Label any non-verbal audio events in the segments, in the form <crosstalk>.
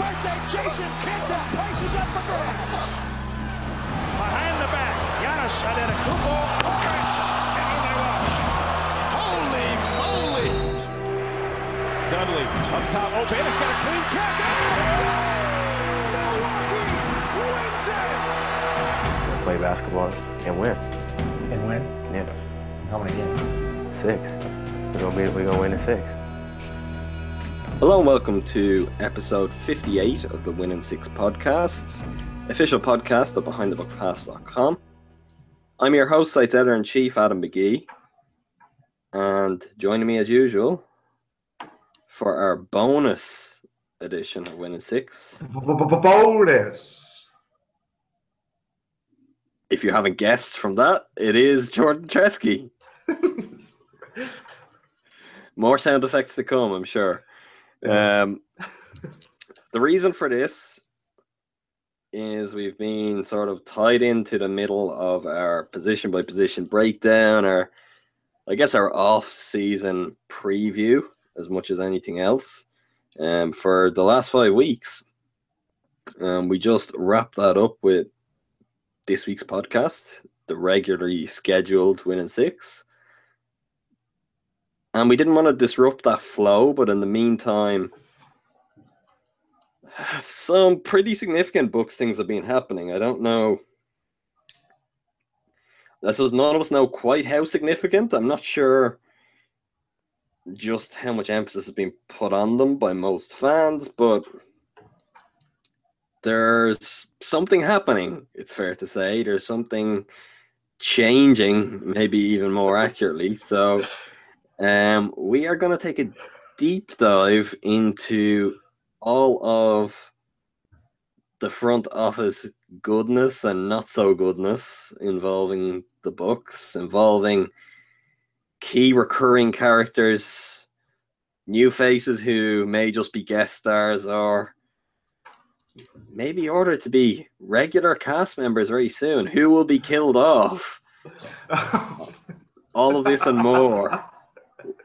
Happy birthday, Jason Kidd. This place is up for grabs. Behind the back. Giannis Antetokounmpo. Khris. And in they rush. Holy moly! Dudley up top open. It's got a clean catch. Oh! Milwaukee wins it. play basketball and win. And win? Yeah, How many games? six. We're gonna be we're gonna win in six. Hello and welcome to episode 58 of the Win in Six podcasts, official podcast of BehindTheBuckPass.com. I'm your host, site's editor in chief, Adam McGee, and joining me as usual for our bonus edition of Win in Six. Bonus. If you haven't guessed from that, it is Jordan Treske. <laughs> More sound effects to come, I'm sure. Um, the reason for this is we've been sort of tied into the middle of our position by position breakdown, or I guess our off season preview as much as anything else. Um, for the last five weeks, um, we just wrapped that up with this week's podcast, the regularly scheduled Win in Six. And we didn't want to disrupt that flow, but in the meantime, some pretty significant Bucks things have been happening. I don't know. I suppose none of us know quite how significant. I'm not sure just how much emphasis has been put on them by most fans, but there's something happening, it's fair to say. There's something changing, maybe even more accurately. So um, we are going to take a deep dive into all of the front office goodness and not so goodness involving the Bucks, involving key recurring characters, new faces who may just be guest stars or maybe ordered to be regular cast members very soon. Who will be killed off? <laughs> All of this and more.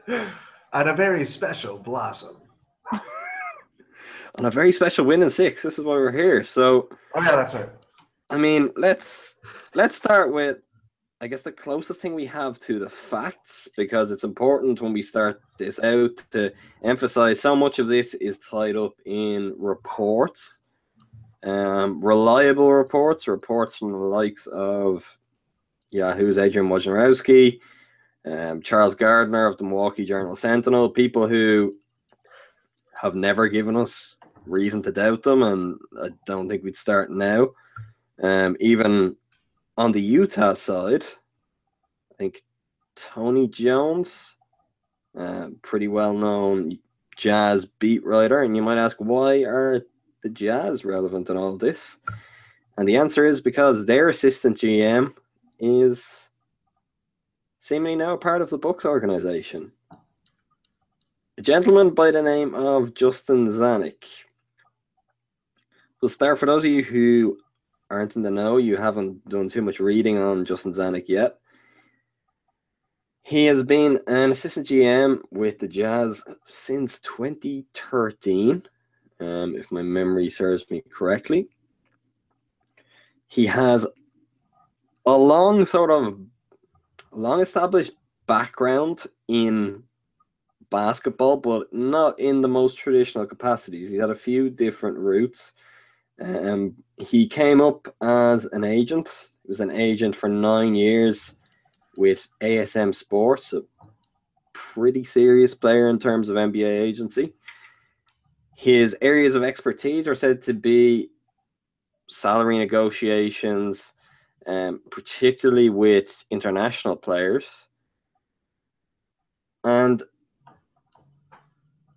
And a very special blossom. <laughs> on a very special win in six. This is why we're here. So, Oh yeah, that's right. I mean, let's let's start with, I guess, the closest thing we have to the facts because it's important when we start this out to emphasize so much of this is tied up in reports, um, reliable reports, reports from the likes of Yahoo's Adrian Wojnarowski, um, Charles Gardner of the Milwaukee Journal Sentinel, people who have never given us reason to doubt them, and I don't think we'd start now. Um, even on the Utah side, I think Tony Jones, uh, pretty well known jazz beat writer, and you might ask why are the Jazz relevant in all this? And the answer is because their assistant GM is seemingly now part of the Bucks organization. A gentleman by the name of Justin Zanik. We'll start for those of you who aren't in the know, you haven't done too much reading on Justin Zanik yet. He has been an assistant GM with the Jazz since 2013, um, if my memory serves me correctly. He has a long sort of long established background in basketball, but not in the most traditional capacities. He had a few different routes. Um, he came up as an agent. He was an agent for nine years with ASM Sports, a pretty serious player in terms of NBA agency. His areas of expertise are said to be salary negotiations, um, particularly with international players. And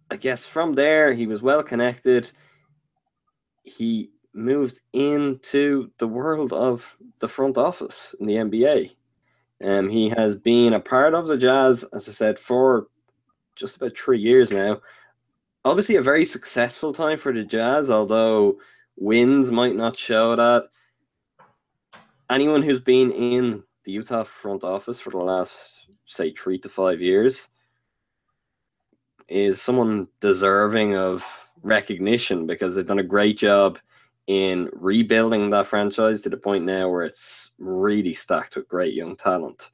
I guess from there, he was well connected. He moved into the world of the front office in the NBA. Um, he has been a part of the Jazz, as I said, for just about three years now. Obviously, a very successful time for the Jazz, although wins might not show that. Anyone who's been in the Utah front office for the last, say, three to five years is someone deserving of recognition because they've done a great job in rebuilding that franchise to the point now where it's really stacked with great young talent.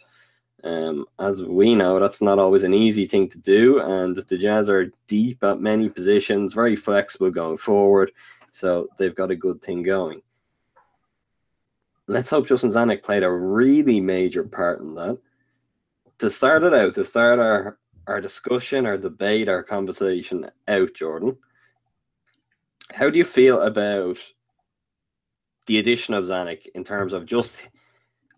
Um, as we know, that's not always an easy thing to do, and the Jazz are deep at many positions, very flexible going forward, so they've got a good thing going. Let's hope Justin Zanik played a really major part in that. To start it out, to start our, our discussion, our debate, our conversation out, Jordan, how do you feel about the addition of Zanik in terms of just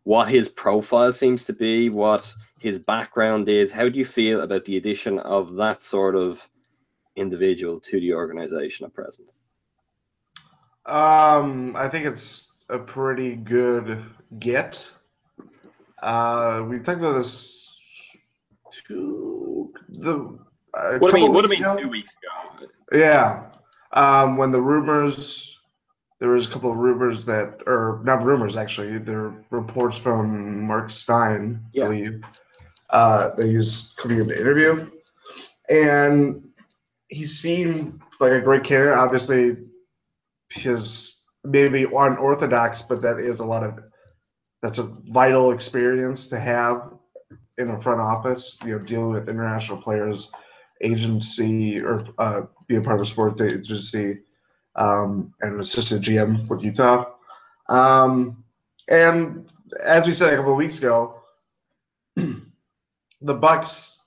what his profile seems to be, what his background is. How do you feel about the addition of that sort of individual to the organization at present? Um, I think it's a pretty good get. Uh, we talked about this two the. Uh, what do you mean? What do you mean? Two weeks ago. Yeah, um, when the rumors there was a couple of rumors that, or not rumors actually, there are reports from Mark Stein, yeah. I believe, uh, that he was coming in to interview, and he seemed like a great candidate. Obviously, his maybe unorthodox, but that is a lot of that's a vital experience to have in a front office. You know, dealing with international players, agency, or uh, being part of a sports agency um, and assistant GM with Utah. Um, and as we said a couple of weeks ago, <clears throat> the Bucks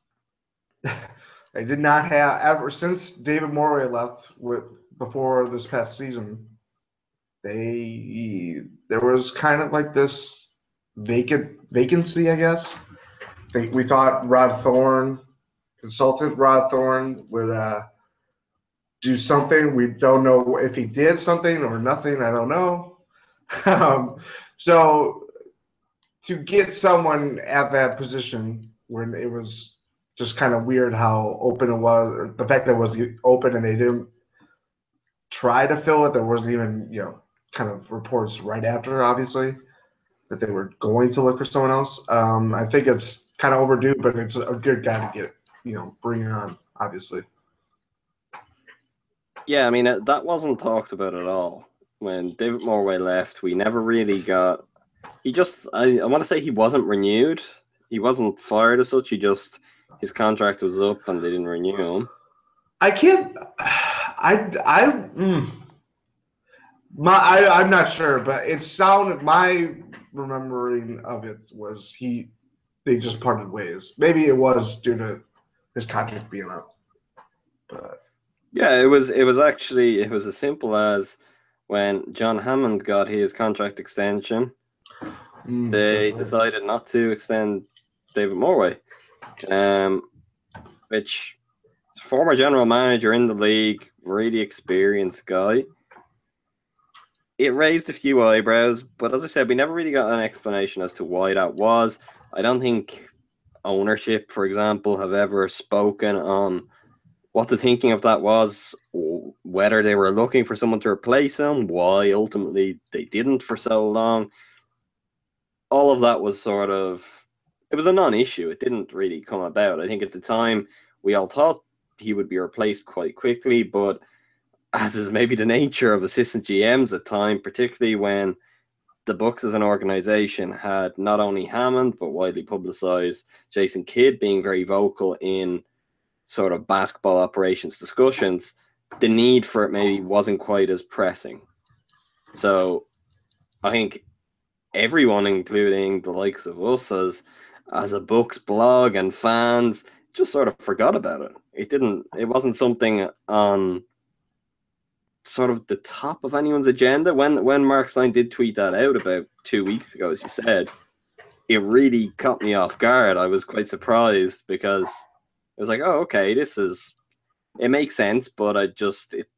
<laughs> they did not have ever since David Morway left with before this past season. They there was kind of like this vacant vacancy, I guess. I think we thought Rod Thorn, consultant Rod Thorn, would uh, do something. We don't know if he did something or nothing. I don't know. <laughs> um, so to get someone at that position when it was just kind of weird how open it was, the fact that it was open and they didn't try to fill it. There wasn't even you know kind of reports right after, obviously, that they were going to look for someone else. Um, I think it's kind of overdue, but it's a good guy to get you know bring on, obviously. Yeah, I mean that wasn't talked about at all when David Morway left. We never really got. He just I, I want to say he wasn't renewed. He wasn't fired as such. He just his contract was up and they didn't renew him. I can't. <sighs> I I. Mm, my I I'm not sure, but it sounded my remembering of it was he they just parted ways. Maybe it was due to his contract being up, but yeah, it was it was actually it was as simple as when John Hammond got his contract extension, mm, they decided not to extend David Morway, um, which former general manager in the league, really experienced guy. It raised a few eyebrows, but as I said, we never really got an explanation as to why that was. I don't think ownership, for example, have ever spoken on what the thinking of that was, whether they were looking for someone to replace him, why ultimately they didn't for so long. All of that was sort of it was a non-issue. It didn't really come about. I think at the time we all thought he would be replaced quite quickly, but as is maybe the nature of assistant GMs at time, particularly when the Bucks as an organization had not only Hammond but widely publicized Jason Kidd being very vocal in sort of basketball operations discussions, the need for it maybe wasn't quite as pressing. So I think everyone, including the likes of us as as a Bucks blog and fans, just sort of forgot about it. It didn't it wasn't something on sort of the top of anyone's agenda. When when Mark Stein did tweet that out about two weeks ago, as you said, it really caught me off guard. I was quite surprised because it was like, oh, okay, this is it makes sense, but I just it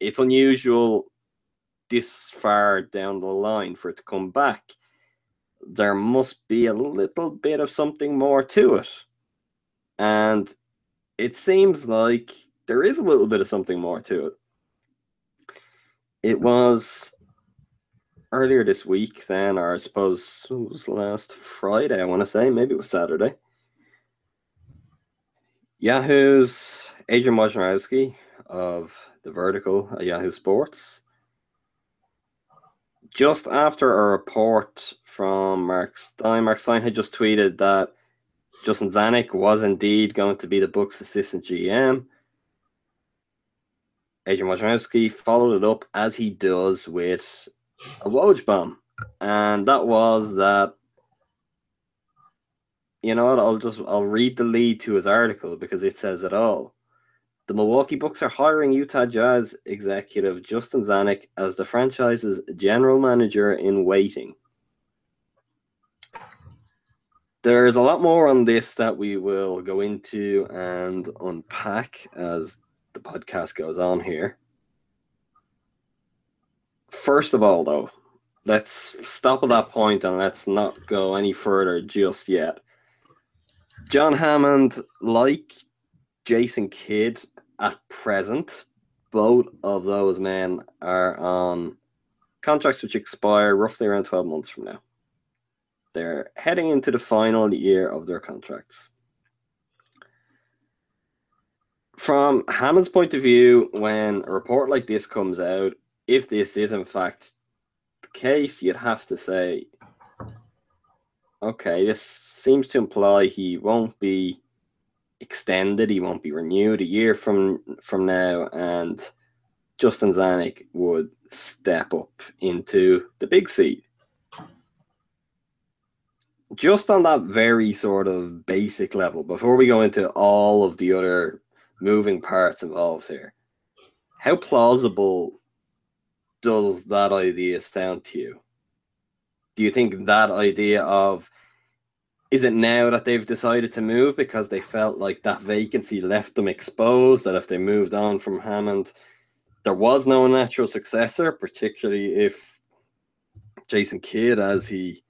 it's unusual this far down the line for it to come back, there must be a little bit of something more to it. And it seems like there is a little bit of something more to it. It was earlier this week, then, or I suppose it was last Friday, I want to say, maybe it was Saturday. Yahoo's Adrian Wojnarowski of the Vertical at Yahoo Sports. Just after a report from Mark Stein, Mark Stein had just tweeted that Justin Zanik was indeed going to be the Bucks' assistant GM. Adrian Wojnarowski followed it up as he does with a Woj bomb, and that was that. You know what? I'll just I'll read the lead to his article because it says it all. The Milwaukee Bucks are hiring Utah Jazz executive Justin Zanik as the franchise's general manager in waiting. There's a lot more on this that we will go into and unpack as the podcast goes on here. First of all, though, let's stop at that point and let's not go any further just yet. John Hammond, like Jason Kidd at present, both of those men are on contracts which expire roughly around 12 months from now. They're heading into the final year of their contracts. From Hammond's point of view, when a report like this comes out, if this is in fact the case, you'd have to say, okay, this seems to imply he won't be extended, he won't be renewed a year from from now, and Justin Zanik would step up into the big seat. Just on that very sort of basic level, before we go into all of the other moving parts involved here, how plausible does that idea sound to you? Do you think that idea of is it now that they've decided to move because they felt like that vacancy left them exposed that if they moved on from Hammond there was no natural successor particularly if Jason Kidd as he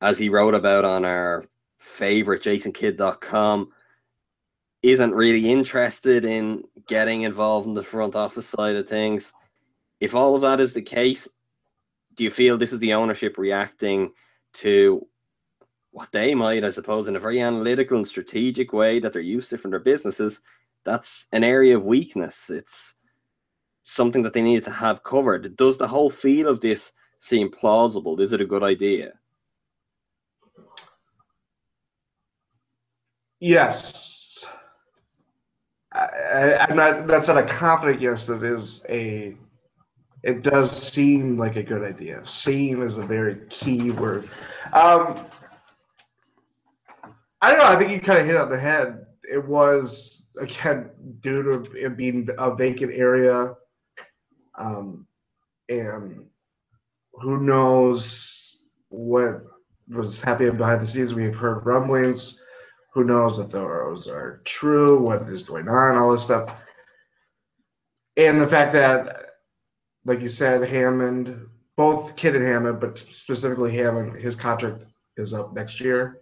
as he wrote about on our favorite jasonkidd.com isn't really interested in getting involved in the front office side of things if all of that is the case, do you feel this is the ownership reacting to what they might, I suppose, in a very analytical and strategic way that they're used to from their businesses? That's an area of weakness. It's something that they needed to have covered. Does the whole feel of this seem plausible? Is it a good idea? Yes. I, am not. That's not a confident yes. That is a it does seem like a good idea. Seem is a very key word. Um, I don't know. I think you kind of hit on the head. It was again due to it being a vacant area, um, and who knows what was happening behind the scenes. We've heard rumblings. Who knows if those are true? What is going on? All this stuff, and the fact that like you said, Hammond, both Kidd and Hammond, but specifically Hammond, his contract is up next year.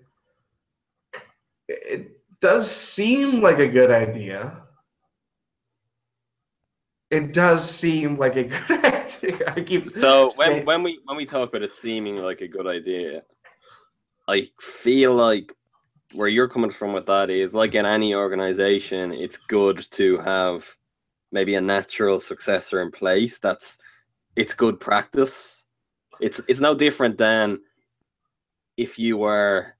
It does seem like a good idea. It does seem like a <laughs> good idea. I keep so when when we when we talk about it seeming like a good idea, I feel like where you're coming from with that is like in any organization, it's good to have maybe a natural successor in place. That's it's good practice. It's it's no different than if you were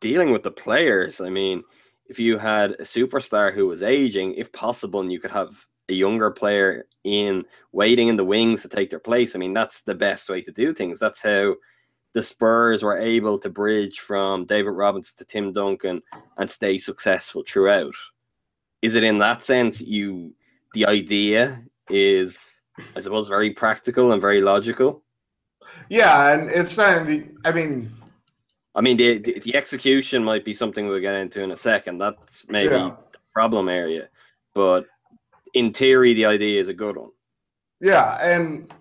dealing with the players. I mean, if you had a superstar who was aging, if possible, and you could have a younger player in waiting in the wings to take their place. I mean, that's the best way to do things. That's how the Spurs were able to bridge from David Robinson to Tim Duncan and stay successful throughout is it in that sense you the idea is I suppose very practical and very logical? Yeah, and it's not. I mean, I mean the, the, the execution might be something we'll get into in a second. That's maybe yeah. the problem area, but in theory, the idea is a good one. Yeah, and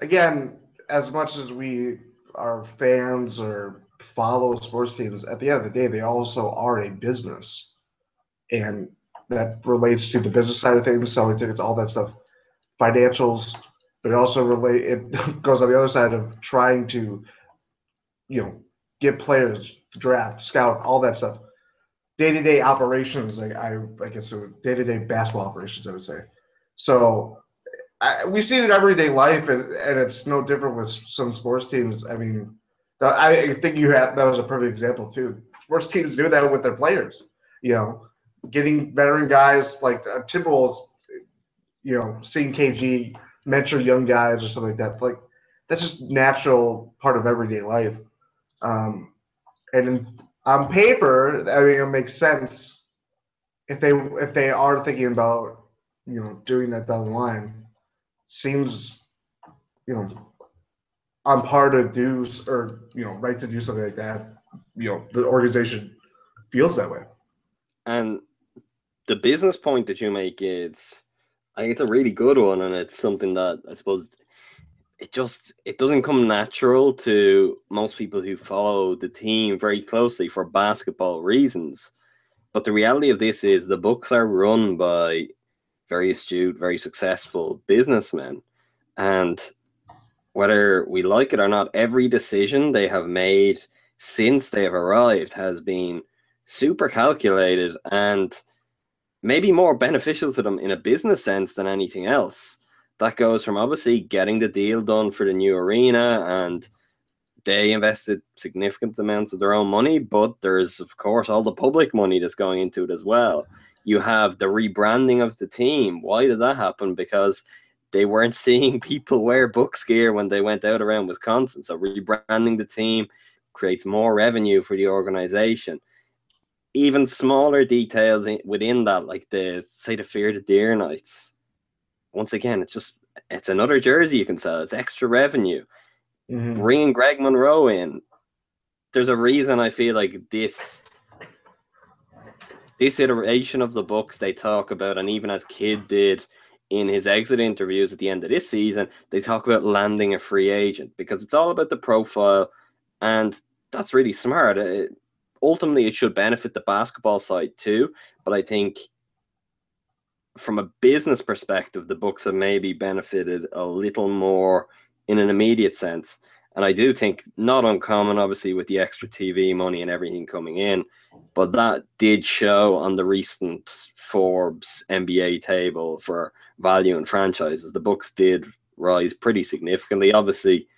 again, as much as we are fans or follow sports teams, at the end of the day, they also are a business, and that relates to the business side of things, selling tickets, all that stuff, financials, but it also relate. It <laughs> goes on the other side of trying to, you know, get players, draft, scout, all that stuff. Day to day operations, like I, I guess, day to day basketball operations, I would say. So I, we see it in everyday life, and, and it's no different with some sports teams. I mean, I think you had that was a perfect example too. Sports teams do that with their players. You know, getting veteran guys like uh, Timberwolves. You know, seeing KG mentor young guys or something like that. Like that's just natural part of everyday life. Um, and in, on paper, I mean, it makes sense if they if they are thinking about you know doing that down the line seems, you know, on par to do or you know right to do something like that. You know, the organization feels that way. And the business point that you make is, I think it's a really good one, and it's something that I suppose it just it doesn't come natural to most people who follow the team very closely for basketball reasons. But the reality of this is the Bucks are run by very astute, very successful businessmen. And whether we like it or not, every decision they have made since they have arrived has been super calculated and maybe more beneficial to them in a business sense than anything else. That goes from obviously getting the deal done for the new arena and they invested significant amounts of their own money, but there's of course all the public money that's going into it as well. You have the rebranding of the team. Why did that happen? Because they weren't <laughs> seeing people wear Bucks gear when they went out around Wisconsin. So rebranding the team creates more revenue for the organization. Even smaller details within that, like the say the Fear the Deer nights. Once again, it's just it's another jersey you can sell. It's extra revenue. Mm-hmm. Bringing Greg Monroe in, there's a reason I feel like this this iteration of the Bucks they talk about, and even as Kidd did in his exit interviews at the end of this season, they talk about landing a free agent because it's all about the profile, and that's really smart. It, ultimately, it should benefit the basketball side too, but I think from a business perspective, the Bucks have maybe benefited a little more in an immediate sense. And I do think not uncommon, obviously, with the extra TV money and everything coming in, but that did show on the recent Forbes NBA table for value and franchises. The Bucks did rise pretty significantly. Obviously,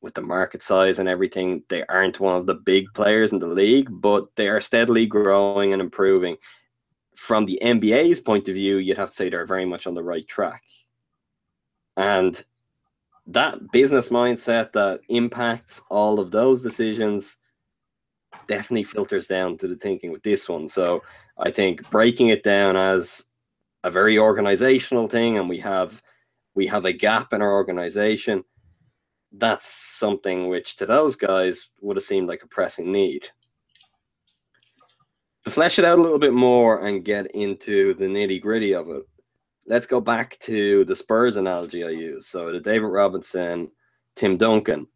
with the market size and everything, they aren't one of the big players in the league, but they are steadily growing and improving. From the NBA's point of view, you'd have to say they're very much on the right track. And that business mindset that impacts all of those decisions definitely filters down to the thinking with this one. So I think breaking it down as a very organizational thing and we have we have a gap in our organization that's something which to those guys would have seemed like a pressing need to flesh it out a little bit more and get into the nitty gritty of it let's go back to the Spurs analogy I use. So the David Robinson, Tim Duncan.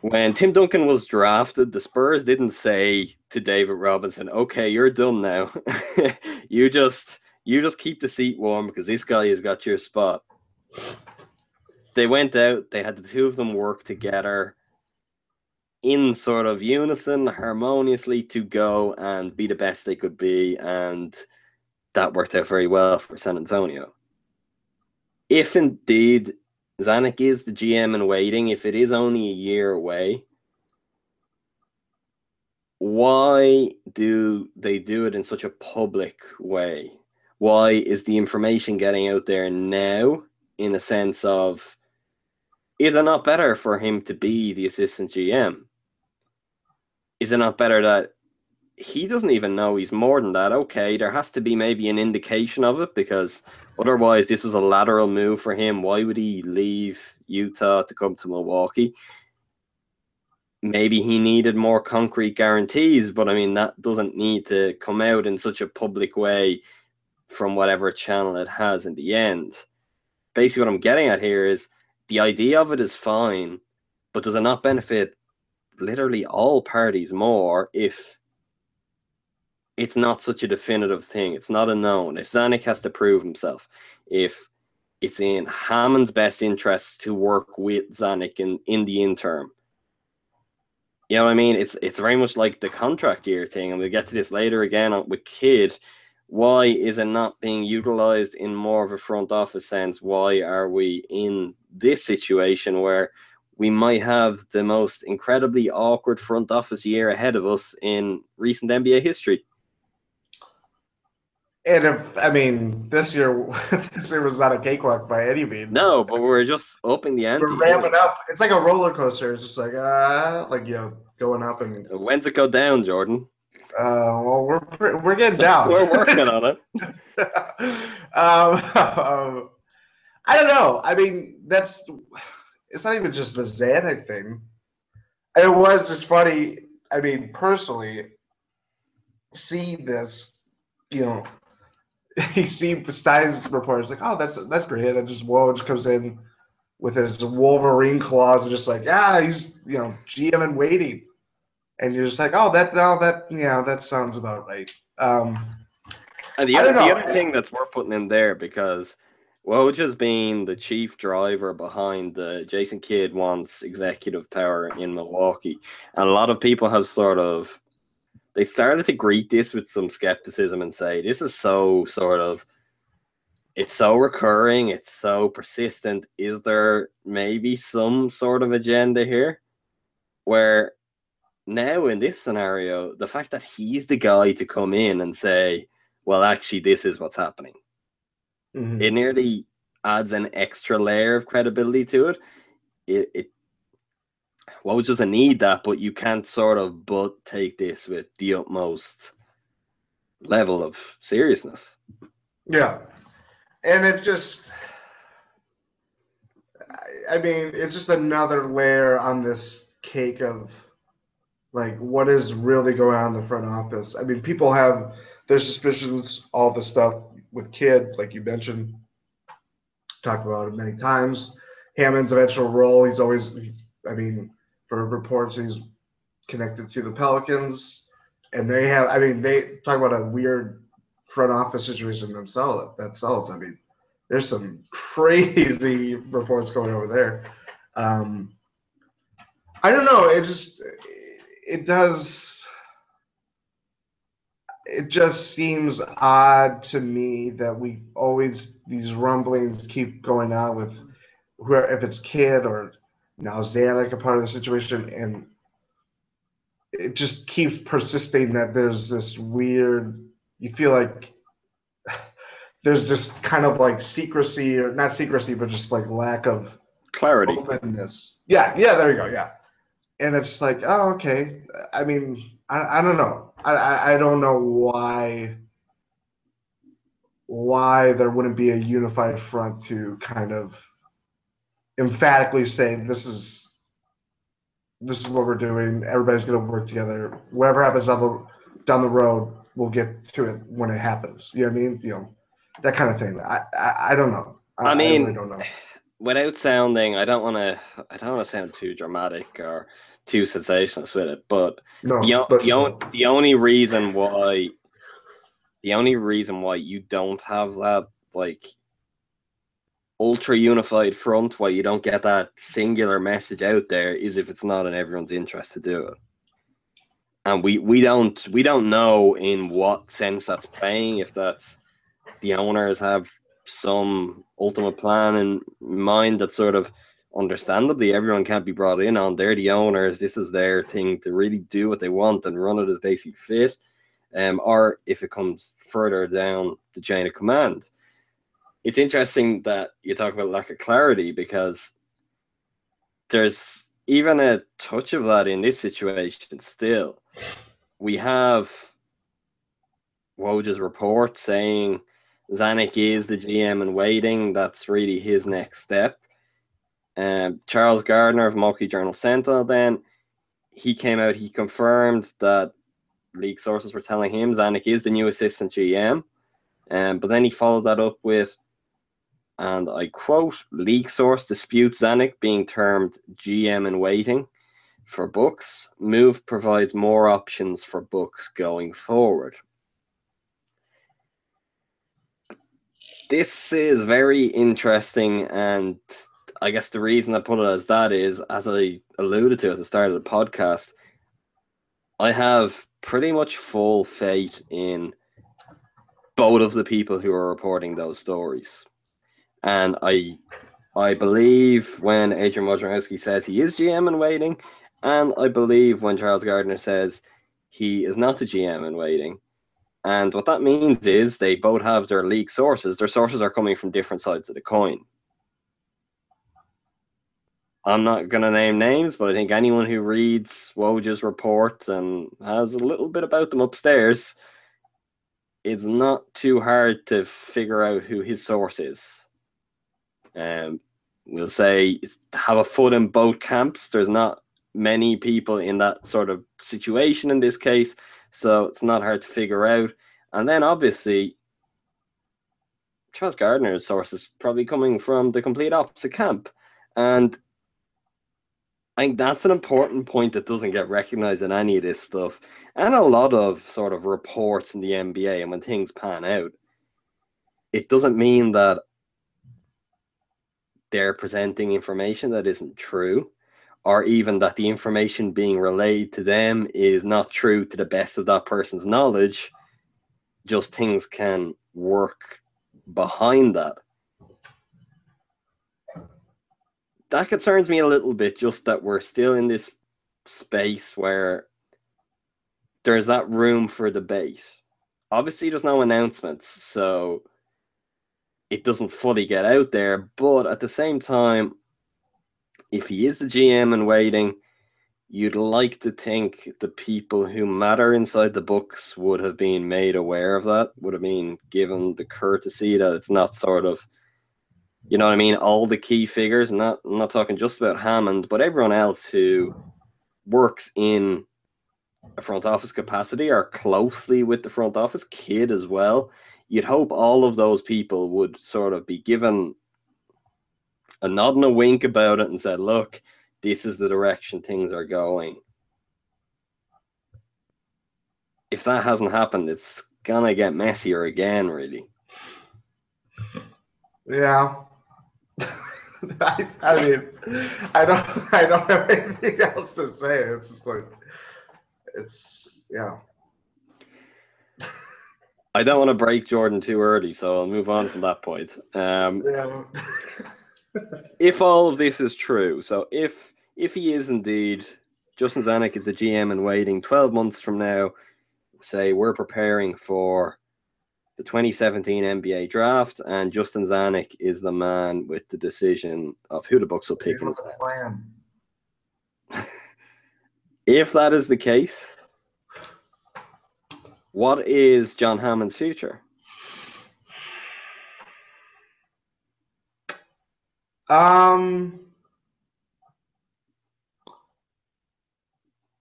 When Tim Duncan was drafted, the Spurs didn't say to David Robinson, "Okay, you're done now. <laughs> you just you just keep the seat warm because this guy has got your spot." They went out. They had the two of them work together in sort of unison, harmoniously to go and be the best they could be and that worked out very well for San Antonio. If indeed Zanik is the GM in waiting, if it is only a year away, why do they do it in such a public way? Why is the information getting out there now in a sense of is it not better for him to be the assistant GM? Is it not better that he doesn't even know he's more than that. Okay, there has to be maybe an indication of it because otherwise, this was a lateral move for him. Why would he leave Utah to come to Milwaukee? Maybe he needed more concrete guarantees, but I mean, that doesn't need to come out in such a public way from whatever channel it has in the end. Basically, what I'm getting at here is the idea of it is fine, but does it not benefit literally all parties more if it's not such a definitive thing? It's not a known. If Zanik has to prove himself, if it's in Hammond's best interest to work with Zanik in, in the interim. You know what I mean? It's it's very much like the contract year thing, and we'll get to this later again with Kidd. Why is it not being utilized in more of a front office sense? Why are we in this situation where we might have the most incredibly awkward front office year ahead of us in recent NBA history? And if I mean this year, <laughs> this year was not a cakewalk by any means. No, but we're just upping the ante. We're ramping up. It's like a roller coaster. It's just like uh like you know going up and When's it go down, Jordan? uh well we're we're getting down. <laughs> We're working on it. <laughs> um, um, I don't know. I mean, that's it's not even just the Zanik thing. It was just funny. I mean, personally, see this, you know, <laughs> you see Stein's report. It's like, oh, that's that's great. And then just Woj comes in with his Wolverine claws and just like, yeah, he's you know GM and waiting, and you're just like, oh, that now that yeah, that sounds about right. Um, And the other, the other thing that's worth putting in there because Woj has been the chief driver behind the Jason Kidd wants executive power in Milwaukee, and a lot of people have sort of they started to greet this with some skepticism and say this is so sort of it's so recurring, it's so persistent. Is there maybe some sort of agenda here where now in this scenario, the fact that he's the guy to come in and say, well, actually, this is what's happening. mhm. It nearly adds an extra layer of credibility to it. It, it well, it doesn't need that, but you can't sort of but take this with the utmost level of seriousness. Yeah, and it's just, I- I mean, it's just another layer on this cake of like what is really going on in the front office. I mean, people have their suspicions, all the stuff with Kidd, like you mentioned, talked about it many times. Hammond's eventual role, he's always, he's, I mean, for reports, he's connected to the Pelicans, and they have, I mean, they talk about a weird front office situation themselves That themselves. I mean, there's some crazy <laughs> reports going over there. Um, I don't know. It just it does. It just seems odd to me that we always these rumblings keep going on with whoever if it's Kidd or now Zanik a part of the situation? And it just keeps persisting that there's this weird you feel like <laughs> there's just kind of like secrecy or not secrecy but just like lack of Clarity. openness. Yeah yeah there you go yeah. And it's like oh okay. I mean i, I don't know. I, I i don't know why why there wouldn't be a unified front to kind of emphatically say this is this is what we're doing. Everybody's going to work together. Whatever happens down the down the road we'll get to it when it happens. You know what i mean? You know that kind of thing. I i, I don't know. I, I mean, really don't know. without sounding, I don't want to. I don't want to sound too dramatic or too sensationalist with it, but no the, but- the, o- the only reason why the only reason why you don't have that like ultra unified front why you don't get that singular message out there is if it's not in everyone's interest to do it and we we don't we don't know in what sense that's playing if that's the owners have some ultimate plan in mind that sort of understandably everyone can't be brought in on. They're the owners. This is their thing to really do what they want and run it as they see fit. Um, or if it comes further down the chain of command. It's interesting that you talk about lack of clarity because there's even a touch of that in this situation still. We have Woj's report saying Zanik is the GM and waiting. That's really his next step. Um, Charles Gardner of Milwaukee Journal Sentinel, then he came out, he confirmed that league sources were telling him Zanik is the new assistant GM. Um, but then he followed that up with, and I quote, league source disputes Zanik being termed GM in waiting for Bucks. Move provides more options for Bucks going forward. This is very interesting, and I guess the reason I put it as that is, as I alluded to at the start of the podcast, I have pretty much full faith in both of the people who are reporting those stories. And I I believe when Adrian Wojnarowski says he is GM in waiting, and I believe when Charles Gardner says he is not a GM in waiting. And what that means is they both have their league sources. Their sources are coming from different sides of the coin. I'm not going to name names, but I think anyone who reads Woj's report and has a little bit about them upstairs, it's not too hard to figure out who his source is. Um, we'll say have a foot in both camps. There's not many people in that sort of situation in this case, so it's not hard to figure out. And then obviously, Charles Gardner's source is probably coming from the complete opposite camp. And I think that's an important point that doesn't get recognized in any of this stuff. And a lot of sort of reports in the NBA and when things pan out, it doesn't mean that they're presenting information that isn't true or even that the information being relayed to them is not true to the best of that person's knowledge, just things can work behind that. That concerns me a little bit, just that we're still in this space where there's that room for debate. Obviously, there's no announcements, so it doesn't fully get out there, but at the same time, if he is the GM and waiting, you'd like to think the people who matter inside the Bucks would have been made aware of that, would have been given the courtesy that it's not sort of, you know what I mean, all the key figures. Not I'm not talking just about Hammond, but everyone else who works in a front office capacity or closely with the front office, Kidd as well. You'd hope all of those people would sort of be given a nod and a wink about it and said, look, this is the direction things are going. If that hasn't happened, it's gonna get messier again, really. Yeah. <laughs> I, I mean, I don't, I don't have anything <laughs> else to say. It's just like, it's yeah. I don't want to break Jordan too early, so I'll move on from that point. Um, Yeah. if all of this is true, so if if he is indeed Justin Zanik is the GM and waiting 12 months from now, say we're preparing for the 2017 NBA draft, and Justin Zanik is the man with the decision of who the Bucks will pick in his the hands. <laughs> If that is the case, what is John Hammond's future? Um.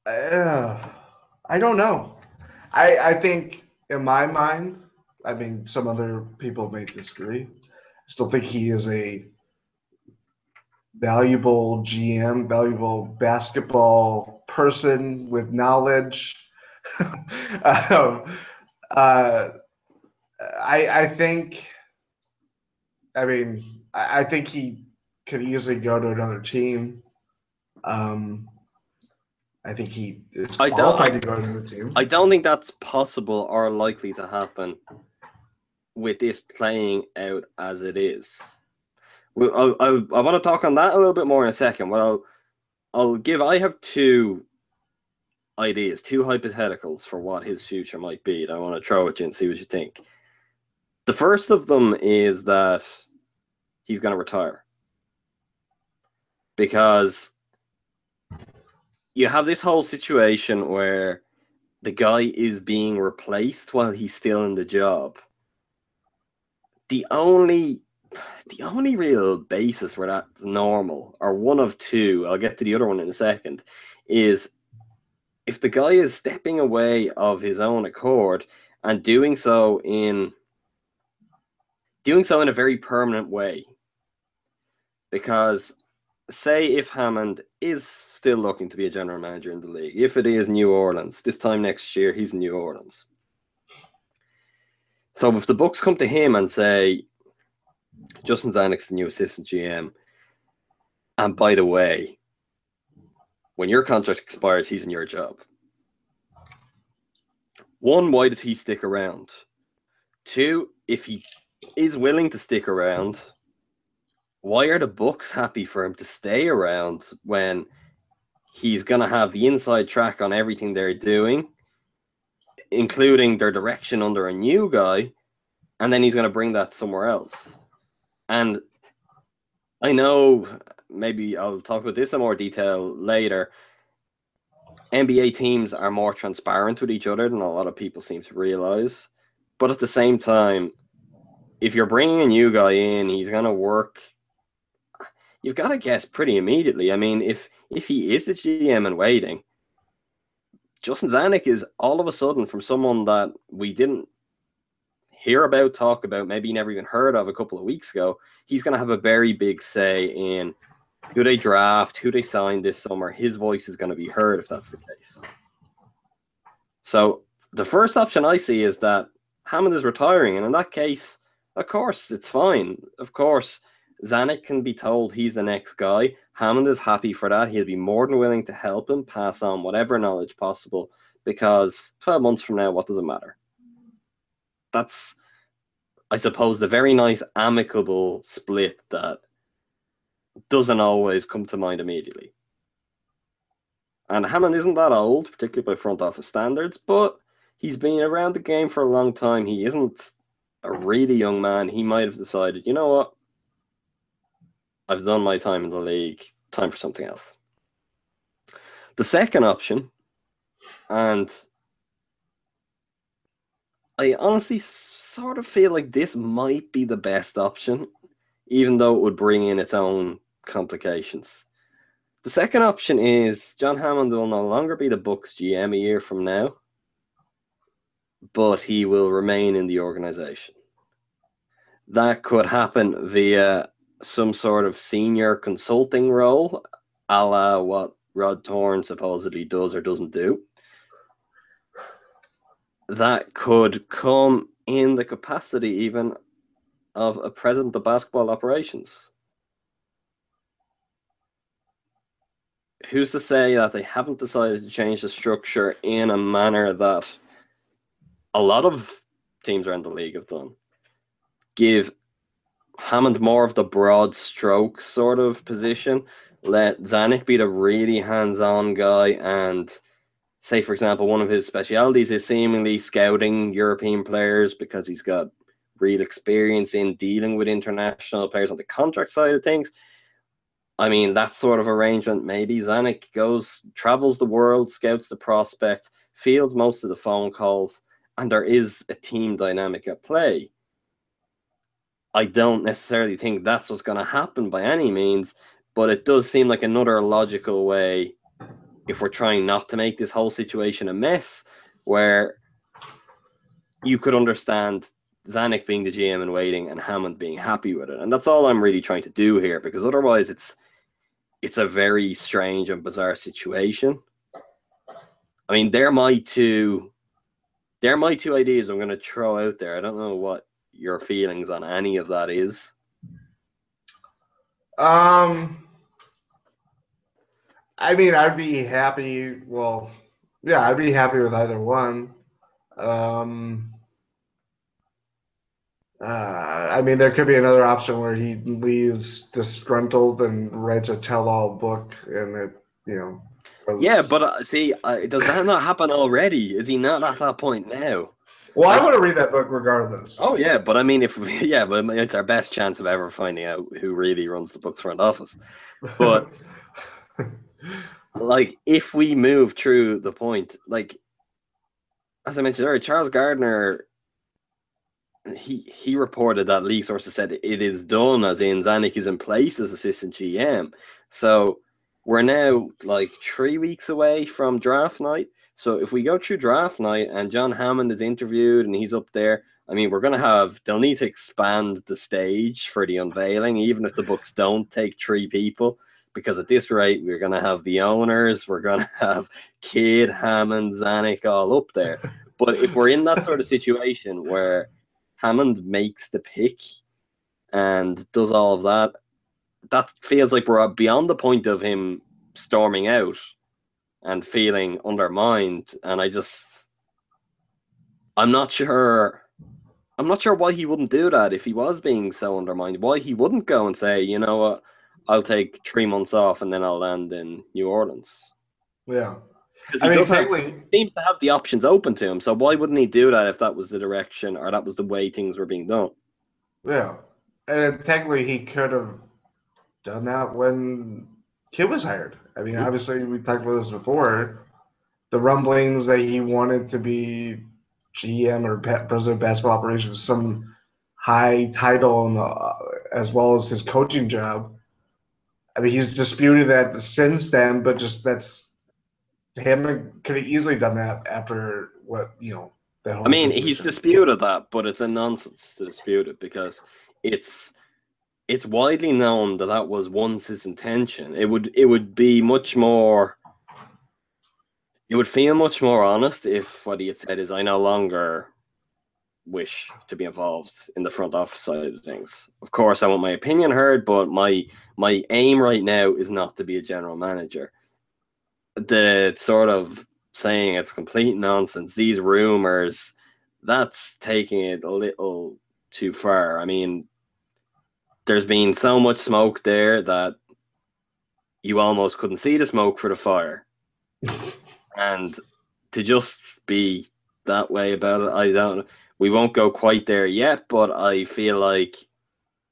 Uh, I don't know. I I think in my mind, I mean, some other people may disagree. I still think he is a valuable GM, valuable basketball person with knowledge. <laughs> um, uh, I I think. I mean, I, I think he could easily go to another team. Um, I think he is I don't- qualified to go to another team. I don't think that's possible or likely to happen with this playing out as it is. Well, I, I, I want to talk on that a little bit more in a second. Well, I'll, I'll give. I have two ideas, two hypotheticals for what his future might be. And I want to throw at you and see what you think. The first of them is that he's going to retire because you have this whole situation where the guy is being replaced while he's still in the job. The only the only real basis where that's normal, or one of two, I'll get to the other one in a second, is if the guy is stepping away of his own accord and doing so in doing so in a very permanent way. Because, say, if Hammond is still looking to be a general manager in the league, if it is New Orleans, this time next year, he's in New Orleans. So if the Bucks come to him and say, Justin Zanik's the new assistant GM, and by the way, when your contract expires, he's in your job. One, why does he stick around? Two, if he is willing to stick around, why are the Bucks happy for him to stay around when he's going to have the inside track on everything they're doing, including their direction under a new guy, and then he's going to bring that somewhere else? And I know maybe I'll talk about this in more detail later. NBA teams are more transparent with each other than a lot of people seem to realize. But at the same time, if you're bringing a new guy in, he's going to work. You've got to guess pretty immediately. I mean, if if he is the GM and waiting, Justin Zanik is all of a sudden from someone that we didn't hear about, talk about, maybe never even heard of a couple of weeks ago. He's going to have a very big say in who they draft, who they sign this summer, his voice is going to be heard if that's the case. So the first option I see is that Hammond is retiring, and in that case, of course, it's fine. Of course, Zanik can be told he's the next guy. Hammond is happy for that. He'll be more than willing to help him pass on whatever knowledge possible because 12 months from now, what does it matter? That's, I suppose, the very nice amicable split that doesn't always come to mind immediately. And Hammond isn't that old, particularly by front office standards, but he's been around the game for a long time. He isn't a really young man. He might have decided, you know what? I've done my time in the league. Time for something else. The second option, and I honestly sort of feel like this might be the best option, even though it would bring in its own complications. The second option is John Hammond will no longer be the Bucks GM a year from now, but he will remain in the organization. That could happen via some sort of senior consulting role, a la what Rod Thorn supposedly does or doesn't do. That could come in the capacity even of a president of basketball operations. who's to say that they haven't decided to change the structure in a manner that a lot of teams around the league have done? Give Hammond more of the broad stroke sort of position. Let Zanik be the really hands on guy and say, for example, one of his specialities is seemingly scouting European players because he's got real experience in dealing with international players on the contract side of things. I mean, that sort of arrangement, maybe Zanik goes, travels the world, scouts the prospects, fields most of the phone calls, and there is a team dynamic at play. I don't necessarily think that's what's going to happen by any means, but it does seem like another logical way if we're trying not to make this whole situation a mess where you could understand Zanik being the GM and waiting and Hammond being happy with it. And that's all I'm really trying to do here because otherwise it's it's a very strange and bizarre situation. I mean, they're my two they're my two ideas I'm gonna throw out there. I don't know what your feelings on any of that is. Um I mean I'd be happy well yeah, I'd be happy with either one. Um uh, I mean, there could be another option where he leaves disgruntled and writes a tell-all book, and it, you know. goes- Yeah, but uh, see, uh, does that not happen already? Is he not at that point now? well, I want to read that book regardless. Oh yeah, but I mean, if <laughs> yeah, but it's our best chance of ever finding out who really runs the Bucks' front office. But <laughs> like, if we move through the point, like as I mentioned earlier, Charles Gardner, he he reported that league sources said it is done, as in Zanik is in place as assistant GM. So we're now like three weeks away from draft night. So if we go through draft night and John Hammond is interviewed and he's up there, I mean, we're going to have, they'll need to expand the stage for the unveiling, even if the Bucks don't take three people, because at this rate, we're going to have the owners, we're going <laughs> to have Kidd, Hammond, Zanik all up there. But if we're in that sort of situation where Hammond makes the pick and does all of that, that feels like we're beyond the point of him storming out and feeling undermined. And I just, I'm not sure. I'm not sure why he wouldn't do that if he was being so undermined. Why he wouldn't go and say, you know what, I'll take three months off and then I'll land in New Orleans. Yeah. Because he I mean, does have, technically, seems to have the options open to him. So why wouldn't he do that if that was the direction or that was the way things were being done? yeah. And technically, he could have done that when Kidd was hired. I mean, Mhm. obviously, we talked about this before. The rumblings that he wanted to be GM or president of basketball operations, some high title, in the, as well as his coaching job. I mean, he's disputed that since then, but just that's him could have easily done that after what you know. That whole I mean, he's disputed that, but it's a nonsense to dispute it because it's it's widely known that that was once his intention. It would it would be much more. It would feel much more honest if what he had said is, "I no longer wish to be involved in the front office side of things." Of course, I want my opinion heard, but my my aim right now is not to be a general manager. The sort of saying it's complete nonsense. These rumors, that's taking it a little too far. I mean, there's been so much smoke there that you almost couldn't see the smoke for the fire. <laughs> and to just be that way about it, I don't. We won't go quite there yet, but I feel like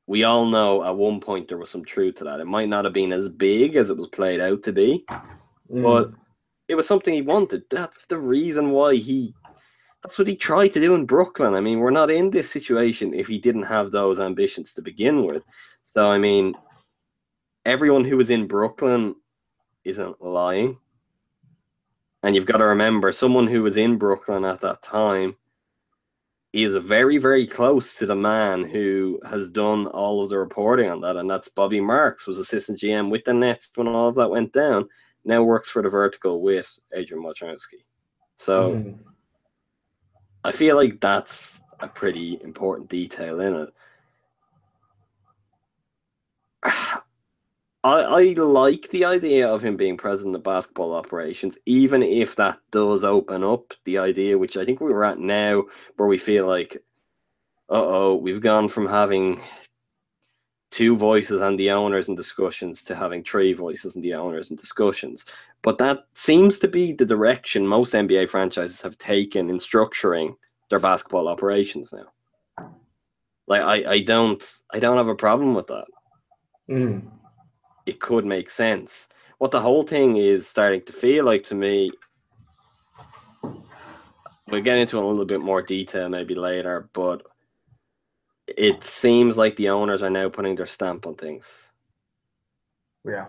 we all know at one point there was some truth to that. It might not have been as big as it was played out to be, Mm. but it was something he wanted. That's the reason why he. That's what he tried to do in Brooklyn. I mean, we're not in this situation if he didn't have those ambitions to begin with. So, I mean, everyone who was in Brooklyn isn't lying. And you've got to remember, someone who was in Brooklyn at that time is very, very close to the man who has done all of the reporting on that, and that's Bobby Marks, was assistant GM with the Nets when all of that went down. Now works for the Vertical with Adrian Wojnarowski. So Mm. I feel like that's a pretty important detail in it. <sighs> I, I like the idea of him being president of basketball operations, even if that does open up the idea, which I think we were at now, where we feel like, uh oh, we've gone from having two voices and the owners in discussions to having three voices and the owners in discussions. But that seems to be the direction most NBA franchises have taken in structuring their basketball operations now. Like I, I don't I don't have a problem with that. Mm. It could make sense. What the whole thing is starting to feel like to me we'll get into a little bit more detail maybe later, but it seems like the owners are now putting their stamp on things. Yeah.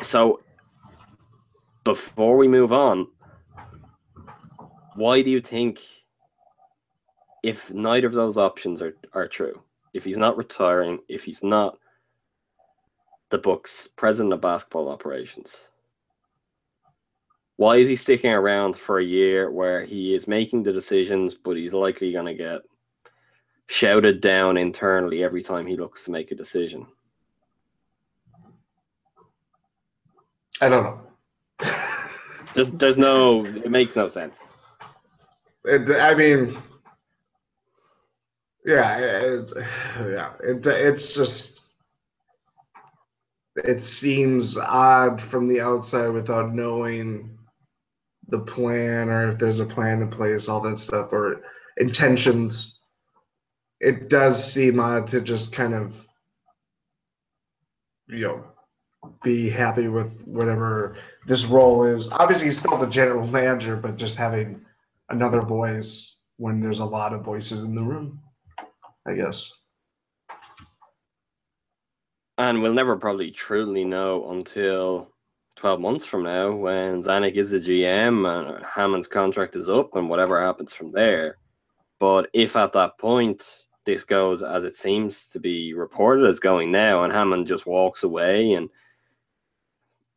So before we move on, why do you think if neither of those options are, are true, if he's not retiring, if he's not the Bucks' president of basketball operations, why is he sticking around for a year where he is making the decisions, but he's likely going to get shouted down internally every time he looks to make a decision? I don't know. <laughs> There's, there's no, it makes no sense. It, I mean, yeah, it, yeah. It, it's just it seems odd from the outside without knowing the plan or if there's a plan in place, all that stuff, or intentions. It does seem odd to just kind of, you know, be happy with whatever this role is. Obviously, he's still the general manager, but just having another voice when there's a lot of voices in the room, I guess. And we'll never probably truly know until 12 months from now when Zanik is the GM and Hammond's contract is up and whatever happens from there. But if at that point this goes as it seems to be reported as going now and Hammond just walks away and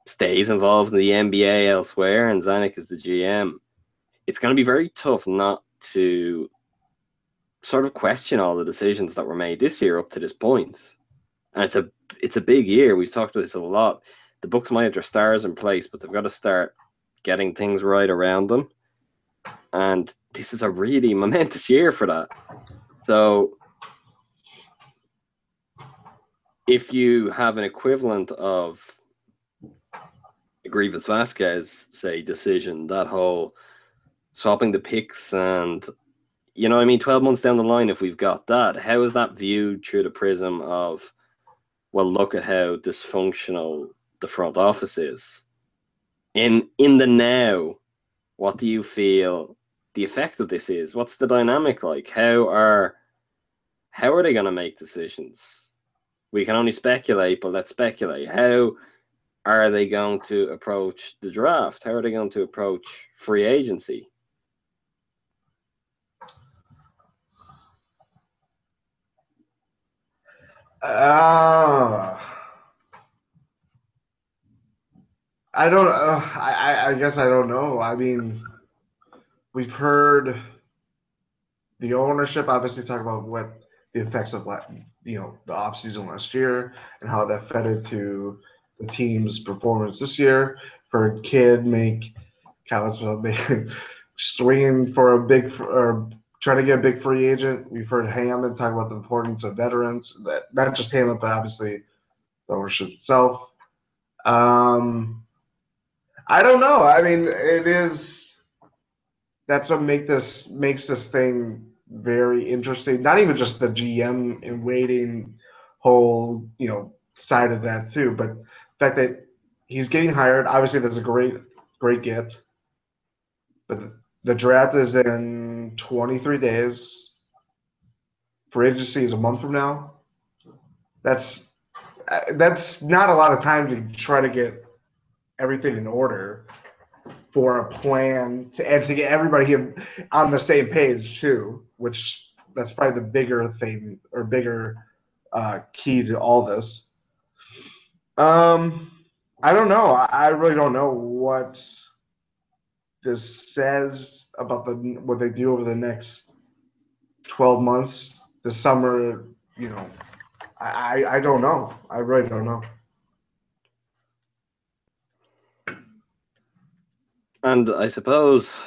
stays involved in the NBA elsewhere and Zanik is the GM, it's going to be very tough not to sort of question all the decisions that were made this year up to this point. And it's a it's a big year. We've talked about this a lot. The Bucks might have their stars in place, but they've got to start getting things right around them. And this is a really <laughs> momentous year for that. So if you have an equivalent of a Greivis Vasquez, say, decision, that whole swapping the picks and you know, I mean, 12 months down the line, if we've got that, how is that viewed through the prism of, well, look at how dysfunctional the front office is? In in the now, what do you feel the effect of this is? What's the dynamic like? How are how are they going to make decisions? We can only speculate, but let's speculate. How are they going to approach the draft? How are they going to approach free agency? Uh, I don't. Uh, I I guess I don't know. I mean, we've heard the ownership obviously talk about what the effects of you know the off season last year and how that fed into the team's performance this year. For kid make college make <laughs> swinging for a big or trying to get a big free agent. We've heard Hammond talk about the importance of veterans, that not just Hammond, but obviously the ownership itself. Um, I don't know. I mean, it is. That's what make this makes this thing very interesting. Not even just the GM and waiting whole, you know, side of that too, but the fact that he's getting hired. Obviously, that's a great, great get. But the, draft is in 23 days. Free agency is a month from now. That's uh, that's not a lot of time to try to get everything in order for a plan to and to get everybody on the same page too, which that's probably the bigger thing or bigger uh, key to all this. Um, I don't know. I really don't know what this says about the what they do over the next 12 months the summer you know i i don't know i really don't know and i suppose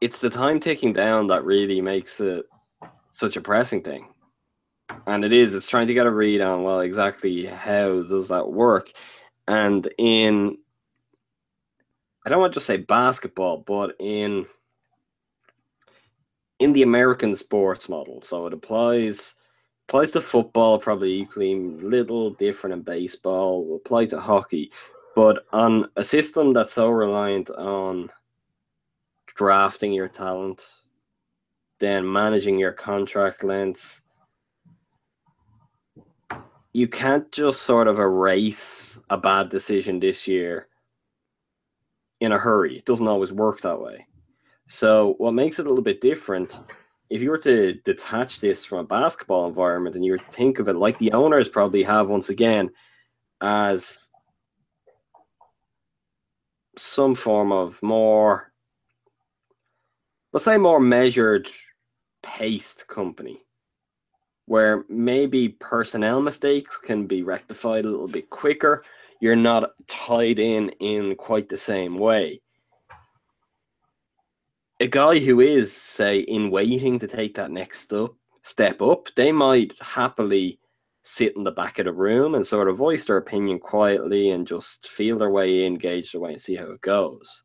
it's the time ticking down that really makes it such a pressing thing. And it is it's trying to get a read on well exactly how does that work? And in, I don't want to just say basketball, but in in the American sports model, so it applies applies to football probably equally little different in baseball, apply to hockey, but on a system that's so reliant on drafting your talent, then managing your contract lengths, you can't just sort of erase a bad decision this year in a hurry. It doesn't always work that way. So, what makes it a little bit different, if you were to detach this from a basketball environment and you were to think of it like the owners probably have once again as some form of more, let's say, more measured, paced company where maybe personnel mistakes can be rectified a little bit quicker. You're not tied in in quite the same way. A guy who is, say, in waiting to take that next step, step up, they might happily sit in the back of the room and sort of voice their opinion quietly and just feel their way in, gauge their way, and see how it goes.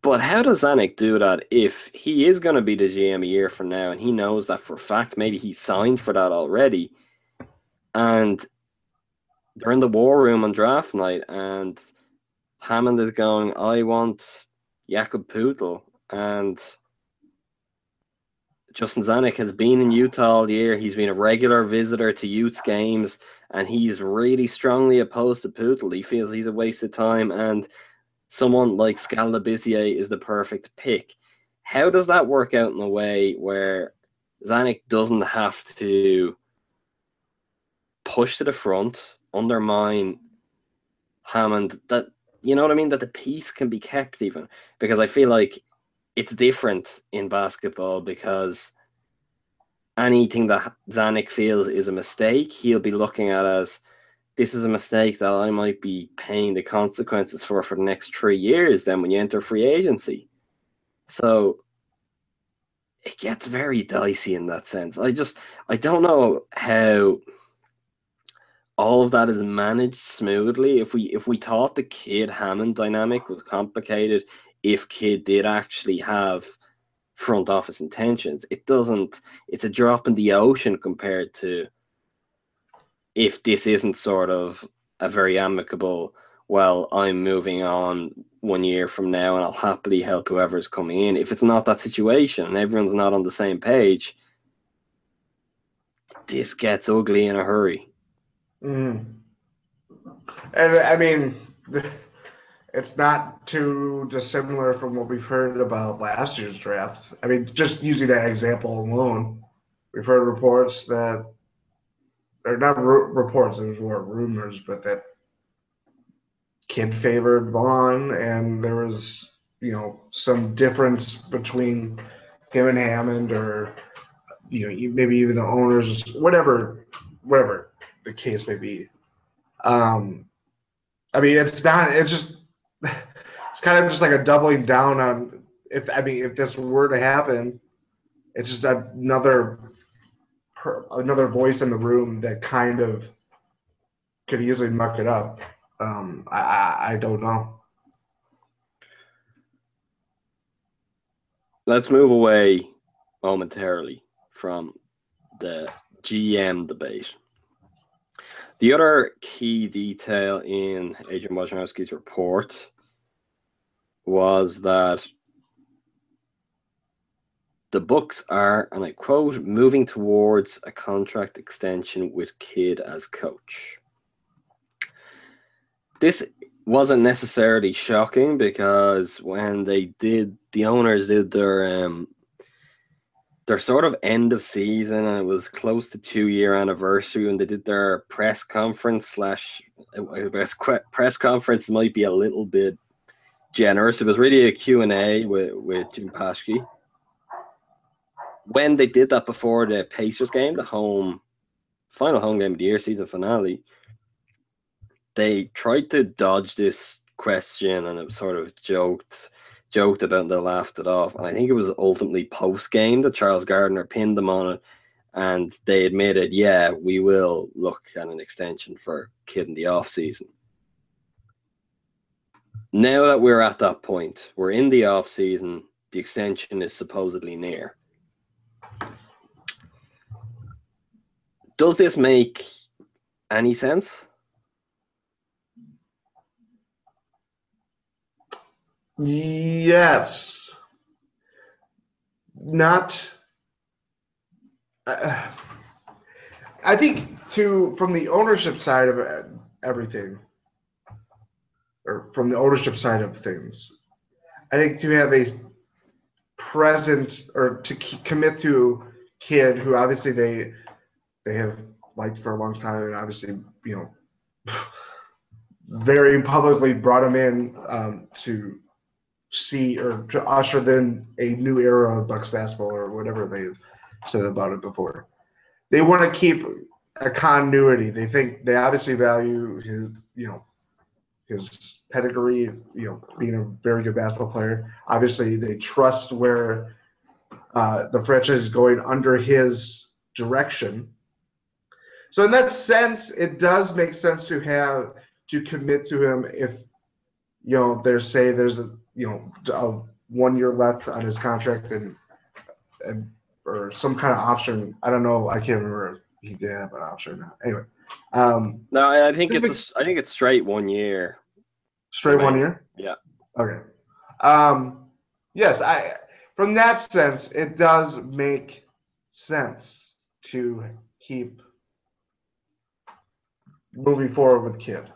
But how does Zanik do that if he is going to be the GM a year from now and he knows that for a fact? Maybe he signed for that already. And they're in the war room on draft night and Hammond is going, I want Jakob Poeltl. And Justin Zanik has been in Utah all year. He's been a regular visitor to Utes games, and he's really strongly opposed to Poeltl. He feels he's a waste of time, and someone like Skal Labissiere is the perfect pick. How does that work out in a way where Zanik doesn't have to push to the front, undermine Hammond? That you know what I mean? That the peace can be kept even because I feel like it's different in basketball because anything that Zanik feels is a mistake, he'll be looking at as this is a mistake that I might be paying the consequences for for the next three years. Then when you enter free agency, so it gets very dicey in that sense. I just I don't know how all of that is managed smoothly. If we if we thought the Kidd Hammond dynamic was complicated, if Kidd did actually have front office intentions, it doesn't. It's a drop in the ocean compared to if this isn't sort of a very amicable, well, I'm moving on one year from now and I'll happily help whoever's coming in. If it's not that situation and everyone's not on the same page, this gets ugly in a hurry. Mm. And I mean, it's not too dissimilar from what we've heard about last year's draft. I mean, just using that example alone, we've heard reports that or not reports, there's more rumors, but that Kidd favored Vaughn, and there was, you know, some difference between him and Hammond, or you know, maybe even the owners, whatever, whatever the case may be. Um, I mean, it's not. It's just. It's kind of just like a doubling down on if I mean if this were to happen, it's just another another voice in the room that kind of could easily muck it up. Um, I, I, I don't know. Let's move away momentarily from the GM debate. The other key detail in Adrian Wojnarowski's report was that the Bucks are, and I quote, moving towards a contract extension with Kidd as coach. This wasn't necessarily shocking because when they did, the owners did their um, their sort of end of season, and it was close to two year anniversary when they did their press conference slash press conference might be a little bit generous. It was really a Q and A with with Jim Paschke when they did that before the Pacers game, the home final home game of the year, season finale, they tried to dodge this question and it was sort of joked joked about and they laughed it off. And I think it was ultimately post game that Charles Gardner pinned them on it and they admitted, yeah, we will look at an extension for Kidd in the off season. Now that we're at that point, we're in the off season, the extension is supposedly near. Does this make any sense? Yes. Not. Uh, I think to from the ownership side of everything, or from the ownership side of things, I think to have a present or to commit to Kidd who obviously they they have liked for a long time, and obviously, you know, <sighs> very publicly brought him in um, to see or to usher in a new era of Bucks basketball or whatever they've said about it before. They want to keep a continuity. They think they obviously value his, you know, his pedigree, you know, being a very good basketball player. Obviously, they trust where uh, the franchise is going under his direction. So in that sense, it does make sense to have to commit to him if you know there's say there's a you know a one year left on his contract and and or some kind of option. I don't know. I can't remember if he did have an option or not. Anyway. Um, no, I think it's makes, a, I think it's straight one year. Straight one year. Yeah. Okay. Um, yes, I from that sense, it does make sense to keep moving forward with Kidd.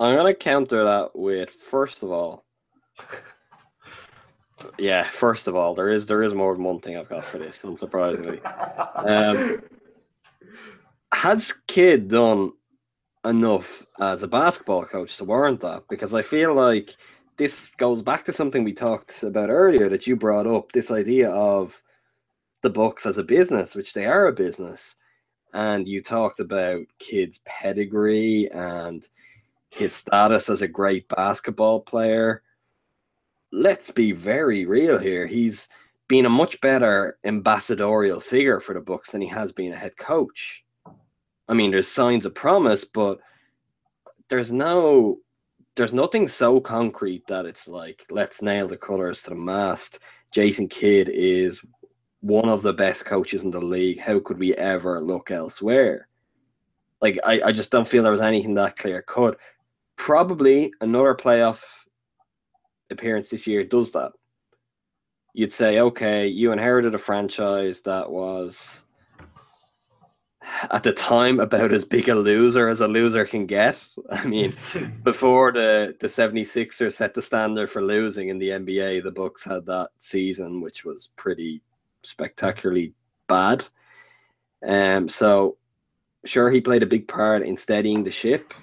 I'm gonna counter that with first of all. <laughs> Yeah, first of all, there is there is more than one thing I've got for this, unsurprisingly. Um, <laughs> has Kidd done enough as a basketball coach to warrant that? Because I feel like this goes back to something we talked about earlier that you brought up this idea of the Bucks as a business, which they are a business. And you talked about Kidd's pedigree and his status as a great basketball player. Let's be very real here. He's been a much better ambassadorial figure for the Bucks than he has been a head coach. I mean, there's signs of promise, but there's no there's nothing so concrete that it's like let's nail the colors to the mast. Jason Kidd is one of the best coaches in the league. How could we ever look elsewhere? Like I, I just don't feel there was anything that clear cut. Probably another playoff appearance this year does that. You'd say, okay, you inherited a franchise that was at the time about as big a loser as a loser can get. <laughs> I mean, <laughs> before the the 76ers set the standard for losing in the NBA, the Bucks had that season which was pretty spectacularly bad. Um so sure he played a big part in steadying the ship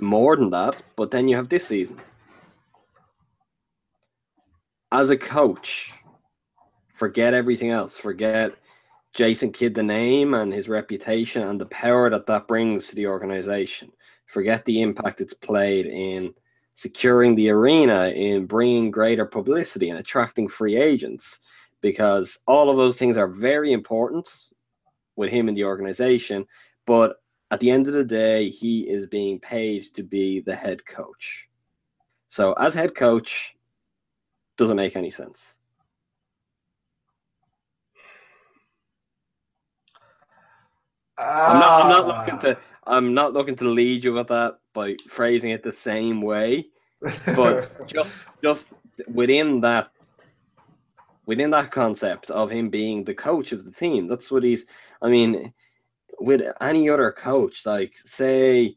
more than that, but then you have this season. As a coach, forget everything else. Forget Jason Kidd, the name and his reputation and the power that that brings to the organization. Forget the impact it's played in securing the arena, in bringing greater publicity and attracting free agents, because all of those things are very important with him in the organization. But at the end of the day, he is being paid to be the head coach. So, as head coach, doesn't make any sense. I'm not. I'm not looking Ah. to. I'm not looking to lead you with that by phrasing it the same way, but <laughs> just just within that within that concept of him being the coach of the team. That's what he's. I mean, with any other coach, like say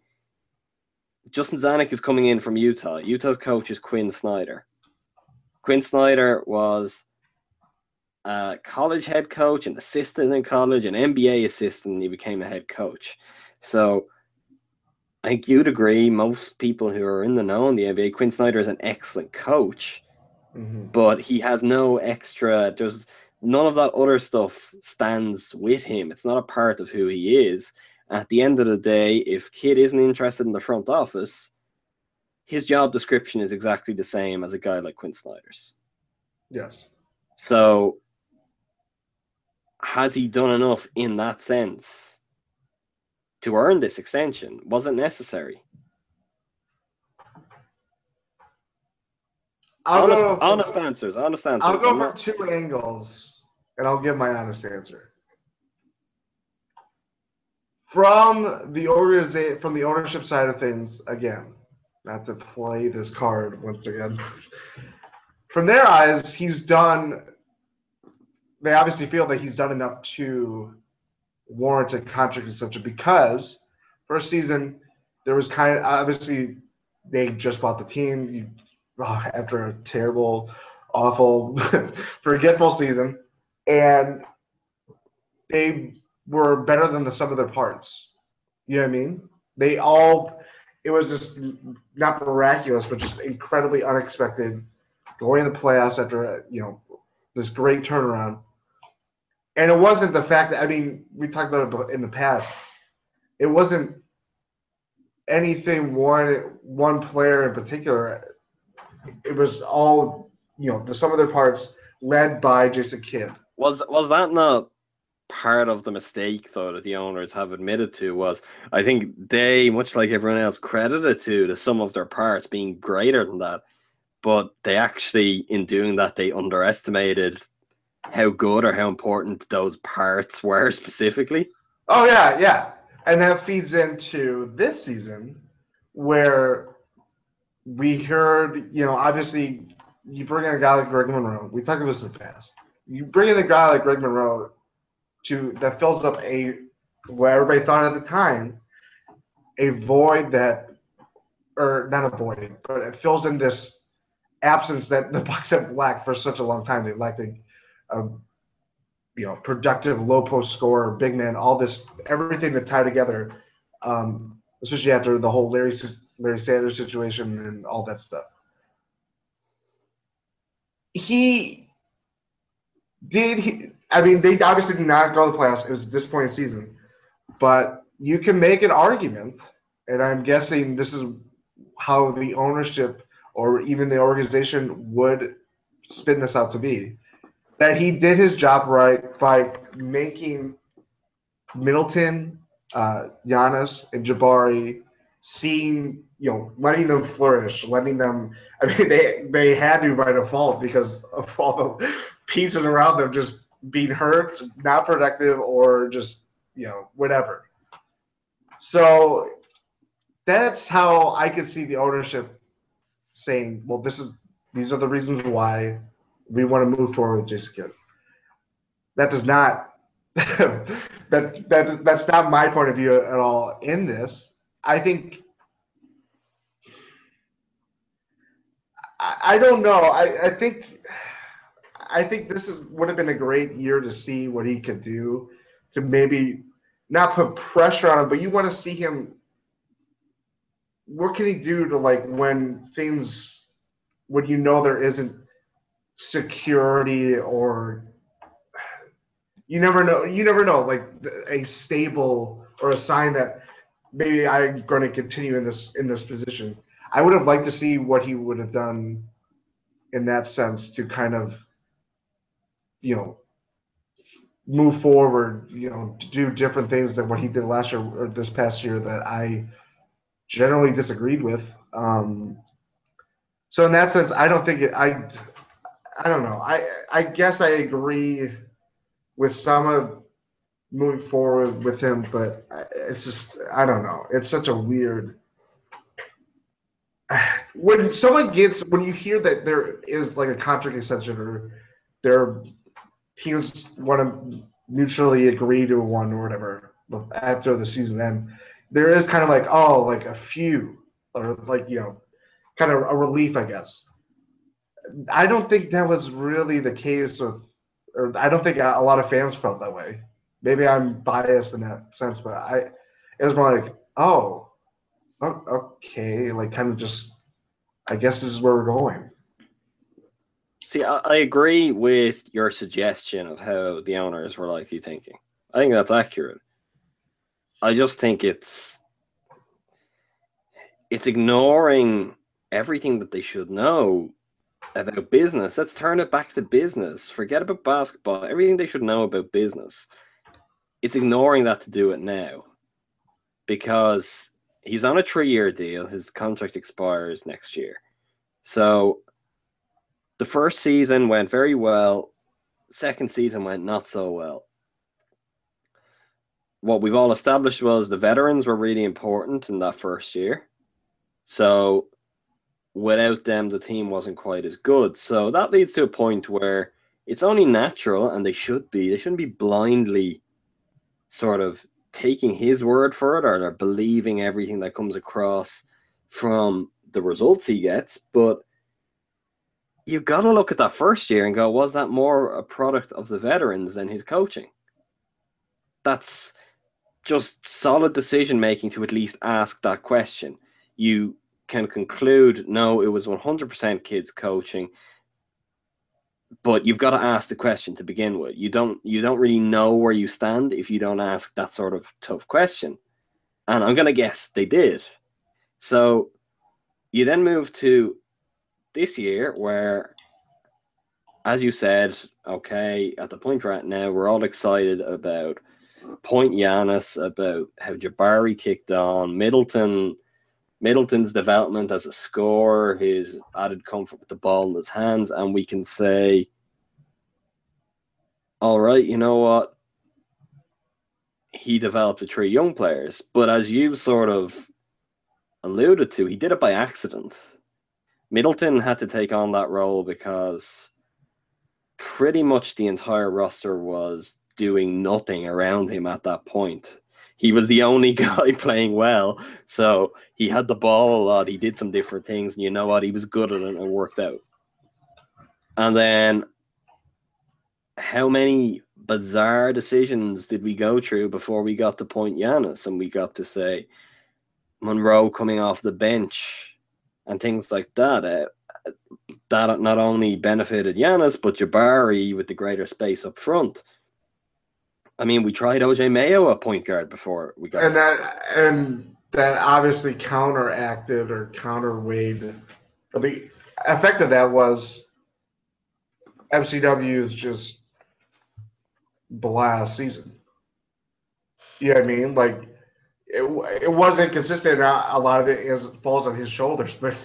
Justin Zanik is coming in from Utah. Utah's coach is Quinn Snyder. Quinn Snyder was a college head coach, an assistant in college, an NBA assistant, and he became a head coach. So I think you'd agree, most people who are in the know in the NBA, Quinn Snyder is an excellent coach, Mhm. but he has no extra, there's none of that other stuff stands with him. It's not a part of who he is. At the end of the day, if Kidd isn't interested in the front office, his job description is exactly the same as a guy like Quinn Snyder's. Yes. So, has he done enough in that sense to earn this extension? Was it necessary? I'll honest, go, honest answers. Honest answers. I'll go I'm two angles, and I'll give my honest answer. From the organiza- from the ownership side of things, again, not to play this card once again. <laughs> From their eyes, he's done. They obviously feel that he's done enough to warrant a contract extension because first season there was kind of obviously they just bought the team. You oh, <laughs> after a terrible, awful, <laughs> forgetful season, and they were better than the sum of their parts. You know what I mean? They all, it was just not miraculous, but just incredibly unexpected. Going to the playoffs after you know this great turnaround, and it wasn't the fact that I mean we talked about it in the past. It wasn't anything one one player in particular it was all you know the sum of their parts led by Jason Kidd. Was was that not part of the mistake though that the owners have admitted to? Was I think they, much like everyone else, credited to the sum of their parts being greater than that, but they actually, in doing that, they underestimated how good or how important those parts were <laughs> specifically. Oh yeah, yeah, and that feeds into this season where we heard you know obviously you bring in a guy like Greg Monroe. We talked about this in the past. you bring in a guy like Greg Monroe to that fills up a what everybody thought at the time a void that or not a void, but it fills in this absence that the <laughs> Bucks have lacked for such a long time. They lacked a, a you know productive low post scorer, big man, all this everything that tied together, um, especially after the whole Larry Larry Sanders situation and all that stuff. He did he I mean they obviously did not go to the playoffs. It was a disappointing season. But you can make an argument, and I'm guessing this is how the ownership or even the organization would spin this out to be that he did his job right by making Middleton, uh, Giannis, and Jabari seeing, you know, letting them flourish, letting them. I mean, <laughs> they they had to by default because of <laughs> all the pieces around them just being hurt, not productive, or just you know whatever. So that's how I could see the ownership saying, "Well, this is these are the reasons why we want to move forward with Jason Kidd." That does not <laughs> that that that's not my point of view at all in this. I think I, I don't know. I, I think I think this is, would have been a great year to see what he could do to maybe not put pressure on him, but you want to see him. What can he do to like when things, when you know there isn't security or you never know. You never know, like a stable or a sign that maybe I'm going to continue in this in this position. I would have liked to see what he would have done in that sense to kind of, you know, move forward, you know, to do different things than what he did last year or this past year that I generally disagreed with. Um, so in that sense, I don't think it, I, I don't know. I I guess I agree with some of moving forward with him, but it's just I don't know. It's such a weird. When someone gets when you hear that there is like a contract extension or there teams want to mutually agree to one or whatever after the season end, there is kind of like oh like a few or like you know kind of a relief I guess. I don't think that was really the case of, or I don't think a lot of fans felt that way. Maybe I'm biased in that sense, but I it was more like oh, okay, like kind of just I guess this is where we're going. See, I, I agree with your suggestion of how the owners were likely thinking. I think that's accurate. I just think it's it's ignoring everything that they should know about business. Let's turn it back to business. Forget about basketball. Everything they should know about business. It's ignoring that to do it now. Because he's on a three year deal. His contract expires next year. So the first season went very well. Second season went not so well. What we've all established was the veterans were really important in that first year. So without them, the team wasn't quite as good. So that leads to a point where it's only natural, and they should be, they shouldn't be blindly sort of taking his word for it or they're believing everything that comes across from the results he gets. But you've got to look at that first year and go, was that more a product of the veterans than his coaching? That's just solid decision making to at least ask that question. You can conclude, no, it was 100% Kidd's coaching, but you've got to ask the question to begin with. You don't you don't really know where you stand if you don't ask that sort of tough question. And I'm going to guess they did. So you then move to this year where as you said, okay, at the point right now, we're all excited about Point Giannis, about how Jabari kicked on, Middleton Middleton's development as a scorer, his added comfort with the ball in his hands, and we can say, all right, you know what? He developed with three young players, but as you sort of alluded to, he did it by accident. Middleton had to take on that role because pretty much the entire roster was doing nothing around him at that point. He was the only <laughs> guy playing well, so he had the ball a lot. He did some different things, and you know what? He was good at it and it worked out. And then, how many bizarre decisions did we go through before we got to point Giannis and we got to say Monroe coming off the bench and things like that? Uh, that not only benefited Giannis, but Jabari with the greater space up front. I mean, we tried OJ Mayo at point guard before we got and that and that obviously counteracted or counterweighed. But the effect of that was MCW is just blast season. You know what I mean? Like it, it wasn't consistent. A lot of it is falls on his shoulders, but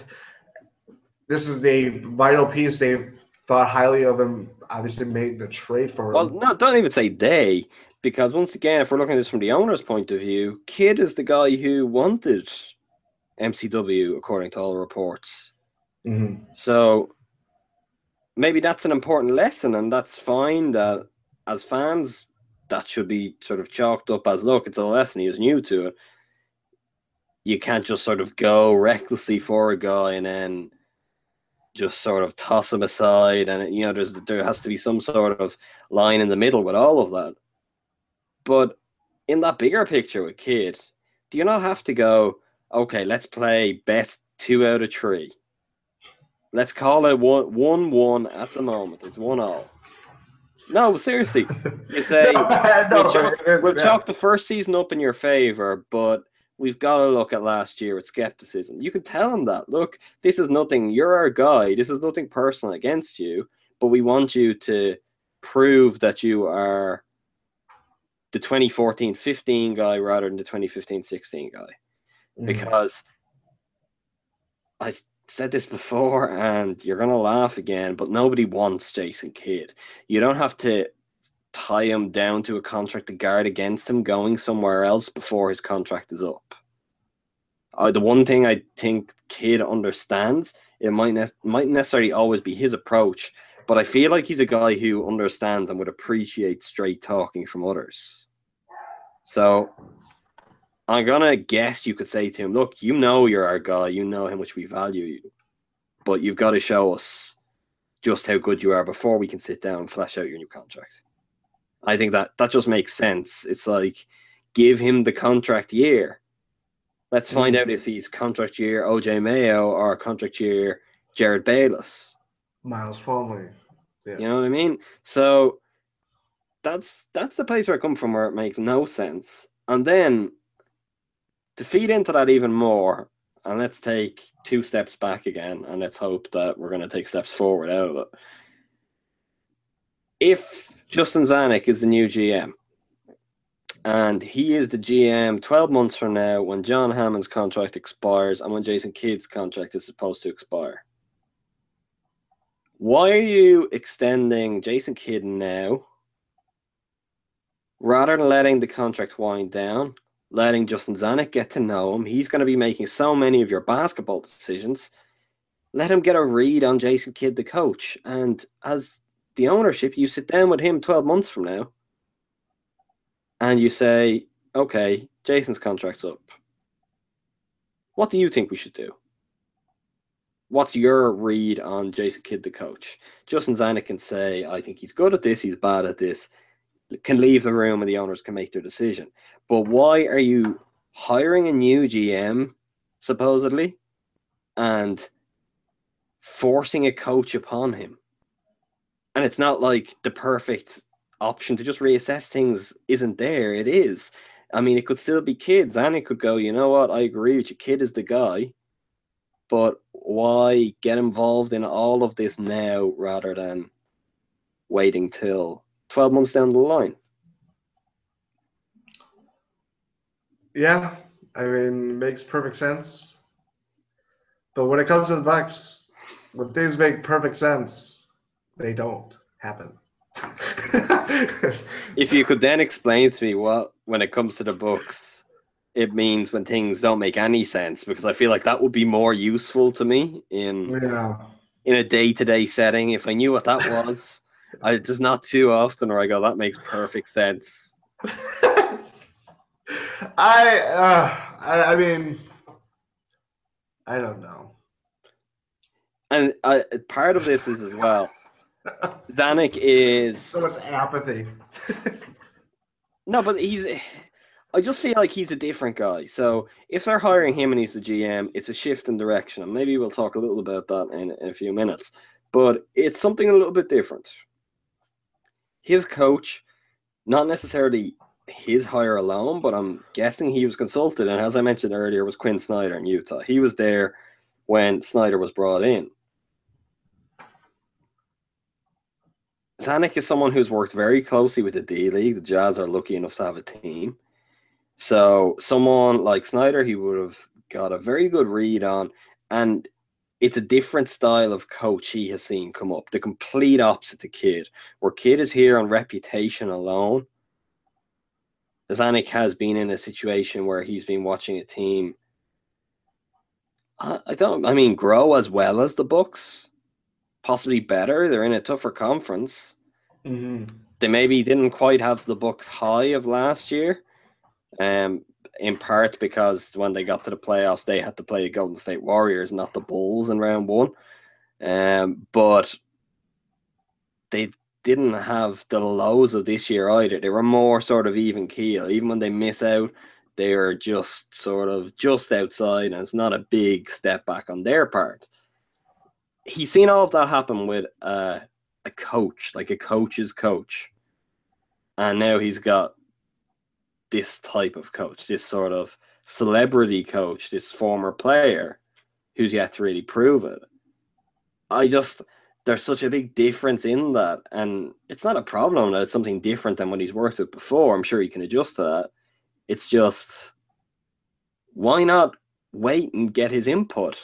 this is a vital piece. They thought highly of him. Obviously, made the trade for him. Well, no, don't even say they, because once again, if we're looking at this from the owner's point of view, Kidd is the guy who wanted MCW, according to all reports. Mhm. So maybe that's an important lesson, and that's fine. That as fans, that should be sort of chalked up as look, it's a lesson. He was new to it. You can't just sort of go recklessly for a guy and then just sort of toss them aside. And you know, there's there has to be some sort of line in the middle with all of that. But in that bigger picture with Kidd, do you not have to go? Okay, let's play best two out of three. Let's call it one one one at the moment. It's one all. No, seriously. You <laughs> say No, <laughs> no, we'll, chalk, we'll yeah. chalk the first season up in your favor, but we've got to look at last year with skepticism. You can tell them that. Look, this is nothing. You're our guy. This is nothing personal against you, but we want you to prove that you are the 2014-15 guy rather than the 2015-16 guy Mhm. because I said this before and you're going to laugh again, but nobody wants Jason Kidd. You don't have to tie him down to a contract to guard against him going somewhere else before his contract is up. Uh, the one thing I think Kidd understands, it might ne- might necessarily always be his approach, but I feel like he's a guy who understands and would appreciate straight talking from others. So I'm gonna guess you could say to him, "Look, you know you're our guy. You know how much we value you, but you've got to show us just how good you are before we can sit down and flesh out your new contract." I think that that just makes sense. It's like give him the contract year. Let's find mm. out if he's contract year OJ Mayo or contract year Jerryd Bayless. Miles Plumlee. You know what I mean? So that's that's the place where I come from where it makes no sense. And then to feed into that even more, and let's take two steps back again, and let's hope that we're going to take steps forward out of it. If Justin Zanik is the new GM, and he is the GM 12 months from now when John Hammond's contract expires and when Jason Kidd's contract is supposed to expire. Why are you extending Jason Kidd now rather than letting the contract wind down, letting Justin Zanik get to know him? He's going to be making so many of your basketball decisions. Let him get a read on Jason Kidd, the coach. And as the ownership, you sit down with him 12 months from now and you say, okay, Jason's contract's up. What do you think we should do? What's your read on Jason Kidd, the coach? Justin Zanik can say, I think he's good at this, he's bad at this, can leave the room and the owners can make their decision. But why are you hiring a new GM, supposedly, and forcing a coach upon him? And it's not like the perfect option to just reassess things isn't there. It is. I mean, it could still be kids, and it could go, you know what, I agree with you, Kidd is the guy. But why get involved in all of this now rather than waiting till 12 months down the line? Yeah, I mean, makes perfect sense. But when it comes to the Bucks, when things make perfect sense, they don't happen. <laughs> If you could then explain to me what, when it comes to the Bucks, it means when things don't make any sense, because I feel like that would be more useful to me in yeah, in a day to day setting. If I knew what that was, I just not too often where I go, that makes perfect sense. <laughs> I, uh, I I mean I don't know. And uh, part of this is as well. Zanik is So much apathy. <laughs> no, but he's. I just feel like he's a different guy. So if they're hiring him and he's the GM, it's a shift in direction, and maybe we'll talk a little about that in, in a few minutes. But it's something a little bit different. His coach, not necessarily his hire alone, but I'm guessing he was consulted, and as I mentioned earlier, was Quin Snyder in Utah. He was there when Snyder was brought in. Zanik is someone who's worked very closely with the D League. The Jazz are lucky enough to have a team. So someone like Snyder, he would have got a very good read on, and it's a different style of coach he has seen come up. The complete opposite to Kidd, where Kidd is here on reputation alone. Zanik has been in a situation where he's been watching a team. I, don't. I mean, grow as well as the Bucks, possibly better. They're in a tougher conference. Mm-hmm. They maybe didn't quite have the Bucks high of last year, um, in part because when they got to the playoffs, they had to play the Golden State Warriors, not the Bulls, in round one. Um, but they didn't have the lows of this year either. They were more sort of even keel. Even when they miss out, they are just sort of just outside, and it's not a big step back on their part. He's seen all of that happen with uh, a coach, like a coach's coach, and now he's got this type of coach, this sort of celebrity coach, this former player who's yet to really prove it. I just there's such a big difference in that, and it's not a problem that it's something different than what he's worked with before. I'm sure he can adjust to that. It's just why not wait and get his input?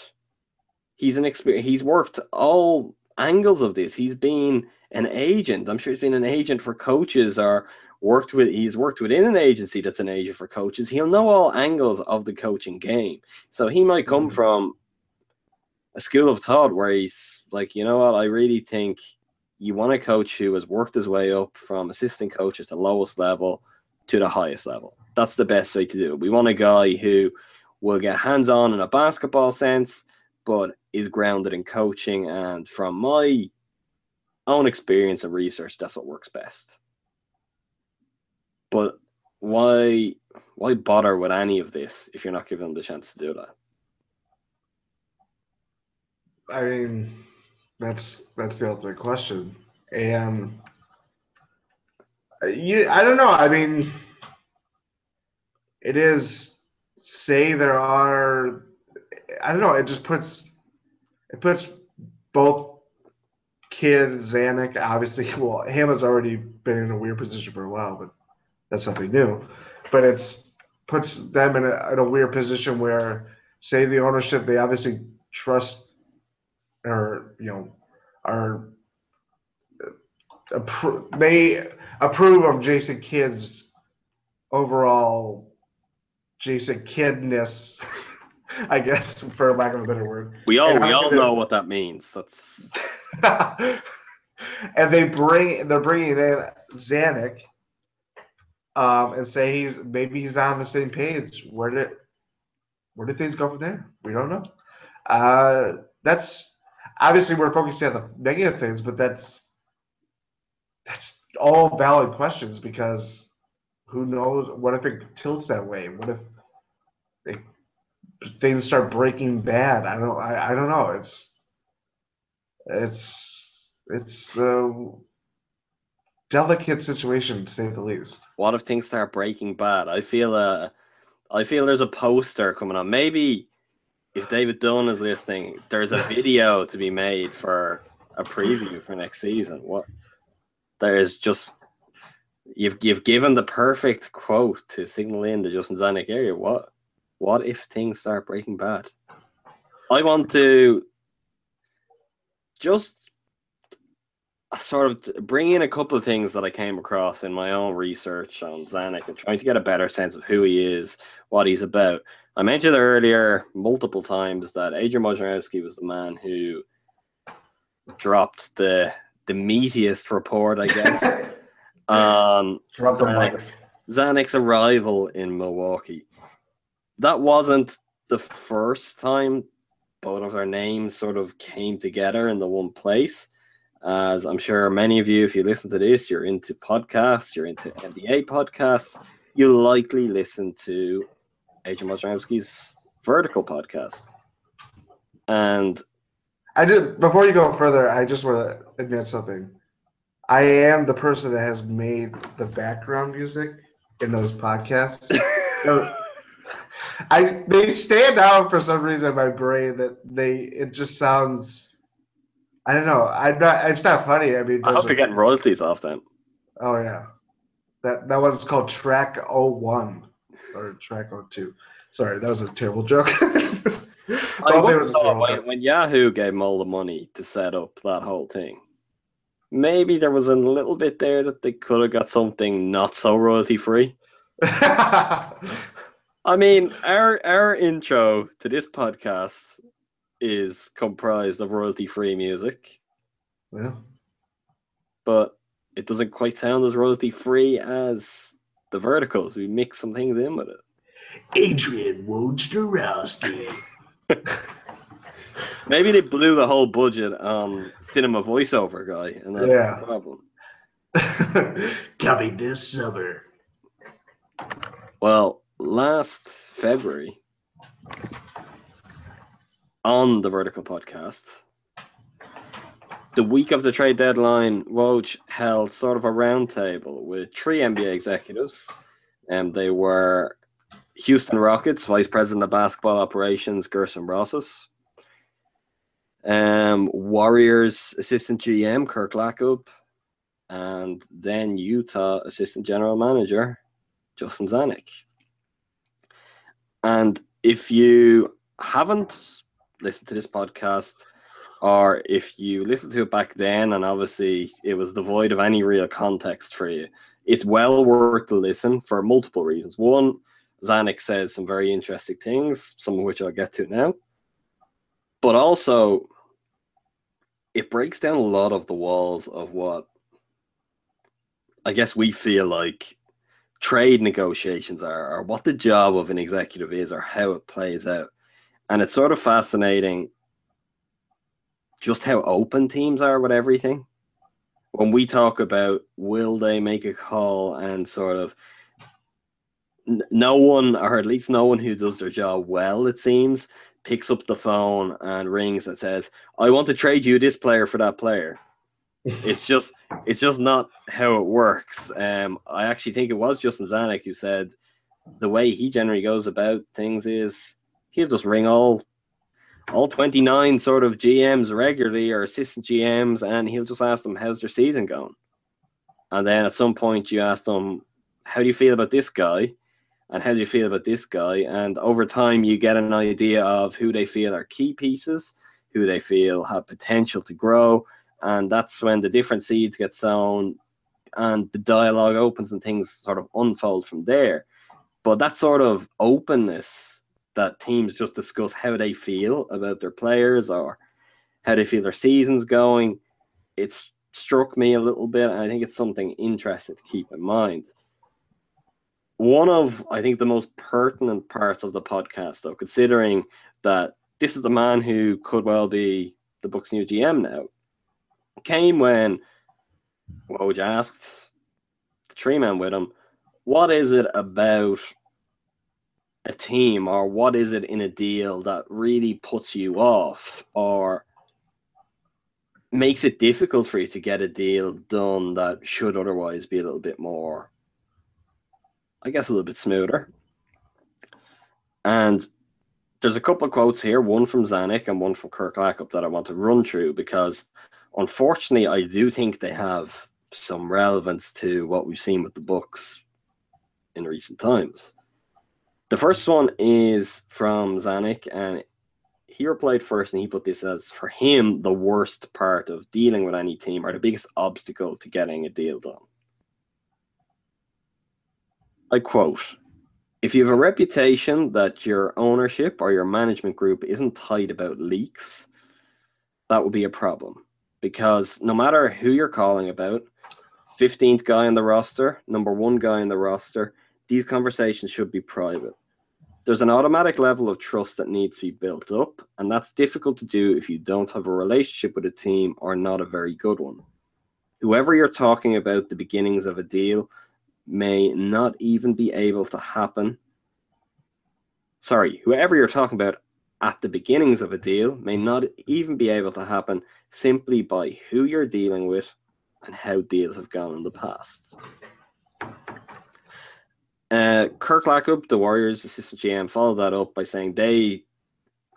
He's an experience. He's worked all angles of this. He's been an agent. I'm sure he's been an agent for coaches or worked with. He's worked within an agency that's an agent for coaches. He'll know all angles of the coaching game. So he might come Mhm. from a school of thought where he's like, you know what, I really think you want a coach who has worked his way up from assistant coach at the lowest level to the highest level. That's the best way to do it. We want a guy who will get hands on in a basketball sense, but is grounded in coaching. And from my own experience and research, that's what works best. But why why bother with any of this if you're not giving them the chance to do that? I mean, that's that's the ultimate question, and you, I don't know. I mean, it is say there are. I don't know. It just puts it puts both Kidd Zanik. Obviously, <laughs> well, has already been in a weird position for a while, but that's something new. But it's puts them in a, in a weird position where, say, the ownership they obviously trust or you know are appro- they approve of Jason Kidd's overall Jason Kiddness, <laughs> I guess, for lack of a better word. We all we all know what that means. That's <laughs> and they bring they're bringing in Zanik, um, and say he's maybe he's not on the same page. Where did where did things go from there? We don't know. Uh, that's obviously we're focusing on the negative things, but that's that's all valid questions because who knows? What if it tilts that way? What if they, things start breaking bad? I don't. I, I don't know. It's it's it's a delicate situation to say the least. what if things start breaking bad? I feel uh I feel there's a poster coming on. Maybe if David Dunn is listening, there's a <laughs> video to be made for a preview for next season. What there's just you've you've given the perfect quote to signal in the Justin Zanik area. What what if things start breaking bad? I want to just sort of bring in a couple of things that I came across in my own research on Zanik and trying to get a better sense of who he is, what he's about. I mentioned earlier multiple times that Adrian Wojnarowski was the man who dropped the the meatiest report, I guess, <laughs> on Drop the Zanik. mic. Zanik's arrival in Milwaukee. That wasn't the first time both of their names sort of came together in the one place. As I'm sure many of you, if you listen to this, you're into podcasts, you're into NBA podcasts, you likely listen to Adrian Wojnarowski's Vertical podcast. And I did before you go further. I just want to admit something. I am the person that has made the background music in those podcasts. <laughs> I they stand out for some reason in my brain that they it just sounds. I don't know. I'm not. It's not funny. I mean, I those hope you're getting royalties off them. Oh yeah, that that one's called Track 01 or Track 02. Sorry, that was a terrible joke. The <laughs> I whole thing was a terrible when, joke. when Yahoo gave them all the money to set up that whole thing, maybe there was a little bit there that they could have got something not so royalty free. <laughs> I mean, our our intro to this podcast is comprised of royalty free music, yeah. but it doesn't quite sound as royalty free as the verticals. We mix some things in with it. Adrian Wojnarowski. <laughs> Maybe they blew the whole budget on cinema voiceover guy, and that's Yeah. the problem. <laughs> Coming this summer. Well, last February on the Vertical Podcast, the week of the trade deadline, Woj held sort of a roundtable with three NBA executives, and they were Houston Rockets Vice President of Basketball Operations Gerson Rosas, um, Warriors Assistant GM Kirk Lacob, and then Utah Assistant General Manager Justin Zanik. And if you haven't listened to this podcast, or if you listened to it back then and obviously it was devoid of any real context for you, it's well worth the listen for multiple reasons. One, Zanik says some very interesting things, some of which I'll get to now. But also, it breaks down a lot of the walls of what I guess we feel like trade negotiations are, or what the job of an executive is, or how it plays out. And it's sort of fascinating just how open teams are with everything. When we talk about will they make a call and sort of no one, or at least no one who does their job well, it seems, picks up the phone and rings and says, I want to trade you this player for that player. It's just it's just not how it works. Um, I actually think it was Justin Zanik who said the way he generally goes about things is he'll just ring all all 29 sort of GMs regularly or assistant GMs and he'll just ask them how's their season going. And then at some point you ask them, How do you feel about this guy? And how do you feel about this guy? And over time you get an idea of who they feel are key pieces, who they feel have potential to grow and that's when the different seeds get sown and the dialogue opens and things sort of unfold from there. But that sort of openness that teams just discuss how they feel about their players or how they feel their season's going it's struck me a little bit. And i think it's something interesting to keep in mind. One of i think the most pertinent parts of the podcast though considering that this is the man who could well be the Bucks' new gm now came when Woj asked the tree man with him, what is it about a team or what is it in a deal that really puts you off or makes it difficult for you to get a deal done that should otherwise be a little bit more, I guess, a little bit smoother? And there's a couple of quotes here, one from Zanik and one from Kirk Lacob that I want to run through because unfortunately, I do think they have some relevance to what we've seen with the Bucks in recent times. The first one is from Zanik, and he replied first, and he put this as for him the worst part of dealing with any team or the biggest obstacle to getting a deal done. I quote If you have a reputation that your ownership or your management group isn't tight about leaks, that would be a problem because no matter who you're calling about, 15th guy on the roster, number one guy on the roster, these conversations should be private. There's an automatic level of trust that needs to be built up, and that's difficult to do if you don't have a relationship with a team or not a very good one. Whoever you're talking about the beginnings of a deal may not even be able to happen. Sorry, whoever you're talking about at the beginnings of a deal may not even be able to happen simply by who you're dealing with and how deals have gone in the past. Uh, Kirk Lacob, the Warriors assistant GM, followed that up by saying they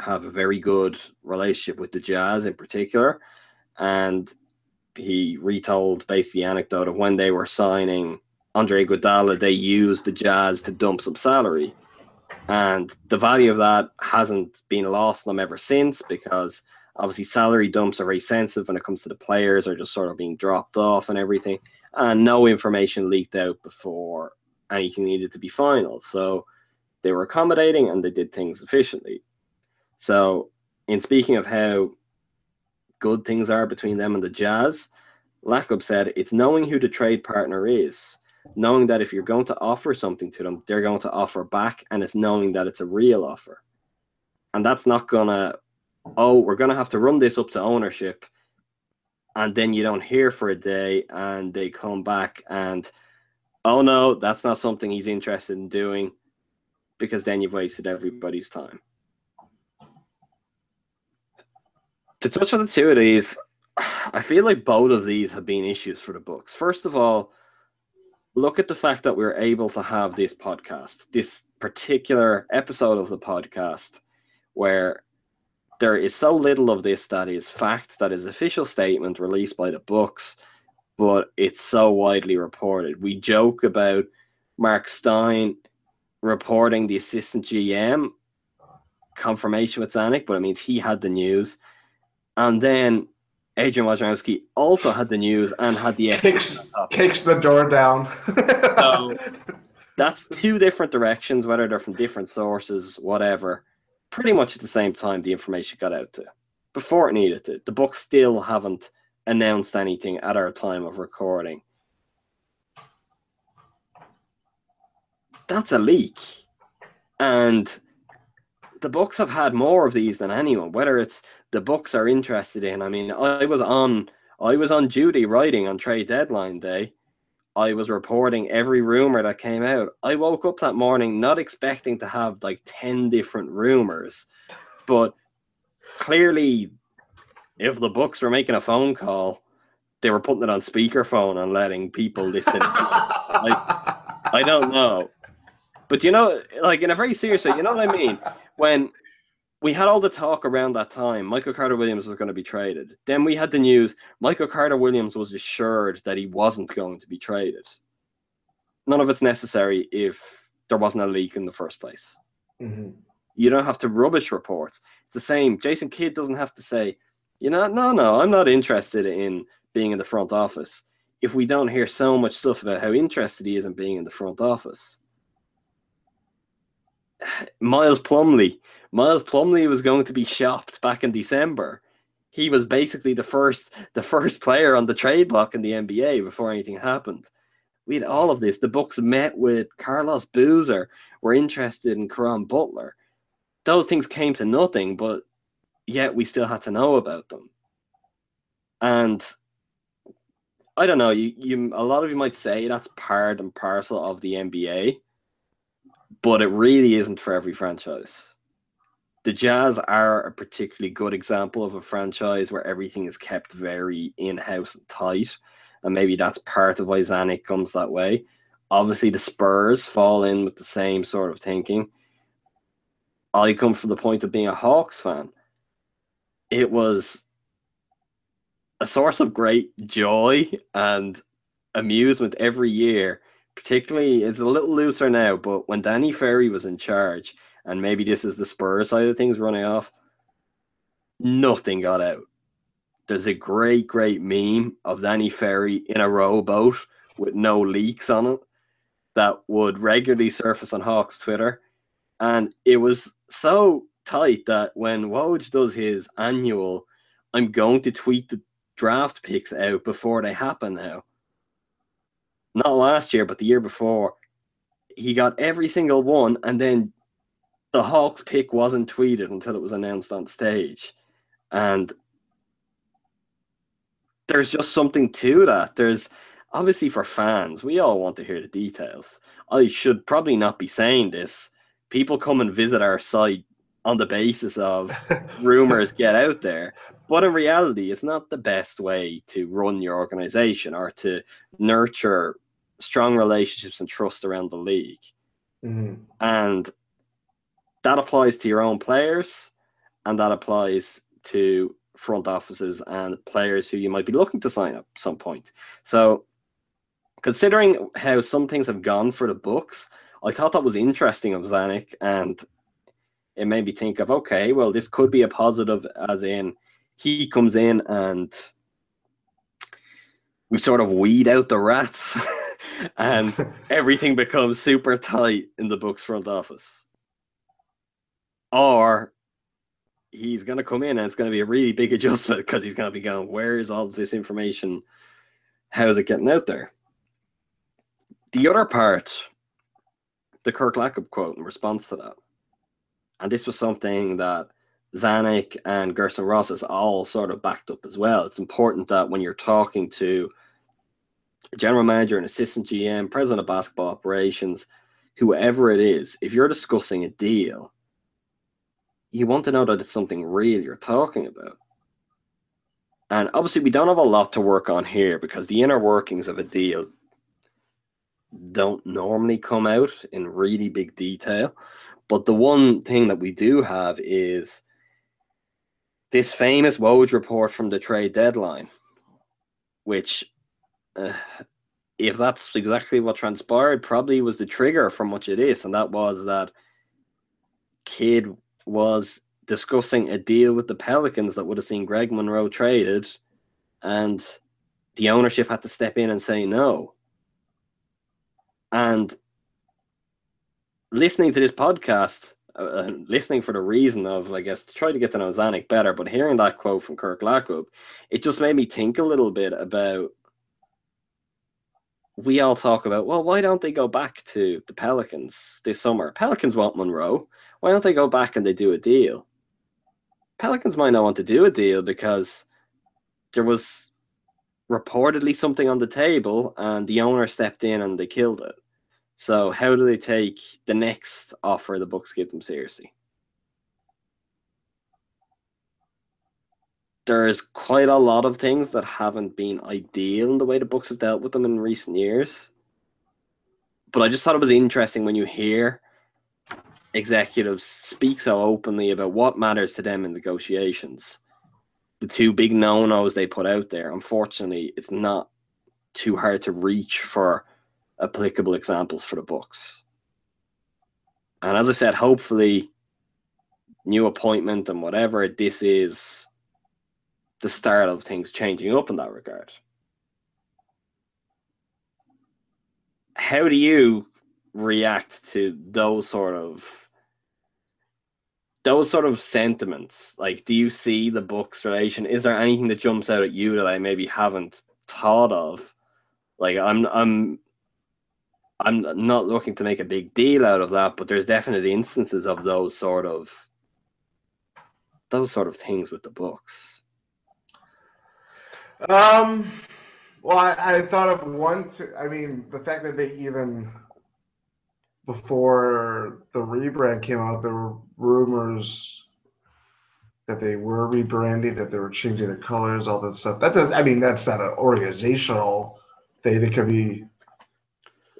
have a very good relationship with the Jazz in particular. And he retold basically the anecdote of when they were signing Andre Iguodala, they used the Jazz to dump some salary. And the value of that hasn't been lost on them ever since because obviously salary dumps are very sensitive when it comes to the players are just sort of being dropped off and everything. And no information leaked out before anything needed to be final. So they were accommodating and they did things efficiently. So, in speaking of how good things are between them and the Jazz, Lacob said it's knowing who the trade partner is, knowing that if you're going to offer something to them, they're going to offer back, and it's knowing that it's a real offer. And that's not gonna, oh, we're gonna have to run this up to ownership, and then you don't hear for a day, and they come back and oh no, that's not something he's interested in doing because then you've wasted everybody's time. To touch on the two of these, I feel like both of these have been issues for the Bucks. First of all, look at the fact that we're able to have this podcast, this particular episode of the podcast, where there is so little of this that is fact, that is official statement released by the Bucks, but it's so widely reported. We joke about Marc Stein reporting the assistant GM confirmation with Zanik, but it means he had the news. And then Adrian Wojnarowski also had the news and had the kicks, kicks the door down. so <laughs> that's two different directions, whether they're from different sources, whatever. Pretty much at the same time, the information got out to before it needed to. The Bucks still haven't announced anything at our time of recording. That's a leak. And the Bucks have had more of these than anyone, whether it's the Bucks are interested in. I mean, I was on I was on duty writing on trade deadline day. I was reporting every rumor that came out. I woke up that morning not expecting to have like 10 different rumors, but clearly if the Bucks were making a phone call, they were putting it on speakerphone and letting people listen. I, I don't know, but you know, like in a very serious way, you know what I mean? When we had all the talk around that time, Michael Carter Williams was going to be traded. Then we had the news Michael Carter Williams was assured that he wasn't going to be traded. None of it's necessary if there wasn't a leak in the first place. Mm-hmm. You don't have to rubbish reports. It's the same. Jason Kidd doesn't have to say, you know, no, no, I'm not interested in being in the front office. If we don't hear so much stuff about how interested he is in being in the front office, Miles Plumlee, Miles Plumlee was going to be shopped back in December. He was basically the first, the first player on the trade block in the NBA before anything happened. We had all of this. The Bucks met with Carlos Boozer. Were interested in Caron Butler. Those things came to nothing, but yet we still had to know about them. And I don't know, you, you a lot of you might say that's part and parcel of the NBA, but it really isn't for every franchise. The Jazz are a particularly good example of a franchise where everything is kept very in-house and tight. And maybe that's part of why Zanik comes that way. Obviously, the Spurs fall in with the same sort of thinking. I come from the point of being a Hawks fan it was a source of great joy and amusement every year. Particularly, it's a little looser now, but when Danny Ferry was in charge, and maybe this is the Spurs side of things running off, nothing got out. There's a great, great meme of Danny Ferry in a rowboat with no leaks on it that would regularly surface on Hawks Twitter. And it was so tight that when Woj does his annual, I'm going to tweet the draft picks out before they happen now. Not last year, but the year before. He got every single one, and then the Hawks pick wasn't tweeted until it was announced on stage. And there's just something to that. There's obviously for fans, we all want to hear the details. I should probably not be saying this. People come and visit our site on the basis of <laughs> rumors get out there. But in reality, it's not the best way to run your organization or to nurture strong relationships and trust around the league. Mhm. And that applies to your own players and that applies to front offices and players who you might be looking to sign up at some point. So considering how some things have gone for the Bucks, I thought that was interesting of Zanik and it made me think of okay, well, this could be a positive as in he comes in and we sort of weed out the rats <laughs> and everything becomes super tight in the Bucks front office. Or he's going to come in and it's going to be a really big <laughs> adjustment because he's going to be going, where is all this information? How is it getting out there? The other part, the Kirk Lacob quote in response to that, and this was something that Zanik and Gerson Rosas all sort of backed up as well. It's important that when you're talking to general manager, an assistant GM, president of basketball operations, whoever it is, if you're discussing a deal, you want to know that it's something real you're talking about. And obviously, we don't have a lot to work on here because the inner workings of a deal don't normally come out in really big detail. But the one thing that we do have is this famous Woj report from the trade deadline, which, <sighs> if that's exactly what transpired, probably was the trigger for much of this. And that was that Kidd was discussing a deal with the Pelicans that would have seen Greg Monroe traded, and the ownership had to step in and say no. And listening to this podcast, uh, listening for the reason of, I guess, to try to get to know Zanik better, but hearing that quote from Kirk Lacob, it just made me think a little bit about. We all talk about, well, why don't they go back to the Pelicans this summer? Pelicans want Monroe. Why don't they go back and they do a deal? Pelicans might not want to do a deal because there was reportedly something on the table and the owner stepped in and they killed it. So how do they take the next offer the Bucks give them seriously? There's quite a lot of things that haven't been ideal in the way the Bucks have dealt with them in recent years. But I just thought it was interesting when you hear executives speak so openly about what matters to them in negotiations. The two big no-nos they put out there, unfortunately, it's not too hard to reach for applicable examples for the Bucks. And as I said, hopefully, new appointment and whatever this is, the start of things changing up in that regard. How do you react to those sort of those sort of sentiments? Like, do you see the Bucks' relation? Is there anything that jumps out at you that I maybe haven't thought of? Like, I'm I'm I'm not looking to make a big deal out of that, but there's definite instances of those sort of those sort of things with the Bucks. Um, well, I, I thought of one. I mean, the fact that they even before the rebrand came out, there were rumors that they were rebranding, that they were changing the colors, all that stuff. That does. I mean, that's not an organizational thing. It could be,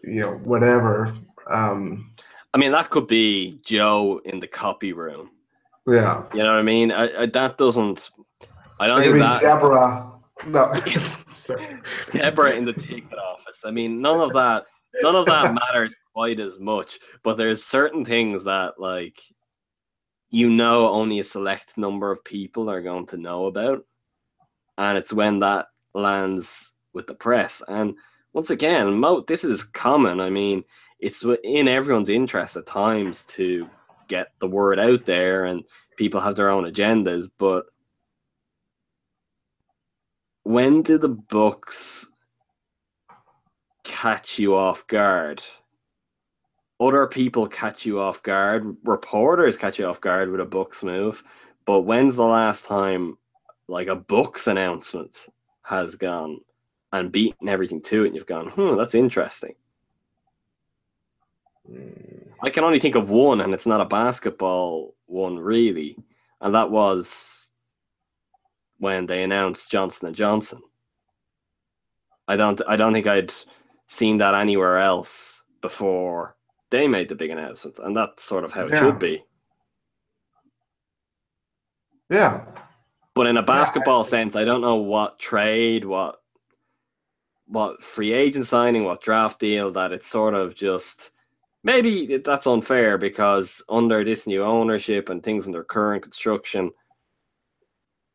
you know, whatever. Um, I mean, that could be Joe in the copy room. yeah. You know what I mean? I, I, that doesn't. I don't I think mean, that Deborah. No. <laughs> Deborah in the ticket office. I mean, none of that. None of that <laughs> matters quite as much. But there's certain things that, like, you know, only a select number of people are going to know about, and it's when that lands with the press. And once again, mo- this is common. I mean, it's in everyone's interest at times to get the word out there, and people have their own agendas. But when do the Bucks catch you off guard? Other people catch you off guard. Reporters catch you off guard with a Bucks move. But when's the last time, like a Bucks announcement has gone and beaten everything to it, and you've gone, hmm, that's interesting. I can only think of one, and it's not a basketball one really, and that was when they announced Johnson and Johnson. I don't, I don't think I'd seen that anywhere else before they made the big announcement, and that's sort of how it Yeah. should be. Yeah. But in a basketball sense, I don't know what trade, what what free agent signing, what draft deal that it's sort of just maybe that's unfair because under this new ownership and things under current construction,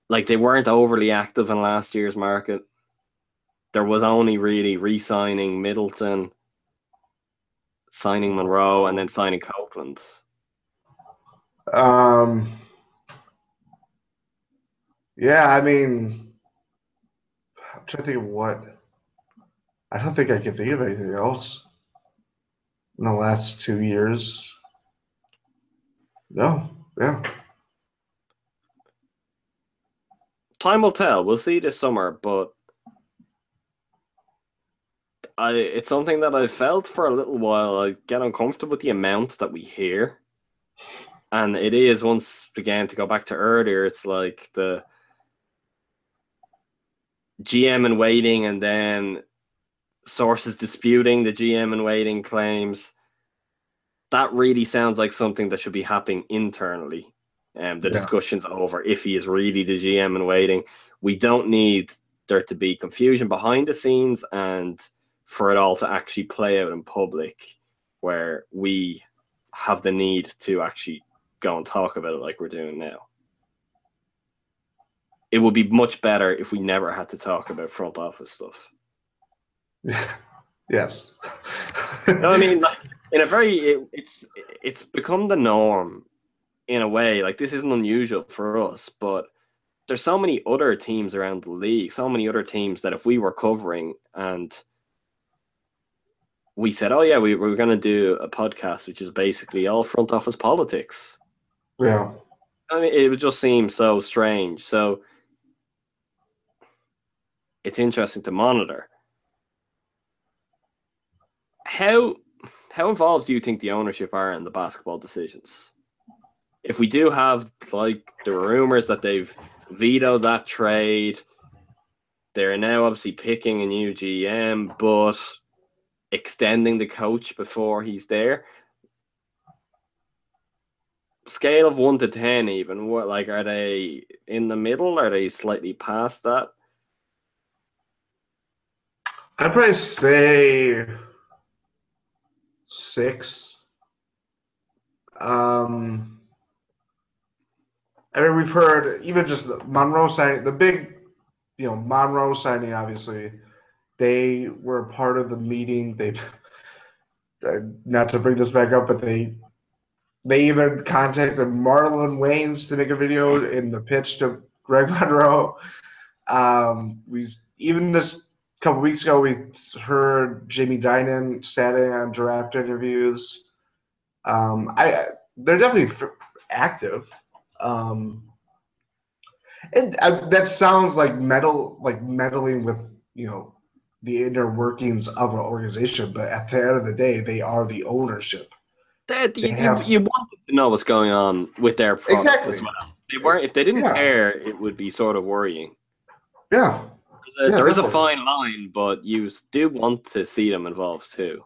like they weren't overly active in last year's market. There was only really re-signing Middleton, signing Monroe, and then signing Copeland. Um, yeah, I mean, I'm trying to think of what. I don't think I can think of anything else in the last two years. No, yeah, time will tell. We'll see this summer, but I it's something that I felt for a little while. I get uncomfortable with the amount that we hear. And it is once again to go back to earlier, it's like the GM and waiting and then sources disputing the GM and waiting claims. That really sounds like something that should be happening internally. Um, the Yeah. discussion's over if he is really the GM and waiting. We don't need there to be confusion behind the scenes and for it all to actually play out in public where we have the need to actually go and talk about it like we're doing now. It would be much better if we never had to talk about front office stuff. <laughs> yes. No, I mean, <laughs> like, in a very, it, it's it's become the norm in a way. Like this isn't unusual for us, but there's so many other teams around the league, so many other teams that if we were covering and we said, oh yeah, we, we're going to do a podcast which is basically all front office politics. yeah. I mean, it would just seem so strange. So it's interesting to monitor. How how involved do you think the ownership are in the basketball decisions? If we do have like the rumors that they've vetoed that trade, they're now obviously picking a new GM, but extending the coach before he's there. Scale of one to ten even what like are they in the middle? Are they slightly past that? I'd probably say six. Um, I mean, we've heard even just the Monroe signing, the big, you know, Monroe signing. Obviously, they were part of the meeting. They, uh, not to bring this back up, but they, they even contacted Marlon Wayans to make a video in the pitch to Greg <laughs> Monroe. Um, we even this couple weeks ago, we heard Jamie Dinan standing on draft interviews. Um, I they're definitely active. Um, and uh, that sounds like meddle, like meddling with you know the inner workings of an organization. But at the end of the day, they are the ownership. that you, have- you wanted to know what's going on with their product Exactly. as well they weren't if they didn't Yeah. care it would be sort of worrying Yeah, There- Yeah, there is a fine line but you do want to see them involved too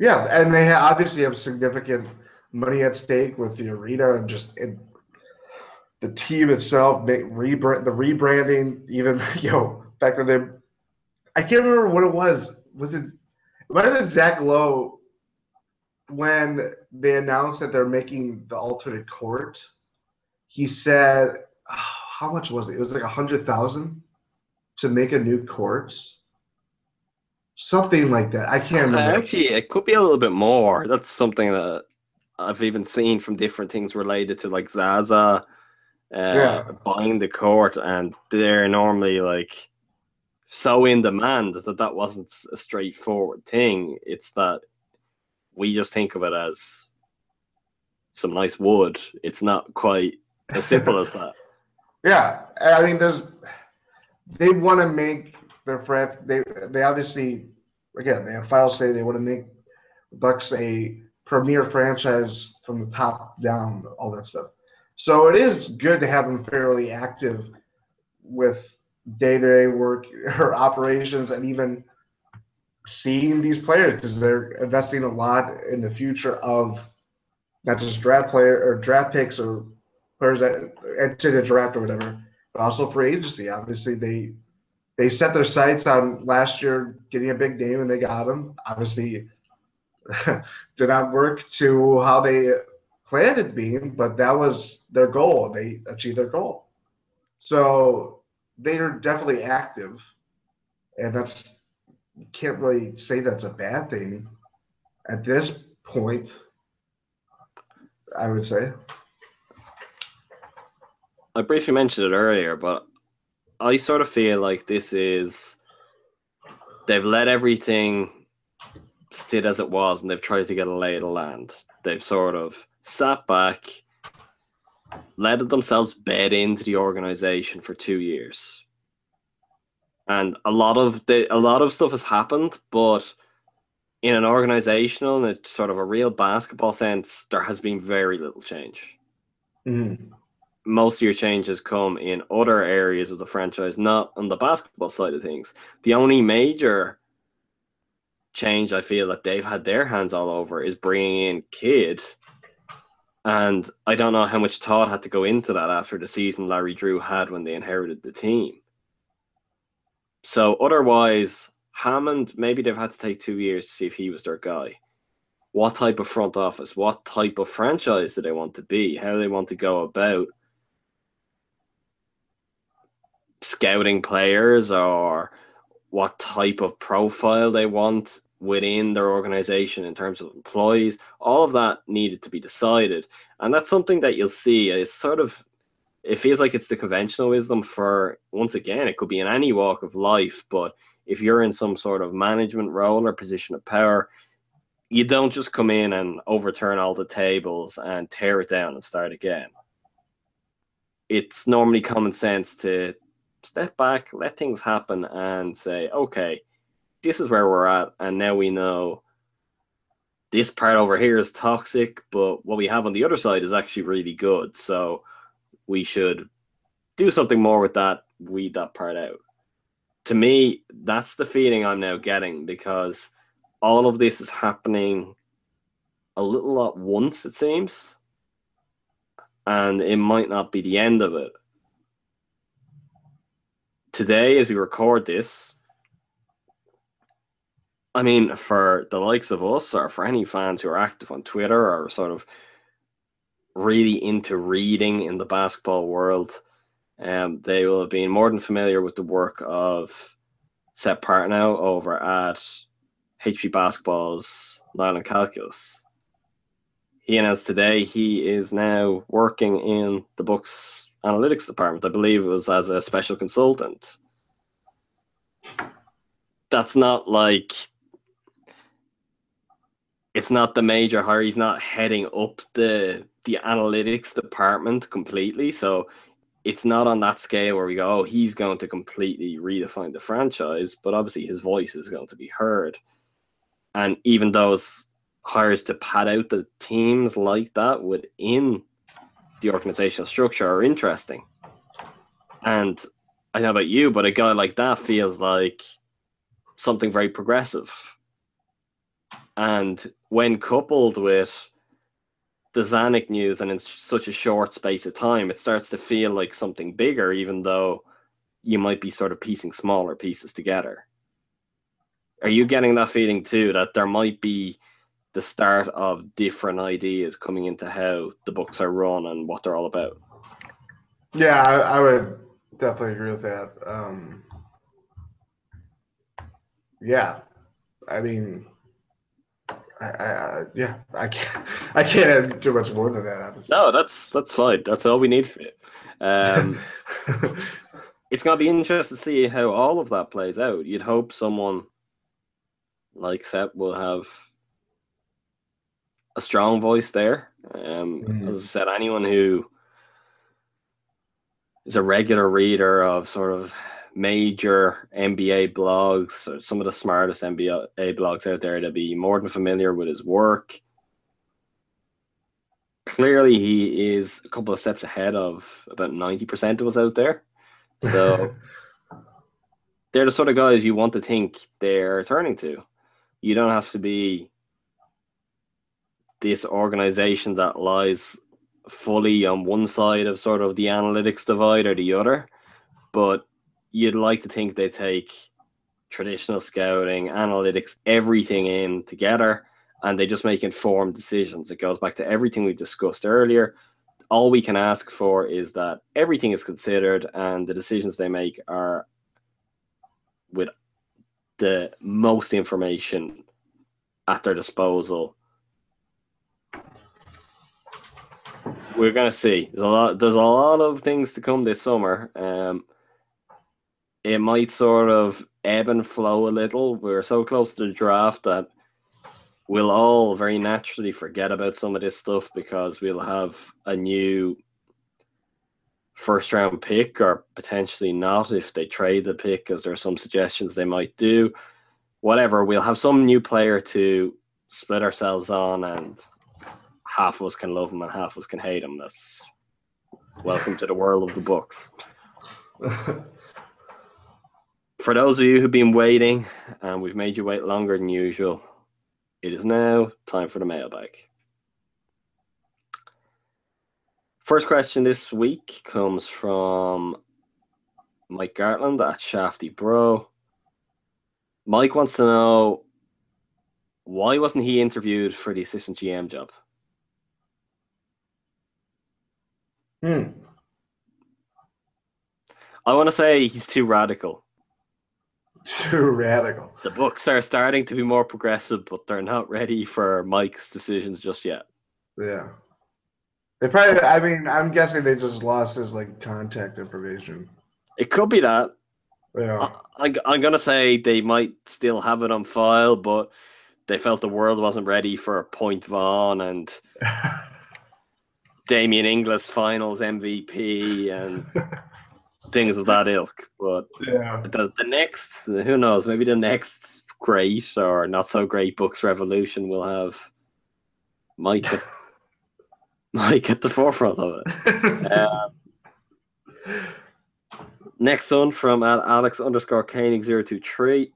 yeah, and they ha- obviously have significant money at stake with the arena and just the team itself. Make rebrand the rebranding, even <laughs> you know back when they, I can't remember what it was. Was it? It might have been Zach Lowe when they announced that they're making the alternate court. He said, oh, <sighs> "How much was it? It was like a hundred thousand to make a new court." Something like that. I can't Uh, remember. actually it could be a little bit more that's something that i've even seen from different things related to like zaza uh, Yeah. buying the court and they're normally like so in demand that that wasn't a straightforward thing. It's that we just think of it as some nice wood. It's not quite as simple as that. <laughs> Yeah, I mean, there's they want to make their friend. They they obviously again they have files say they want to make Bucks a premier franchise from the top down, all that stuff. So it is good to have them fairly active with day-to-day work <laughs> or operations and even seeing these players because they're investing a lot in the future of not just draft player or draft picks or players that enter the draft or whatever, but also free agency. Obviously, they they set their sights on last year getting a big name and they got him. Obviously, <laughs> did not work to how they planned it but that was their goal. They achieved their goal. So they are definitely active, and that's you can't really say that's a bad thing at this point. I would say. I briefly mentioned it earlier, but I sort of feel like this is they've let everything sit as it was and they've tried to get a lay of the land. They've sort of sat back, let themselves bed into the organization for two years. And a lot of the a lot of stuff has happened, but in an organizational and sort of a real basketball sense, there has been very little change. Mm. Most of your changes come in other areas of the franchise, not on the basketball side of things. The only major change I feel that they've had their hands all over is bringing in Kidd. And I don't know how much thought had to go into that after the season Larry Drew had when they inherited the team. So otherwise, Hammond, maybe they've had to take two years to see if he was their guy. What type of front office, what type of franchise do they want to be? How do they want to go about scouting players or what type of profile they want within their organization in terms of employees. All of that needed to be decided. And that's something that you'll see uh, is sort of it feels like it's the conventional wisdom for once again, it could be in any walk of life, but if you're in some sort of management role or position of power, you don't just come in and overturn all the tables and tear it down and start again. It's normally common sense to step back, let things happen, and say, okay, this is where we're at, and now we know this part over here is toxic, but what we have on the other side is actually really good. So we should do something more with that, weed that part out to me, that's the feeling I'm now getting because all of this is happening a little at once, it seems. And it might not be the end of it. Today, as we record this, I mean, for the likes of us or for any fans who are active on Twitter or sort of really into reading in the basketball world, um, they will have been more than familiar with the work of Seth Partnow over at HP Basketball's Nylon Calculus. He announced today he is now working in the Bucks' analytics department. I believe it was as a special consultant. That's not like it's not the major hire. He's not heading up the the analytics department completely. So it's not on that scale where we go, oh, he's going to completely redefine the franchise, but obviously his voice is going to be heard. And even those hires to pad out the teams like that within the organizational structure are interesting. And I know about you, but a guy like that feels like something very progressive. And when coupled with the Zanik news and in such a short space of time, it starts to feel like something bigger, even though you might be sort of piecing smaller pieces together. Are you getting that feeling too that there might be the start of different ideas coming into how the Bucks are run and what they're all about? Yeah, I, I would definitely agree with that. Um, yeah, I mean, I, I, yeah, I can't, I can't add too much more than that. Obviously. No, that's that's fine. That's all we need for it. Um, <laughs> it's gonna be interesting to see how all of that plays out. You'd hope someone like Seth will have a strong voice there. Um, Mhm. As I said, anyone who is a regular reader of sort of major NBA blogs or some of the smartest NBA blogs out there, they'll be more than familiar with his work. Clearly, he is a couple of steps ahead of about 90% of us out there. So <laughs> they're the sort of guys you want to think they're turning to. You don't have to be this organization that lies fully on one side of sort of the analytics divide or the other, but you'd like to think they take traditional scouting, analytics, everything in together, and they just make informed decisions. It goes back to everything we discussed earlier. All we can ask for is that everything is considered and the decisions they make are with the most information at their disposal. We're gonna see. There's a lot. There's a lot of things to come this summer. Um, it might sort of ebb and flow a little. We're so close to the draft that we'll all very naturally forget about some of this stuff because we'll have a new first round pick or potentially not if they trade the pick as there are some suggestions they might do. Whatever we'll have some new player to split ourselves on and half of us can love him and half of us can hate him. That's welcome to the world of the Bucks <laughs> for those of you who've been waiting and we've made you wait longer than usual it is now time for the mailbag First question this week comes from Mike Gartland at Shafty Bro. Mike wants to know why wasn't he interviewed for the assistant GM job? Hmm. I want to say he's too radical. Too radical. The Bucks are starting to be more progressive, but they're not ready for Mike's decisions just yet. Yeah. They probably. I mean, I'm guessing they just lost his like contact information. It could be that. Yeah. I, I'm going to say they might still have it on file, but they felt the world wasn't ready for Point Vaughn and <laughs> Damien Inglis finals MVP and <laughs> things of that ilk. But yeah. the, the next, who knows, maybe the next great or not so great Bucks revolution will have Mike at, <laughs> Mike at the forefront of it. <laughs> Um, next one from Alex underscore Koenig 023.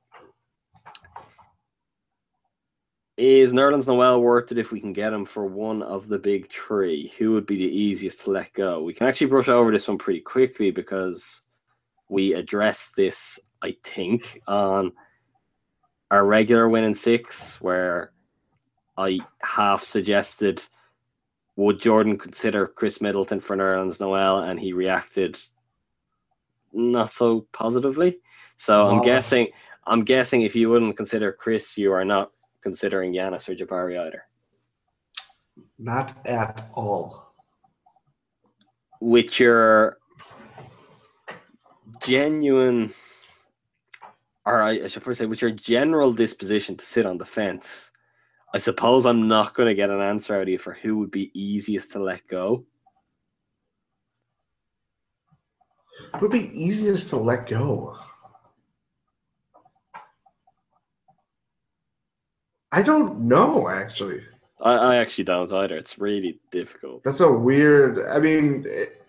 Is Nerlens Noel worth it if we can get him for one of the big three? Who would be the easiest to let go? We can actually brush over this one pretty quickly because we addressed this, I think, on our regular win in six, where I half suggested would Jordan consider Khris Middleton for Nerlens Noel, and he reacted not so positively. So I'm guessing I'm guessing if you wouldn't consider Khris, you are not considering Giannis or Jabari either. Not at all. With your genuine or I, I should probably say with your general disposition to sit on the fence, I suppose I'm not gonna get an answer out of you for who would be easiest to let go. It would be easiest to let go. I don't know, actually. I, I actually don't either. It's really difficult. That's a weird. I mean, it,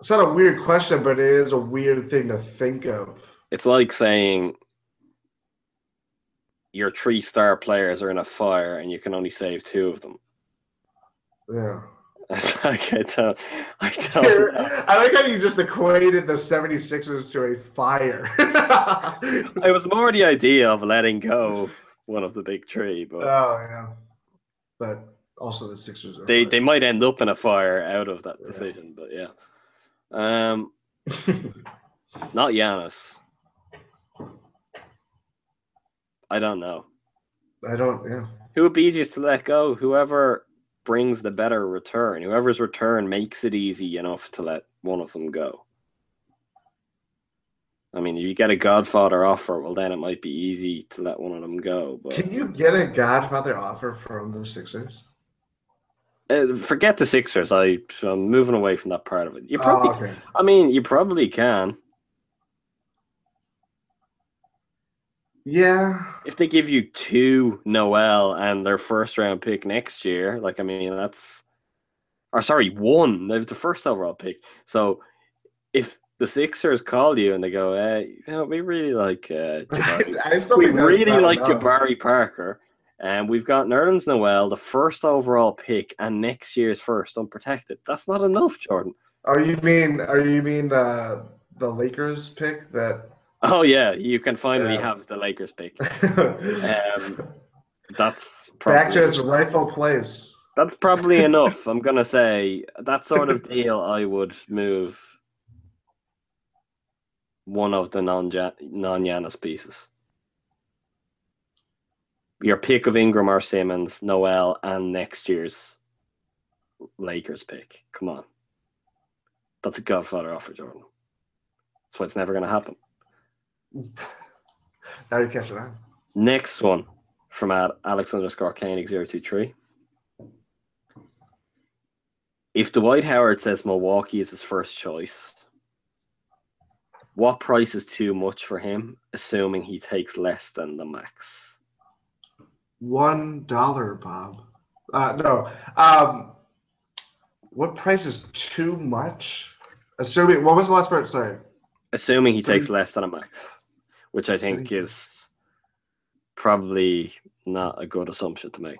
it's not a weird question, but it is a weird thing to think of. It's like saying your three star players are in a fire and you can only save two of them. Yeah. <laughs> It's like I don't, I <laughs> don't. I like how you just equated the 76ers to a fire. <laughs> It was more the idea of letting go one of the big three, but oh, yeah. But also the Sixers are. they fine. they might end up in a fire out of that Yeah. decision. But yeah, um, <laughs> not Giannis. I don't know. I don't, yeah. Who would be easiest to let go? Whoever brings the better return. Whoever's return makes it easy enough to let one of them go. I mean, if you get a Godfather offer, well, then it might be easy to let one of them go. But Can you get a Godfather offer from the Sixers? uh, forget the Sixers. I, I'm moving away from that part of it. You probably, Oh, okay. I mean, you probably can Yeah. if they give you two Noel and their first round pick next year. Like, I mean, that's, or sorry, one. They have the first overall pick. So, if the Sixers call you and they go, uh, you know, we really like uh, <laughs> Jabari I still we really like. Jabari Parker, and we've got Nerlens Noel, the first overall pick, and next year's first unprotected. That's not enough, Jordan. Are you mean? Are you mean the the Lakers pick that? Oh yeah, you can finally Yeah. have the Lakers pick. <laughs> um, That's Back to its rightful place. that's probably enough. I'm gonna say that sort of deal. I would move one of the non non Giannis pieces. Your pick of Ingram or Simmons, Noel, and next year's Lakers pick. Come on. That's a Godfather offer, Jordan. That's why it's never going to happen. <laughs> Now you're catching on. Next one from Alex underscore Koenig 023. If Dwight Howard says Milwaukee is his first choice, what price is too much for him, assuming he takes less than the max? One dollar, Bob. Uh, no. Um, what price is too much? Assuming what was the last part? Sorry. Assuming he takes less than a max, which I think is probably not a good assumption to make.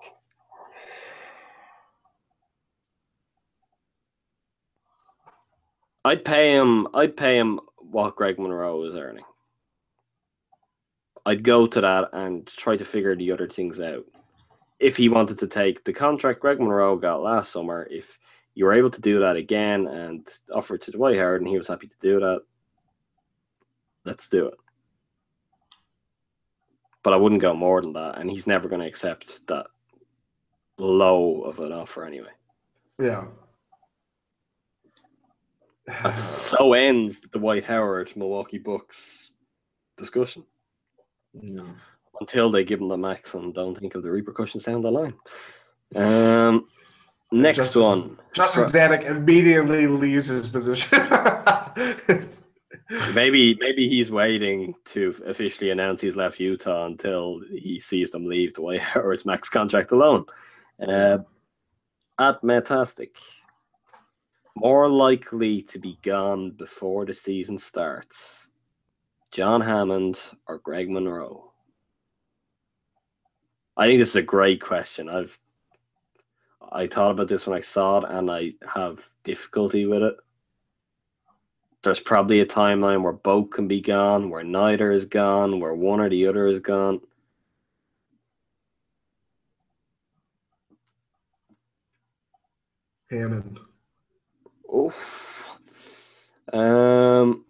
I'd pay him. I'd pay him what Greg Monroe is earning. I'd go to that and try to figure the other things out. If he wanted to take the contract Greg Monroe got last summer, if you were able to do that again and offer it to Dwight Howard and he was happy to do that, let's do it. But I wouldn't go more than that, and he's never going to accept that low of an offer anyway. Yeah. That's so ends the Dwight Howard Milwaukee Bucks discussion No. until they give him the max and don't think of the repercussions down the line. Um, next Justin- one, Justin Zanik immediately leaves his position. <laughs> maybe maybe he's waiting to officially announce he's left Utah until he sees them leave Dwight Howard's max contract alone. Uh, at Metastic, more likely to be gone before the season starts, John Hammond or Greg Monroe? I think this is a great question. I've I thought about this when I saw it, and I have difficulty with it. There's probably a timeline where both can be gone, where neither is gone, where one or the other is gone. Hammond. Oof. Um,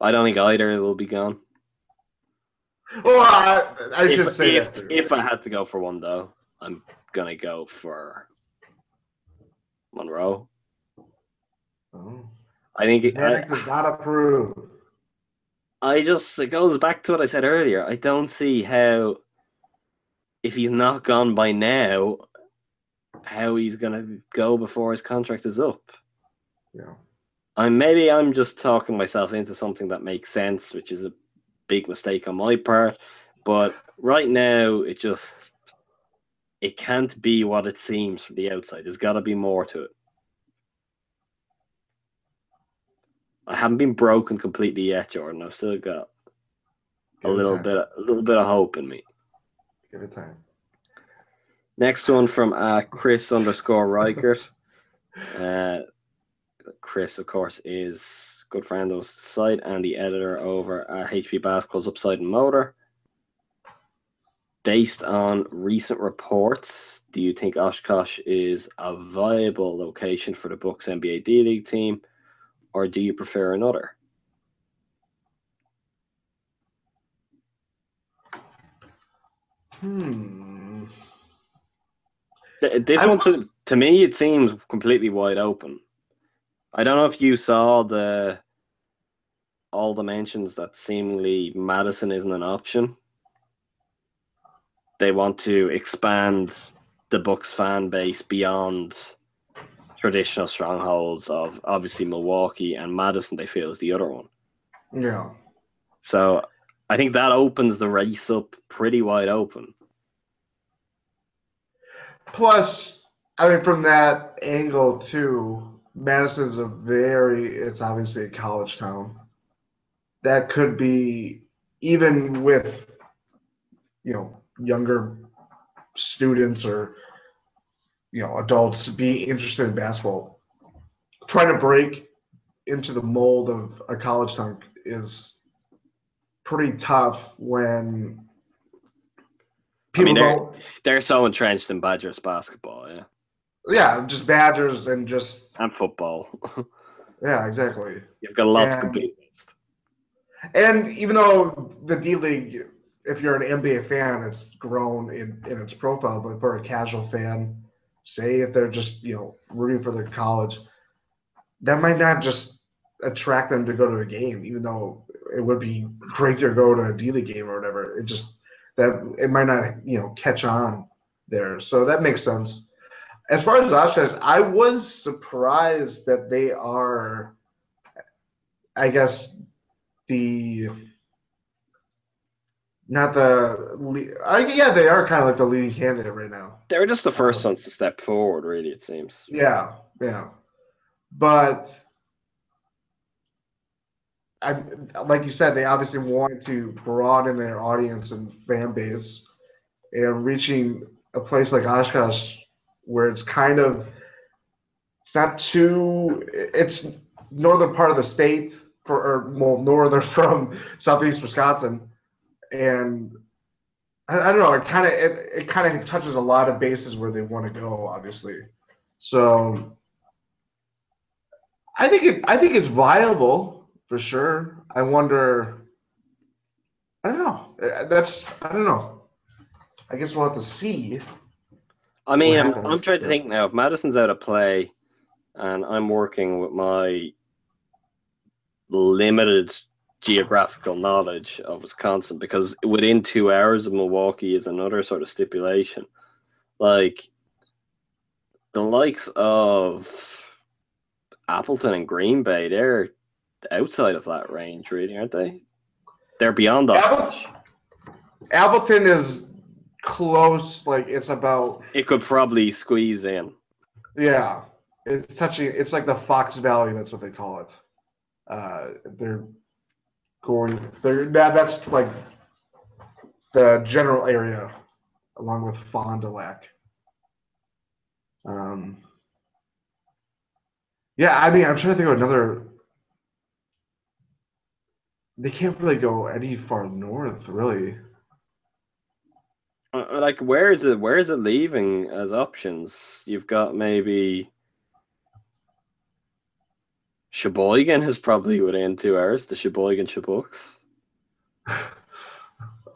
I don't think either will be gone. Well, I, I should if, say if, if I had to go for one though, I'm gonna go for Monroe. Oh. I think it, I, does not approve. I just it goes back to what I said earlier. I don't see how if he's not gone by now, how he's gonna go before his contract is up. Yeah. I'm maybe I'm just talking myself into something that makes sense, which is a big mistake on my part. But right now, it just it can't be what it seems from the outside. There's got to be more to it. I haven't been broken completely yet, Jordan. I've still got a Give little time. bit, a little bit of hope in me. Give it time. Next one from uh, Chris underscore Reichert. <laughs> Uh, Chris, of course, is good friend of the site and the editor over at HP Basketball's Upside and Motor. Based on recent reports, do you think Oshkosh is a viable location for the Bucks NBA D League team, or do you prefer another? Hmm. Th- This I one, to, to me, it seems completely wide open. I don't know if you saw the all the mentions that seemingly Madison isn't an option. They want to expand the Bucks fan base beyond traditional strongholds of obviously Milwaukee and Madison. They feel is the other one. Yeah. So I think that opens the race up pretty wide open. Plus, I mean, from that angle too, Madison's a very, it's obviously a college town. That could be, even with, you know, younger students or, you know, adults be interested in basketball. Trying to break into the mold of a college town is pretty tough when I mean, they're they're so entrenched in Badgers basketball, yeah, yeah, just Badgers and just and football. <laughs> yeah, exactly. You've got a lot to compete against. And even though the D League, if you're an NBA fan, it's grown in, in its profile, but for a casual fan, say if they're just you know rooting for their college, that might not just attract them to go to a game, even though it would be great to go to a D League game or whatever. It just that it might not you know catch on there, so that makes sense. As far as Oshkosh, I was surprised that they are, I guess, the not the I, yeah they are kind of like the leading candidate right now. They're just the first um, ones to step forward, really. It seems. Yeah, yeah, but I like you said they obviously want to broaden their audience and fan base, and reaching a place like Oshkosh where it's kind of it's not too it's northern part of the state for or well northern <laughs> from southeast Wisconsin, and I, I don't know it kind of it, it kind of touches a lot of bases where they want to go obviously, so I think it I think it's viable for sure. I wonder. I don't know. Uh, That's I don't know. I guess we'll have to see. I mean, I'm, I'm trying to think now. If Madison's out of play, and I'm working with my limited geographical knowledge of Wisconsin, because within two hours of Milwaukee is another sort of stipulation. Like the likes of Appleton and Green Bay, they're outside of that range, really, aren't they? They're beyond that. Apple- Appleton is close. Like it's about It could probably squeeze in. yeah. It's touching. It's like the Fox Valley. That's what they call it. Uh, they're going. They're that. That's like the general area, along with Fond du Lac. Um. Yeah, I mean, I'm trying to think of another. They can't really go any far north, really. Uh, like where is it where is it leaving as options you've got maybe Sheboygan is probably within two hours the Sheboygan Shabooks <laughs>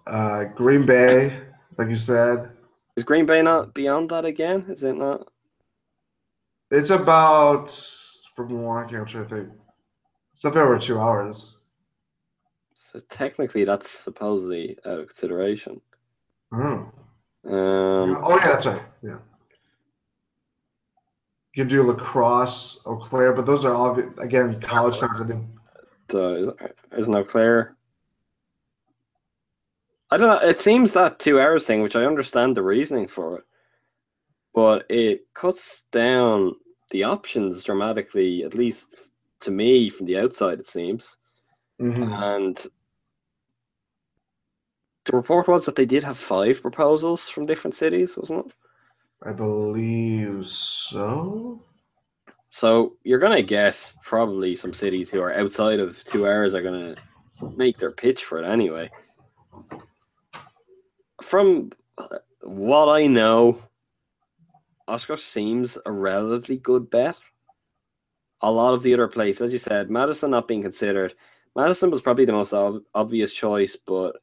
Uh, Green Bay, like you said, is Green Bay not beyond that again is it not it's about from Milwaukee. I'm trying to think. It's up over two hours. So technically that's supposedly out of consideration Oh. um oh yeah, that's right. Yeah. You can do La Crosse, Eau Claire, but those are all again college towns. I think. so is, is Eau Claire I don't know it seems that two hours thing which I understand the reasoning for it but it cuts down the options dramatically, at least to me from the outside, it seems. Mhm. And the report was that they did have five proposals from different cities, wasn't it? I believe so. So you're gonna guess probably some cities who are outside of two hours are gonna make their pitch for it anyway. From what I know, Oshkosh seems a relatively good bet. A lot of the other places, as you said, Madison not being considered. Madison was probably the most ob- obvious choice, but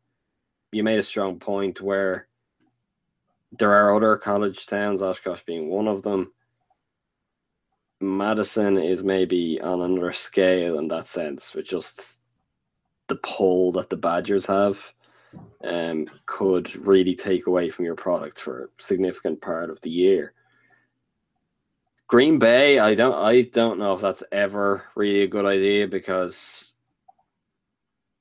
you made a strong point where there are other college towns, Oshkosh being one of them. Madison is maybe on another scale in that sense, with just the pull that the Badgers have, um, could really take away from your product for a significant part of the year. Green Bay, I don't, I don't know if that's ever really a good idea because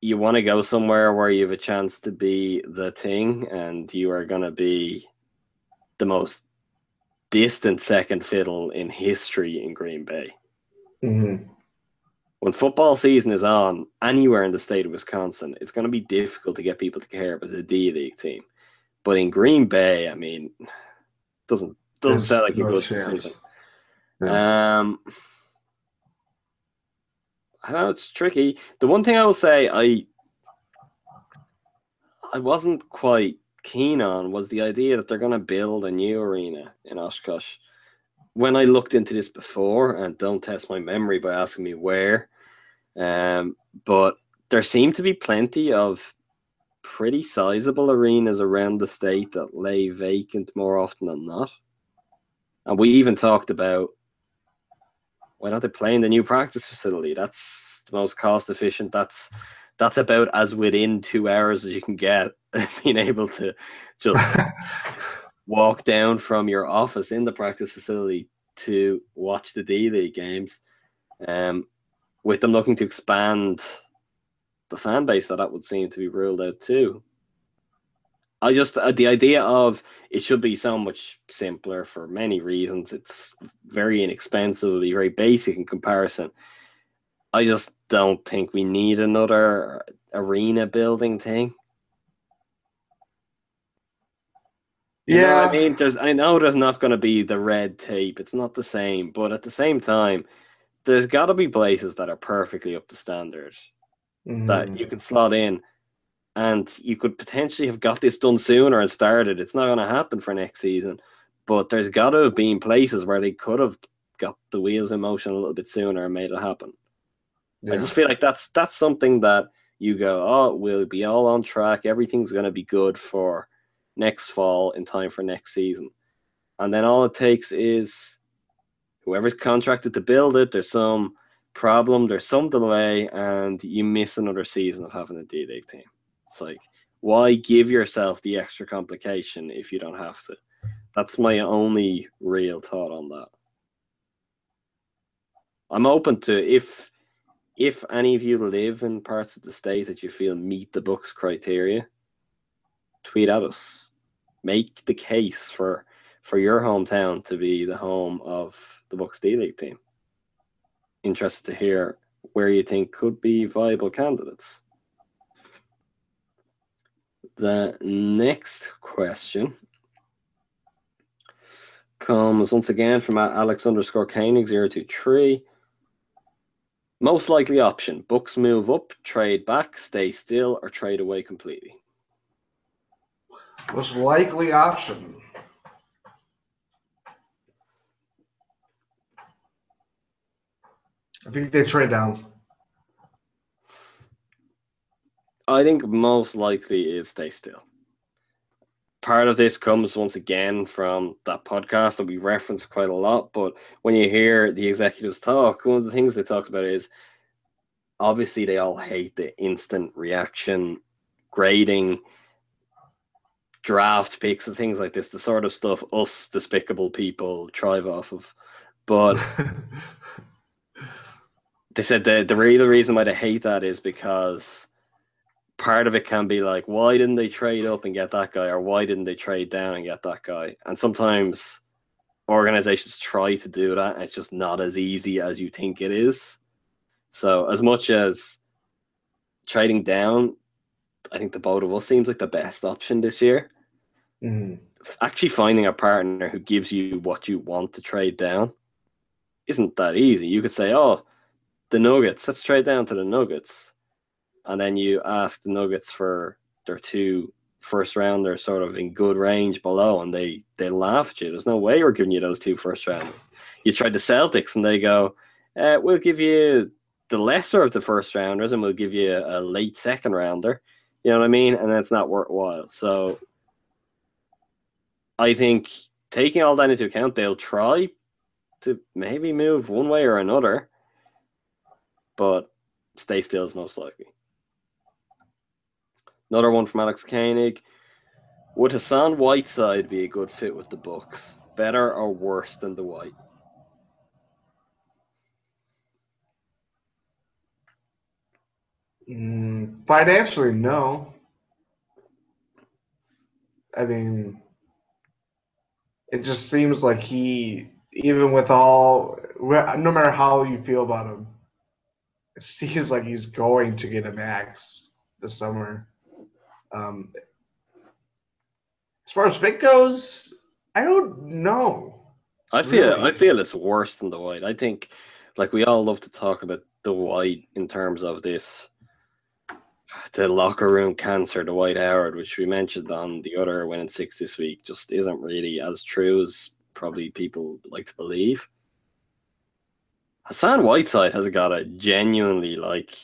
you want to go somewhere where you have a chance to be the thing, and you are going to be the most distant second fiddle in history in Green Bay. Mm-hmm. When football season is on anywhere in the state of Wisconsin, it's going to be difficult to get people to care about the D League team. But in Green Bay, I mean, doesn't doesn't There's sound like a no good chance. decision. Yeah. Um, I know it's tricky. The one thing I will say, I I wasn't quite keen on was the idea that they're going to build a new arena in Oshkosh. When I looked into this before, and don't test my memory by asking me where, um, but there seem to be plenty of pretty sizable arenas around the state that lay vacant more often than not. And we even talked about why don't they play in the new practice facility? That's the most cost efficient. That's that's about as within two hours as you can get being able to just <laughs> walk down from your office in the practice facility to watch the D League games. Um, with them looking to expand the fan base, so that would seem to be ruled out too. I just uh, the idea of it should be so much simpler for many reasons. It's very inexpensive, it'll be very basic in comparison. I just don't think we need another arena building thing. You yeah. I mean, there's I know there's not going to be the red tape. It's not the same, but at the same time, there's got to be places that are perfectly up to standard that Mhm. you can slot in, and you could potentially have got this done sooner and started. It's not going to happen for next season, but there's got to have been places where they could have got the wheels in motion a little bit sooner and made it happen. I just feel like that's that's something that you go, oh, we'll be all on track. Everything's going to be good for next fall in time for next season. And then all it takes is whoever's contracted to build it, there's some problem, there's some delay, and you miss another season of having a D League team. It's like, why give yourself the extra complication if you don't have to? That's my only real thought on that. I'm open to if if any of you live in parts of the state that you feel meet the Bucks criteria, tweet at us. Make the case for for your hometown to be the home of the Bucks D League team. Interested to hear where you think could be viable candidates. The next question comes once again from Alex underscore Koenig 023. Most likely option Bucks move up, trade back, stay still, or trade away completely. Most likely option. I think they trade down. I think most likely is stay still. Part of this comes once again from that podcast that we reference quite a lot. But when you hear the executives talk, one of the things they talked about is obviously they all hate the instant reaction grading, draft picks, and things like this, the sort of stuff us despicable people thrive off of. But <laughs> they said the the real reason why they hate that is because part of it can be like, why didn't they trade up and get that guy, or why didn't they trade down and get that guy? And sometimes organizations try to do that, and it's just not as easy as you think it is. So, as much as trading down, I think the both of us seems like the best option this year. Mhm. Actually, finding a partner who gives you what you want to trade down isn't that easy. You could say, "Oh, the Nuggets, let's trade down to the Nuggets," and then you ask the Nuggets for their two first rounders, sort of in good range below, and they they laugh at you. There's no way we're giving you those two first rounders. You tried the Celtics, and they go, uh, "We'll give you the lesser of the first rounders, and we'll give you a late second rounder." You know what I mean? And that's not worthwhile. So I think taking all that into account, they'll try, to maybe move one way or another, but stay still is most likely. Another one from Alex Koenig. Would Hassan Whiteside be a good fit with the Bucks? Better or worse than Dwight? Mm, financially, no. I mean, it just seems like he, even with all, no matter how you feel about him, it seems like he's going to get a max this summer. Um, as far as fit goes, I don't know. I feel Really? I feel it's worse than Dwight. I think, like we all love to talk about Dwight in terms of this, the locker room cancer, Dwight Howard, which we mentioned on the other win in six this week, just isn't really as true as probably people like to believe. Hassan Whiteside has got a genuinely like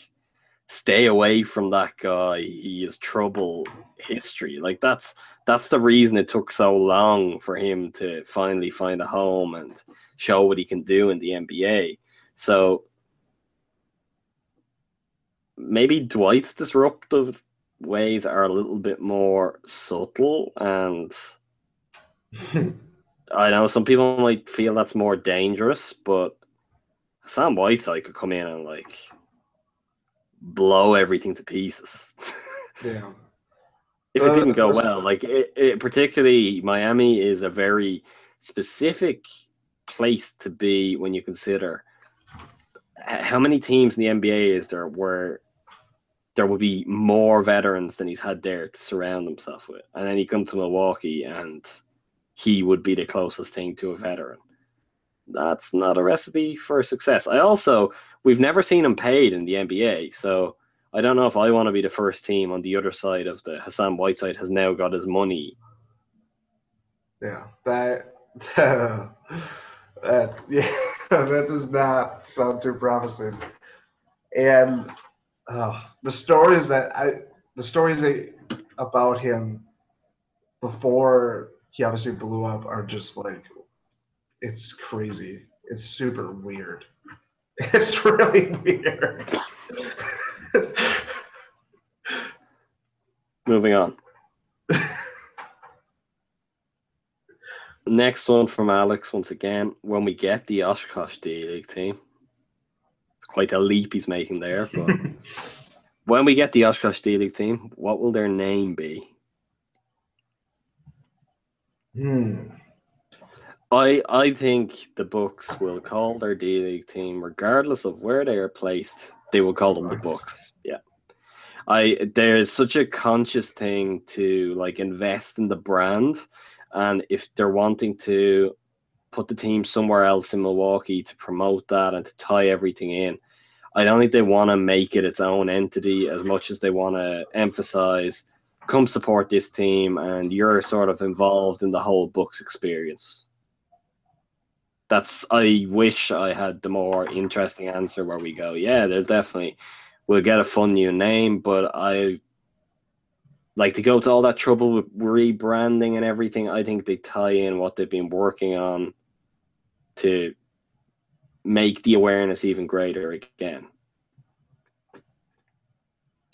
stay away from that guy. He is trouble history. Like that's that's the reason it took so long for him to finally find a home and show what he can do in the NBA. So maybe Dwight's disruptive ways are a little bit more subtle and <laughs> I know some people might feel that's more dangerous, but Sam Whiteside could come in and like blow everything to pieces. <laughs> yeah. if it Uh, didn't go listen- well. Like it, it, particularly Miami is a very specific place to be when you consider how many teams in the NBA is there where there would be more veterans than he's had there to surround himself with, and then he come to Milwaukee and he would be the closest thing to a veteran. That's not a recipe for success. I also we've never seen him paid in the NBA, so I don't know if I want to be the first team on the other side of the Hassan Whiteside has now got his money. Yeah, that, <laughs> that yeah, <laughs> that does not sound too promising. And uh, the stories that I, the stories about him before he obviously blew up are just like, it's crazy. It's super weird. <laughs> It's really weird. <laughs> Moving on. <laughs> Next one from Alex once again. When we get the Oshkosh D League team, it's quite a leap he's making there. But when we get the Oshkosh D League team, what will their name be? hmm. I I think the Bucks will call their D League team, regardless of where they are placed, they will call them the Bucks. Yeah. I there's such a conscious thing to like invest in the brand, and if they're wanting to put the team somewhere else in Milwaukee to promote that and to tie everything in, I don't think they want to make it its own entity as much as they want to emphasize come support this team and you're sort of involved in the whole Bucks experience that's I wish I had the more interesting answer where we go, yeah, they're definitely we'll get a fun new name, but I like to go to all that trouble with rebranding and everything. I think they tie in what they've been working on to make the awareness even greater again.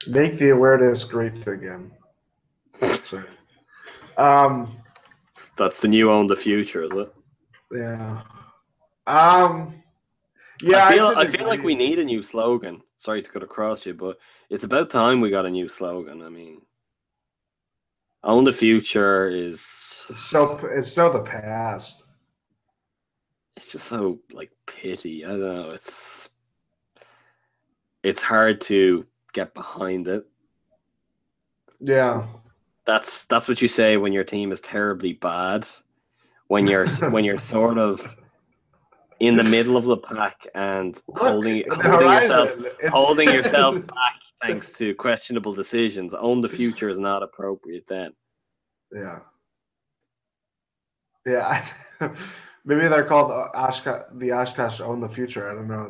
Make the awareness great again. So, um, That's the new own the future, is it? yeah. Um, yeah. I feel tend I, feel like we need a new slogan. Sorry to cut across you, but it's about time we got a new slogan. I mean, own the future is so it's so the past. it's just so like pity. I don't know. It's it's hard to get behind it. Yeah. That's that's what you say when your team is terribly bad. When you're when you're <laughs> sort of in the <laughs> middle of the pack and holding Look, the holding yourself horizon, holding <laughs> yourself back thanks to questionable decisions. Own the future is not appropriate then. Yeah. Yeah. <laughs> Maybe they're called Oshkosh, the Oshkosh own the future. I don't know.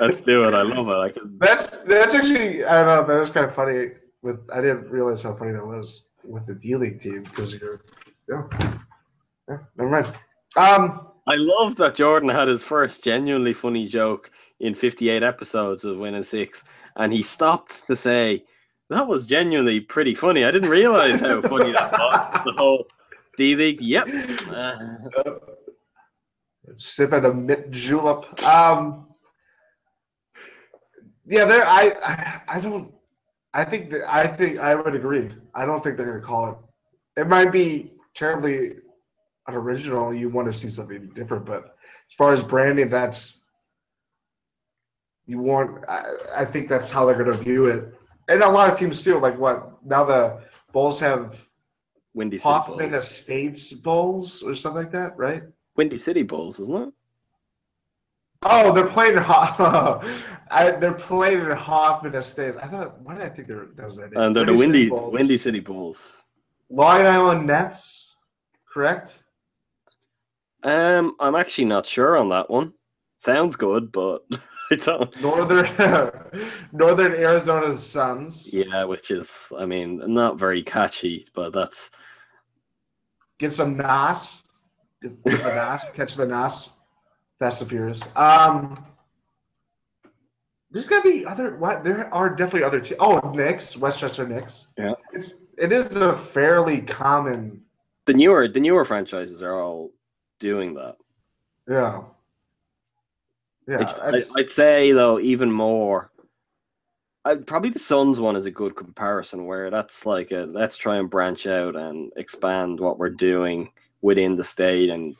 Let's do it. I love it. I can, That's that's actually I don't know. That was kind of funny. With I didn't realize how funny that was with the D League team because you're yeah. Yeah, never mind. Um, I love that Jordan had his first genuinely funny joke in 58 episodes of Win In Six, and he stopped to say, That was genuinely pretty funny. I didn't realize how <laughs> funny that was. The whole D League, yep. Uh, sip at a mint julep. Um, yeah, there. I, I, I don't. I think that I think I would agree. I don't think they're gonna call it. It might be terribly unoriginal. You want to see something different, but as far as branding, that's you want. I, I think that's how they're gonna view it, and a lot of teams do. Like what now? The Bulls have Windy City Hoffman Bulls. Estates Bulls or something like that, right? Windy City Bulls, isn't it? Oh, they're playing. Ho- <laughs> I, they're playing in Hoffman Estates. I thought. Why did I think there that was that name? And they're the Windy Windy City Bulls. Windy City Bulls. Long Island Nets, correct? Um, I'm actually not sure on that one. Sounds good, but <laughs> I don't. Northern <laughs> Northern Arizona Suns. Yeah, which is, I mean, not very catchy, but that's Get some Nas. Get, the Nas. <laughs> Catch the Nas. Fast and Furious. Um, there's got to be other. What there are definitely other. Te- oh, Knicks, Westchester Knicks. Yeah. It's, it is a fairly common. the newer the newer franchises are all doing that. Yeah. Yeah. I, that's- I'd say though, even more. i probably the Suns one is a good comparison where that's like a let's try and branch out and expand what we're doing within the state and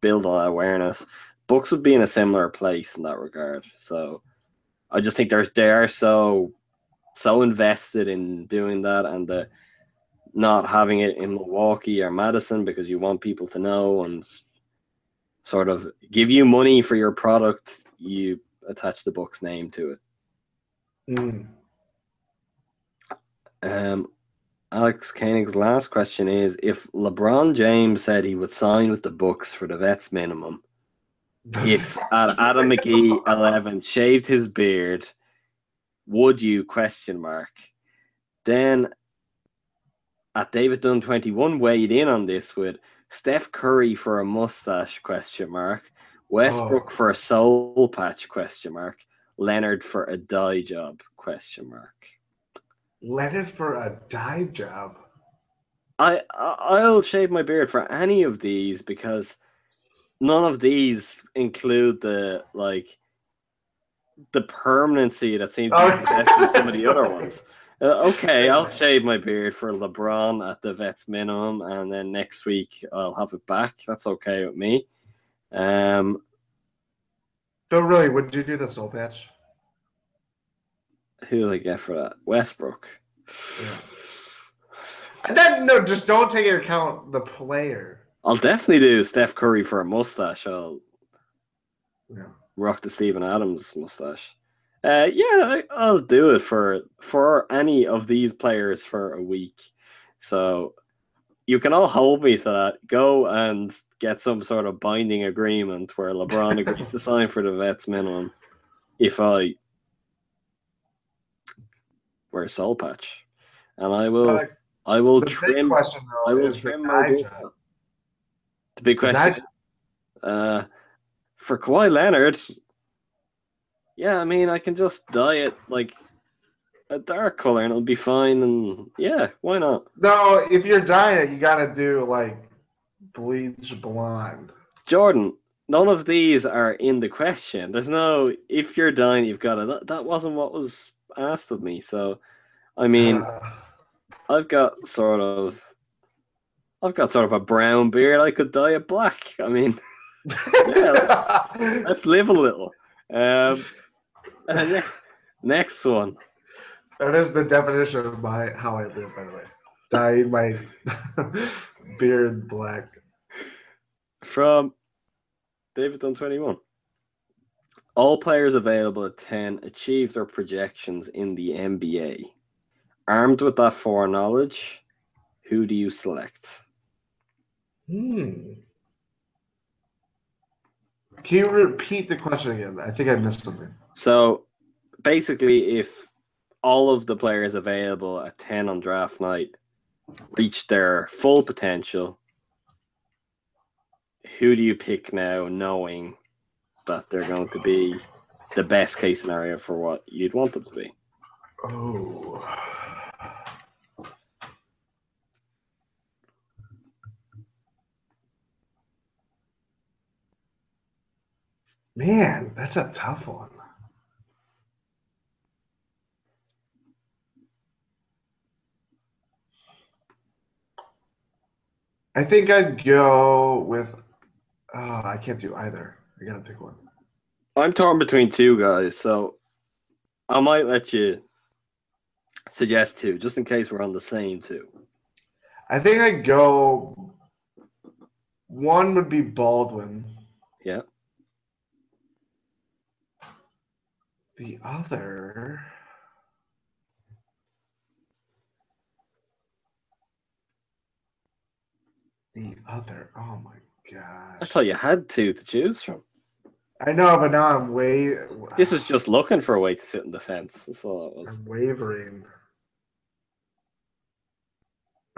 build on that awareness. Bucks would be in a similar place in that regard. So I just think they're they are so so invested in doing that and the not having it in Milwaukee or Madison because you want people to know and sort of give you money for your product, you attach the Bucks' name to it. Mm. Um, Alex Koenig's last question is: If LeBron James said he would sign with the Bucks for the vets minimum, if <laughs> Adam McGee eleven shaved his beard, would you? Question mark. Then at David Dunn twenty one weighed in on this with Steph Curry for a mustache? Question mark. Westbrook Oh. for a soul patch? Question mark. Leonard for a dye job? Question mark. Leonard for a dye job. I I- I'll shave my beard for any of these because none of these include the like the permanency that seems to Oh. be in some of the other ones. Uh, okay, I'll shave my beard for LeBron at the vets minimum, and then next week I'll have it back. That's okay with me. Um, But really, would you do the soul patch? who do I get for that? Westbrook. Yeah. <sighs> And then no, just don't take into account the player. I'll definitely do Steph Curry for a mustache. I'll Yeah. rock the Steven Adams mustache. Uh, yeah, I'll do it for for any of these players for a week. So you can all hold me to that. Go and get some sort of binding agreement where LeBron agrees to sign for the vets minimum if I wear a soul patch, and I will like, I will trim question though I will trim my dye beard. job. the big question. Uh, for Kawhi Leonard, yeah, I mean, I can just dye it like a dark color and it'll be fine. And yeah, why not? No, if you're dyeing it, you gotta do like bleach blonde. Jordan, none of these are in the question. There's no if you're dying, you've got to. That, that wasn't what was asked of me. So, I mean, Uh, <sighs> I've got sort of, I've got sort of a brown beard. I could dye it black. I mean, <laughs> Yeah, <laughs> let's live a little. Um, <laughs> next one. that is the definition of my how I live, by the way. Dyeing my <laughs> beard black. from David on 21. All players available at 10 achieve their projections in the NBA. Armed with that foreknowledge, who do you select? Hmm. Can you repeat the question again? I think I missed something. So basically, if all of the players available at 10 on draft night reach their full potential, who do you pick now, knowing that they're going to be the best case scenario for what you'd want them to be? Oh. Man, that's a tough one. I think I'd go with. Oh, I can't do either. I gotta pick one. I'm torn between two guys, so I might let you suggest two, just in case we're on the same two. I think I'd go. One would be Baldwin. Yeah. The other. The other. Oh my gosh. I thought you had two to choose from. I know, but now I'm way. This is just looking for a way to sit in the fence. That's all it was. I'm wavering.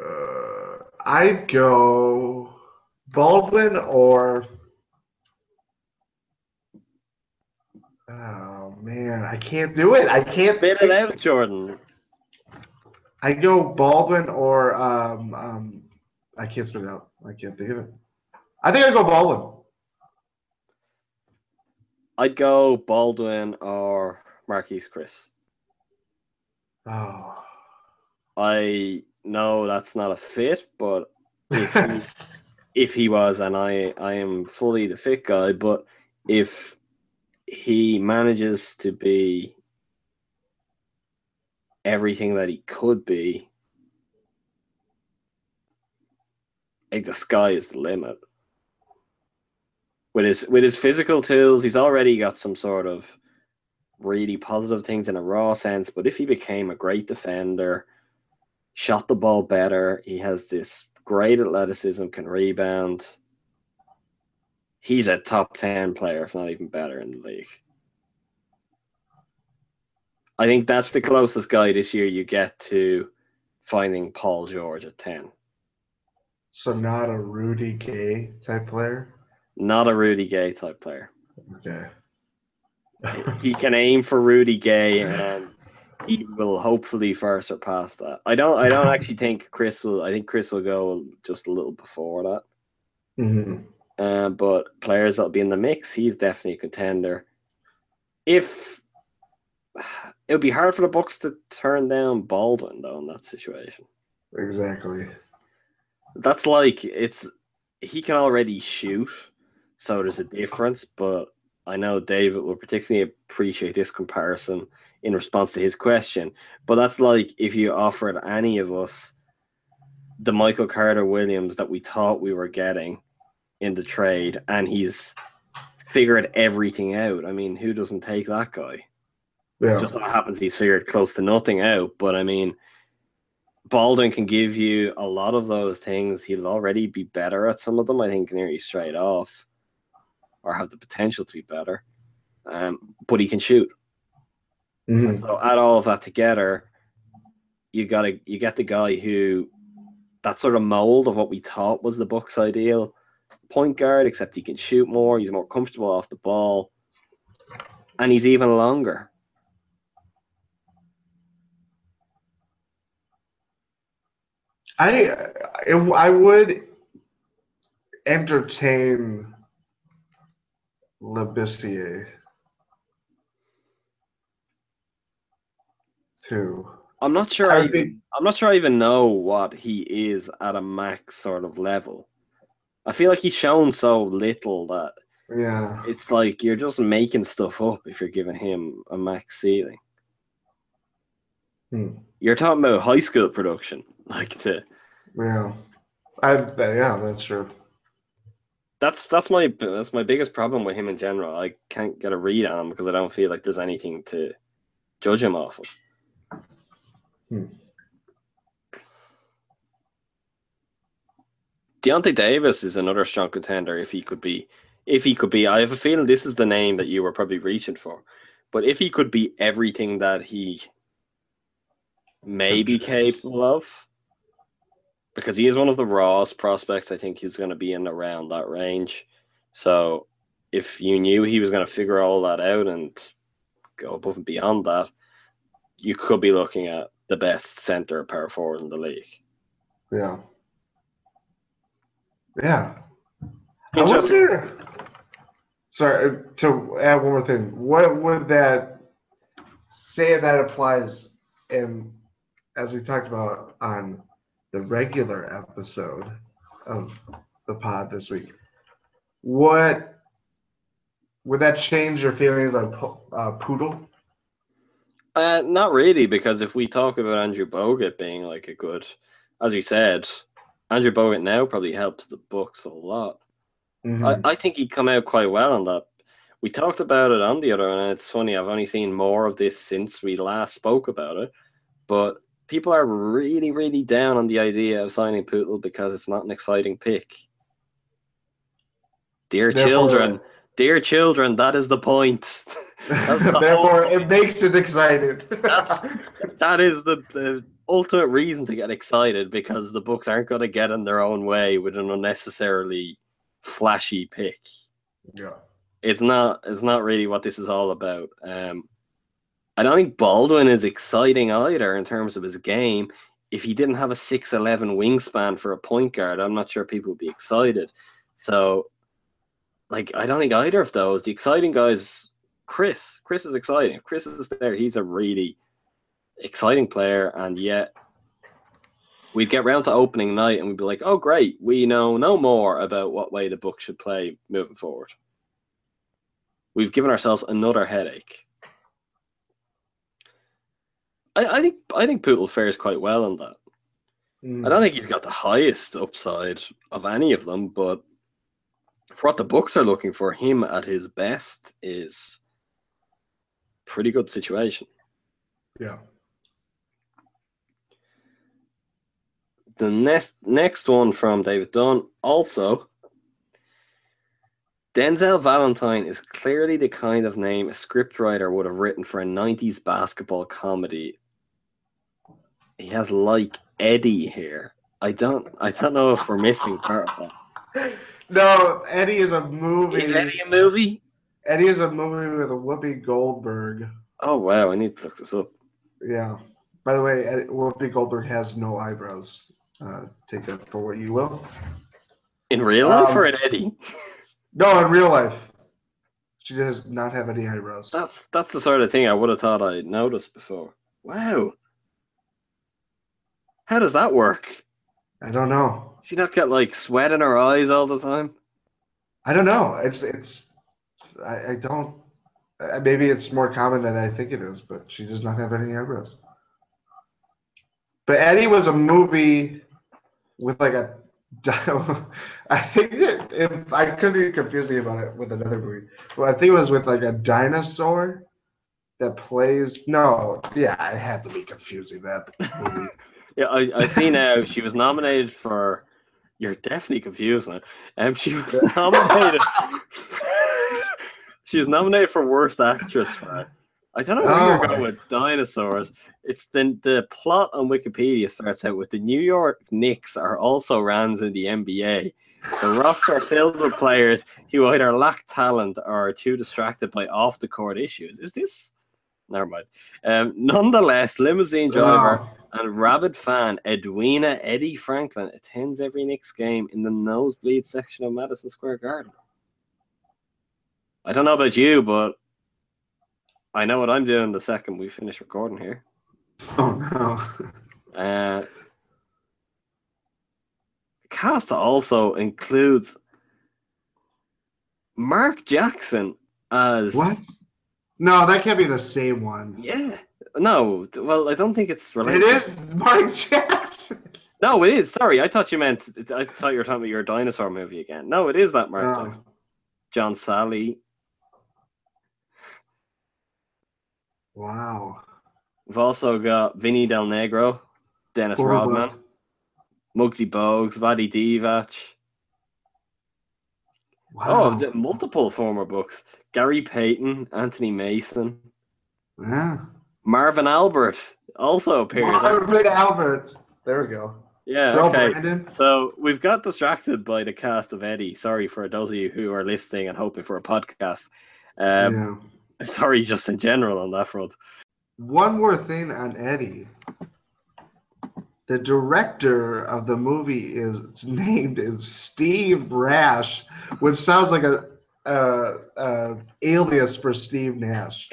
Uh, I'd go Baldwin or. Oh man, I can't do it. I can't. Spit it out, Jordan. I go Baldwin or um um. I can't spit it out. I can't think of it. I think I'd go Baldwin. I'd go Baldwin or Marquese Chriss. Oh. I know that's not a fit, but <laughs> if he, if he was, and I I am fully the fit guy, but if he manages to be everything that he could be, like the sky is the limit. With his with his physical tools, he's already got some sort of really positive things in a raw sense. But if he became a great defender, shot the ball better, he has this great athleticism, can rebound. He's a top ten player, if not even better, in the league. I think that's the closest guy this year you get to finding Paul George at ten. So not a Rudy Gay type player. Not a Rudy Gay type player. Okay. <laughs> he can aim for Rudy Gay and he will hopefully far surpass that. I don't I don't actually think Chriss will I think Chriss will go just a little before that. Mhm. Uh, but players that'll be in the mix, he's definitely a contender. If it would be hard for the Bucks to turn down Baldwin though in that situation. Exactly. That's like it's he can already shoot, so there's a difference. But I know David will particularly appreciate this comparison in response to his question. But that's like if you offered any of us the Michael Carter Williams that we thought we were getting in the trade, and he's figured everything out. I mean, who doesn't take that guy? Yeah. just so happens he's figured close to nothing out. But I mean, Baldwin can give you a lot of those things. He'll already be better at some of them, I think, nearly straight off, or have the potential to be better. Um, but he can shoot. Mhm. So add all of that together, you gotta you get the guy who that sort of mold of what we thought was the Bucks' ideal point guard, except he can shoot more. He's more comfortable off the ball, and he's even longer. I I I would entertain Labissiere too. I'm not sure. I I, think- I'm not sure I even know what he is at a max sort of level. I feel like he's shown so little that Yeah. it's like you're just making stuff up if you're giving him a max ceiling. Hmm. You're talking about high school production, <laughs> like the Yeah. I yeah, that's true. that's that's my that's my biggest problem with him in general. I can't get a read on him because I don't feel like there's anything to judge him off of. Hmm. Deyonta Davis is another strong contender if he could be if he could be I have a feeling this is the name that you were probably reaching for. But if he could be everything that he may be capable of, because he is one of the rawest prospects. I think he's going to be in around that range. So if you knew he was going to figure all that out and go above and beyond that, you could be looking at the best center power forward in the league. Yeah. Yeah. I wonder. Sorry to add one more thing. What would that say that applies in, as we talked about on the regular episode of the pod this week? What would that change your feelings on uh, Poeltl? Uh, not really, because if we talk about Andrew Bogut being like a good, as you said, Andrew Bogut now probably helps the Bucks a lot. Mhm. I, I think he'd come out quite well on that. We talked about it on the other, and it's funny. I've only seen more of this since we last spoke about it, but people are really, really down on the idea of signing Poeltl because it's not an exciting pick. Dear Therefore- children, dear children, that is the point. <laughs> The Therefore, whole- it makes it excited. That's- <laughs> that is the, the ultimate reason to get excited because the Bucks aren't going to get in their own way with an unnecessarily flashy pick. yeah. It's not. It's not really what this is all about. Um, I don't think Baldwin is exciting either in terms of his game. If he didn't have a six eleven wingspan for a point guard, I'm not sure people would be excited. So, like, I don't think either of those. The exciting guys, Chriss. Chriss is exciting. If Chriss is there, he's a really exciting player, and yet we'd get round to opening night and we'd be like, "Oh, great, we know no more about what way the Bucks should play moving forward." We've given ourselves another headache. I, I think I think Poeltl fares quite well on that. Mm. I don't think he's got the highest upside of any of them, but for what the Bucks are looking for, him at his best is pretty good situation. Yeah. The next next one from David Dunn also Denzel Valentine is clearly the kind of name a scriptwriter would have written for a 90s basketball comedy. He has like Eddie here. I don't I don't know if we're missing part of that. No, Eddie is a movie. Is Eddie a movie? Eddie is a movie with a Whoopi Goldberg. Oh wow, I need to look this up. Yeah. By the way, Eddie, Whoopi Goldberg has no eyebrows. Uh, take that for what you will. In real life Um, or in Eddie? <laughs> No, in real life, she does not have any eyebrows. That's that's the sort of thing I would have thought I'd noticed before. Wow. How does that work? I don't know. She not get like sweat in her eyes all the time? I don't know. It's it's. I, I don't. uh, Maybe it's more common than I think it is, but she does not have any eyebrows. But Eddie was a movie with like a. <laughs> I think that if I could be confusing about it with another movie, well, I think it was with like a dinosaur that plays. No, yeah, I had to be confusing that <laughs> movie. Yeah, I, I see now she was nominated for you're definitely confused now. Um she was <laughs> nominated <laughs> she was nominated for worst actress for. I don't know where Oh. you're going with dinosaurs. It's the the plot on Wikipedia starts out with the New York Knicks are also runs in the NBA. The roster filled with players who either lack talent or are too distracted by off the court issues. Is this? Never mind. Um, nonetheless, limousine driver and rabid fan Edwina Eddie Franklin attends every Knicks game in the nosebleed section of Madison Square Garden. I don't know about you, but I know what I'm doing the second we finish recording here. <laughs> oh no. Uh, the cast also includes Mark Jackson as What? No, that can't be the same one. Yeah, no. Well, I don't think it's related. It is <laughs> Mark Jackson. No, it is. Sorry, I thought you meant. I thought you were talking about your dinosaur movie again. No, it is that Mark Oh. Jackson. John Salley. Wow. We've also got Vinny Del Negro, Dennis Horrible. Rodman, Muggsy Bogues, Vlade Divac. Wow. Oh, multiple former Bucks. Gary Payton, Anthony Mason, yeah. Marvin Albert also appears. Marvin Albert. There we go. Yeah, Terrell okay. Brandon. So we've got distracted by the cast of Eddie. Sorry for those of you who are listening and hoping for a podcast. Um, yeah. <laughs> Sorry, just in general on that front. One more thing on Eddie. The director of the movie is <laughs> named is Steve Rash, which sounds like a, a, a alias for Steve Nash.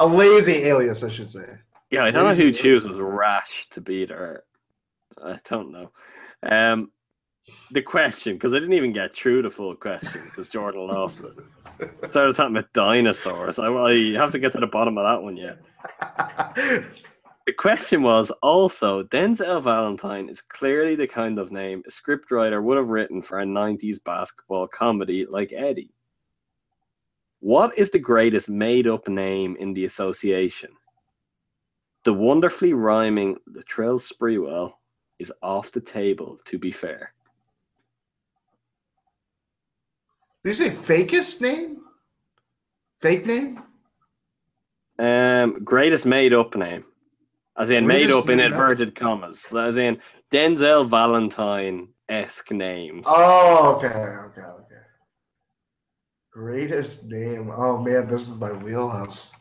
a lazy alias, I should say. Yeah, I don't know who Lazy chooses Rash to be there. I don't know. Um, the question, because I didn't even get through the full question because Jordan lost it. Started talking about dinosaurs. I, I have to get to the bottom of that one yet. <laughs> The question was also Denzel Valentine is clearly the kind of name a scriptwriter would have written for a 90s basketball comedy like Eddie. What is the greatest made up name in the association? The wonderfully rhyming Latrell Sprewell is off the table, to be fair. Did you say fakest name? Fake name? Um, greatest made up name. As in made up in inverted commas. As in Denzel Valentine esque names. Oh, okay, okay, okay. Greatest name. Oh man, this is my wheelhouse.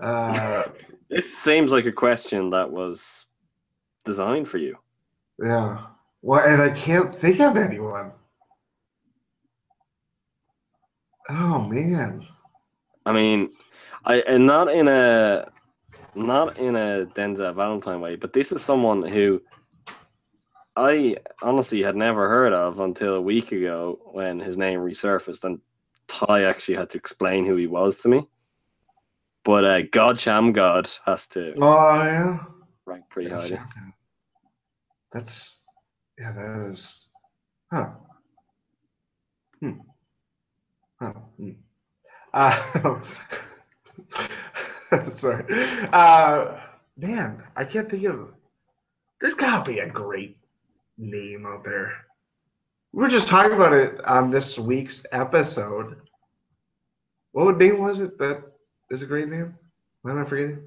Uh, <laughs> This seems like a question that was designed for you. yeah. Well, and I can't think of anyone. Oh man. I mean, I and not in a not in a Denzel Valentine way, but this is someone who I honestly had never heard of until a week ago when his name resurfaced and Ty actually had to explain who he was to me. But uh, God Shammgod has to Oh yeah. rank pretty Yeah, highly. That's yeah, that is huh. Hmm. Huh. Hmm. Uh, <laughs> <laughs> sorry. Uh man, I can't think of there's gotta be a great name out there. We were just talking about it on this week's episode. What name was it that is a great name? Why am I forgetting?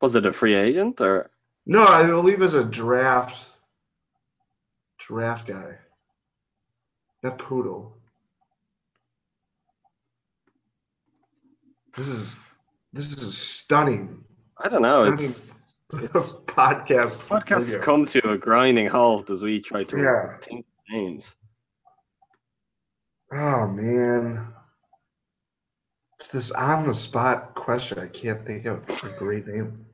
Was it a free agent or No, I believe it's a draft draft guy. That Poeltl. This is this is stunning I don't know. Stunning. It's it's <laughs> podcast. podcast has video. come to a grinding halt as we try to Yeah. think names. Oh man. It's this on the spot question. I can't think of a great name.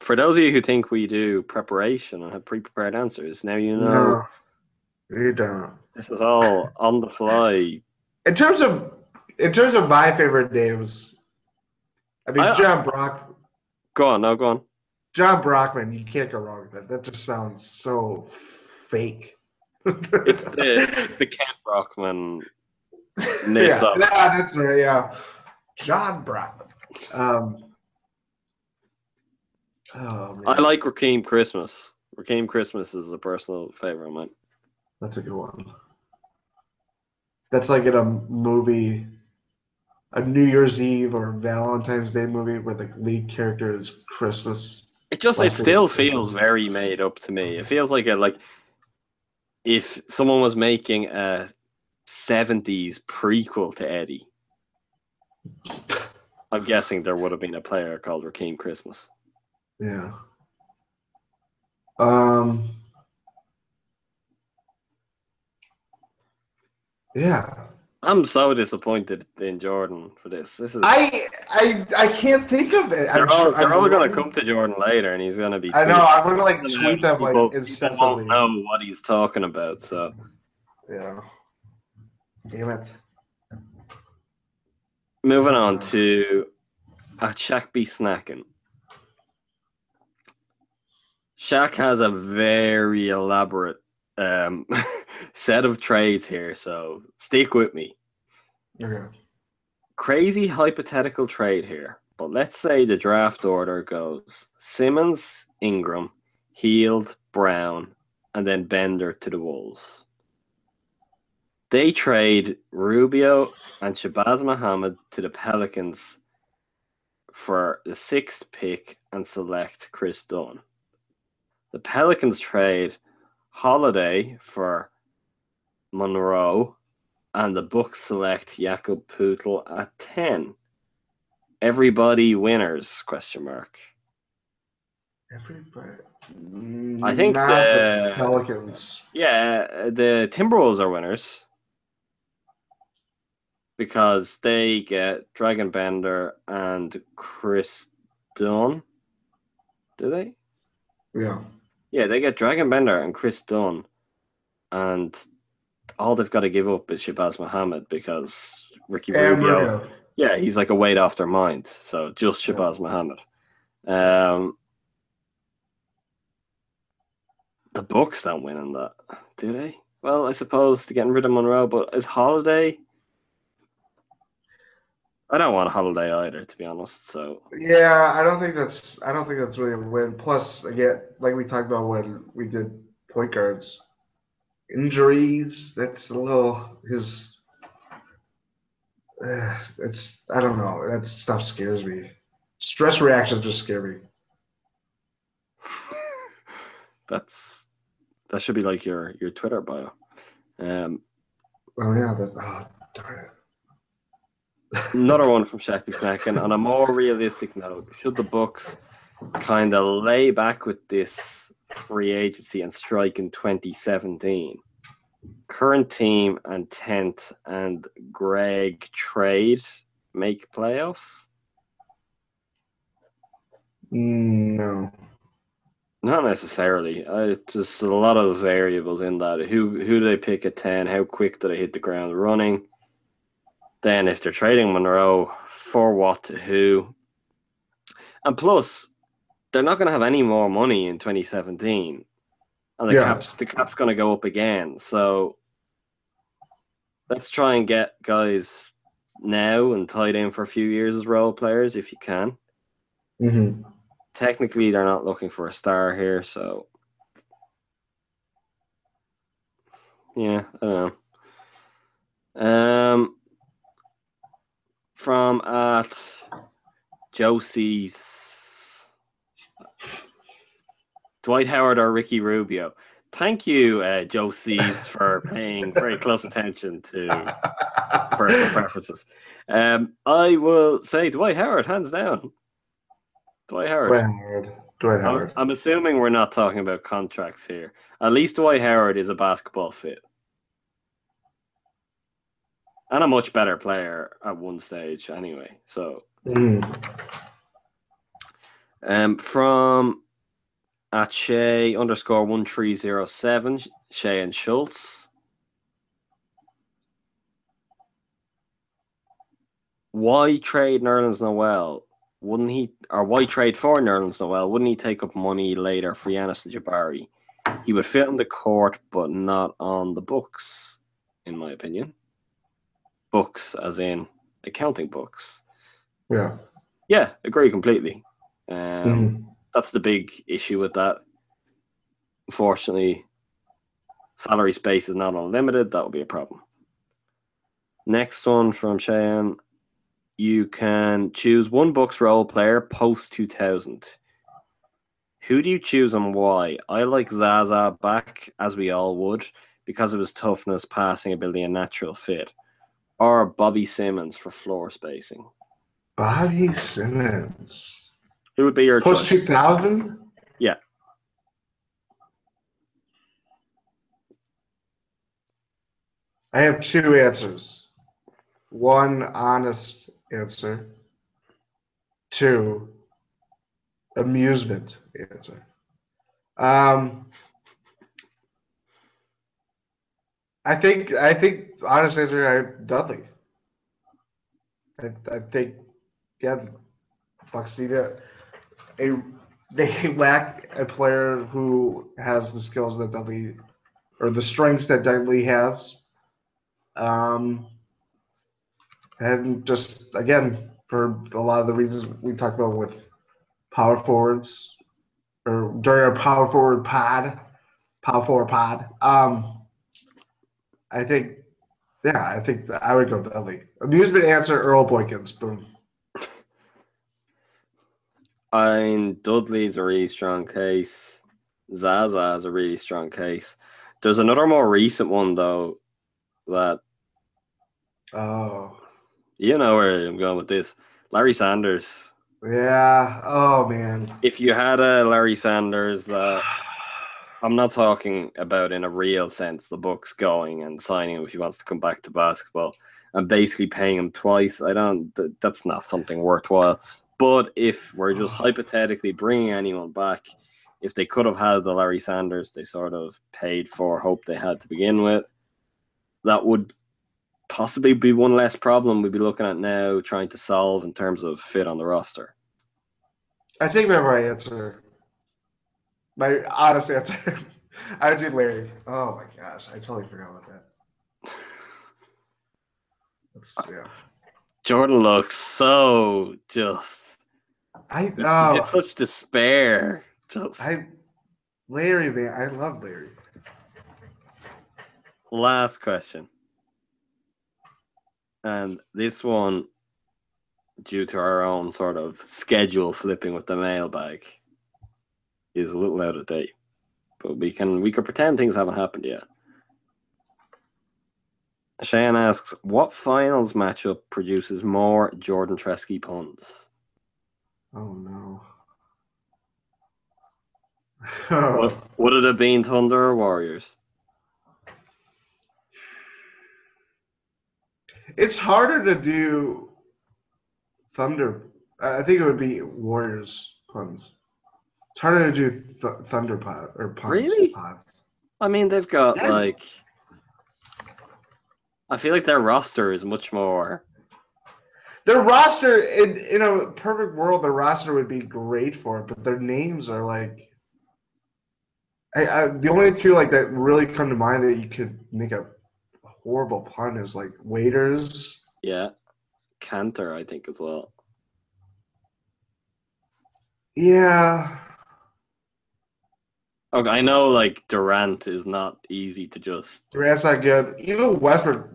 For those of you who think we do preparation and have pre-prepared answers, now you know No, you don't. this is all on the fly. In terms of in terms of my favorite names, I mean I- Jon Brock Go on, no, go on. Jon Brockman, you can't go wrong with that. That just sounds so fake. <laughs> It's the it's the Kent Brockman. <laughs> yeah, yeah, that's right. Yeah, Jon Brockman. Um, oh man, I like Raheem Christmas. Raheem Christmas is a personal favorite of mine. that's a good one. That's like in a movie, a New Year's Eve or Valentine's Day movie where the lead character is Christmas. It just it still feels very made up to me. It feels like a like if someone was making a seventies prequel to Eddie. I'm guessing there would have been a player called Raheem Christmas. Yeah. Um. Yeah. I'm so disappointed in Jordan for this. This is I I I can't think of it. they're I'm all sure- they're I'm all gonna come to Jordan later, and he's gonna be. I know. I'm gonna like tweet them like people won't know what he's talking about. So Yeah. Damn it. moving on to at Shaq be snacking. Shaq has a very elaborate um, <laughs> set of trades here, so stick with me. Okay. Crazy hypothetical trade here, but let's say the draft order goes Simmons, Ingram, Hield, Brown, and then Bender to the Wolves. They trade Rubio and Shabazz Muhammad to the Pelicans for the sixth pick and select Kris Dunn. The Pelicans trade Holiday for Monroe, and the Bucks select Jakob Poeltl at ten. Everybody winners? Question mark. Everybody. I think not the- Pelicans. Yeah, the Timberwolves are winners because they get Dragan Bender and Kris Dunn. Do they? Yeah. Yeah, they get Dragan Bender and Kris Dunn, and all they've got to give up is Shabazz Muhammad because Ricky And Rubio. Rubio. Yeah, he's like a weight off their mind. So just Shabazz Muhammad. Um, the Bucks don't win in that, do they? Well, I suppose to getting rid of Monroe, but is Holiday? I don't want a Holiday either, to be honest. So Yeah, I don't think that's I don't think that's really a win. Plus, again, like we talked about when we did point guards, injuries. That's a little his. Uh, it's I don't know. That stuff scares me. Stress reactions just scare me. <laughs> that's that should be like your your Twitter bio. Um, Oh yeah, that's oh darn it. <laughs> Another one from Shacky Snack. And on a more realistic note, should the Bucks kind of lay back with this free agency and strike in 2017? Current team and 10th and Greg trade make playoffs? Mm, No. Not necessarily. Uh, it's just a lot of variables in that. Who who do they pick at 10? How quick do they hit the ground running? Then if they're trading Monroe, for what to who? And plus, they're not going to have any more money in 2017. And the Yeah. cap's the cap's going to go up again. So let's try and get guys now and tied in for a few years as role players if you can hmm technically they're not looking for a star here, so yeah, I don't know. Um, from at Josie's Dwight Howard or Ricky Rubio. Thank you, uh, Josie's, for paying very close attention to <laughs> personal preferences. Um, I will say Dwight Howard, hands down. Dwight Howard. Dwight Howard. Dwight I'm, I'm assuming we're not talking about contracts here. At least Dwight Howard is a basketball fit. And a much better player at one stage, anyway. So, Mhm. um, from at Shay underscore one three zero seven, Shay and Schultz. Why trade Nerlens Noel? Wouldn't he, or why trade for Nerlens Noel? Wouldn't he take up money later for Giannis Jabari? He would fit on the court, but not on the books, in my opinion. Books, as in accounting books. Yeah. Yeah, agree completely. Um, Mhm. That's the big issue with that. Unfortunately, salary space is not unlimited. That will be a problem. Next one from Cheyenne. You can choose one Bucks role player post 2000. Who do you choose and why? I like Zaza back, as we all would, because of his toughness, passing ability, and natural fit. Or Bobby Simmons for floor spacing. Bobby Simmons. Who would be your post two thousand? Yeah. I have two answers. One honest answer. Two amusement answer. Um, I think I think honest answer I Dudley. I I think yeah, Bucks need a, a they <laughs> lack a player who has the skills that Dudley or the strengths that Dudley has. Um, and just again for a lot of the reasons we talked about with power forwards or during our power forward pod, power forward pod. Um, I think, yeah, I think I would go Dudley. Amusement answer: Earl Boykins. Boom. I mean, Dudley's a really strong case. Zaza is a really strong case. There's another more recent one though that Oh, you know where I'm going with this. Larry Sanders. yeah. Oh man. If you had a Larry Sanders that <sighs> I'm not talking about in a real sense, the Bucks going and signing him if he wants to come back to basketball and basically paying him twice. I don't. th- That's not something worthwhile. But if we're just ah. hypothetically bringing anyone back, if they could have had the Larry Sanders they sort of paid for, hope they had to begin with, that would possibly be one less problem we'd be looking at now trying to solve in terms of fit on the roster. I take back my answer. My honest answer. <laughs> I would do Larry. Oh my gosh, I totally forgot about that. <laughs> That's, yeah. Jordan looks so just. I He's oh, in such despair. Just I Larry man, I love Larry. last question. And this one, due to our own sort of schedule flipping with the mailbag, is a little out of date. But we can we can pretend things haven't happened yet. Shane asks, what finals matchup produces more Jordan Treske puns? Oh no. what would it have been Thunder or Warriors? It's harder to do Thunder. I think it would be Warriors puns. It's harder to do th- Thunder pod or puns. Really? Pods. I mean, they've got Yeah. like. I feel like their roster is much more. Their roster in in a perfect world, their roster would be great for it, but their names are like. I, I the only two like that really come to mind that you could make a horrible pun is like waiters. Yeah. Kanter, I think, as well. Yeah, Okay, I know like Durant is not easy to just. Durant's not good. Even Westbrook,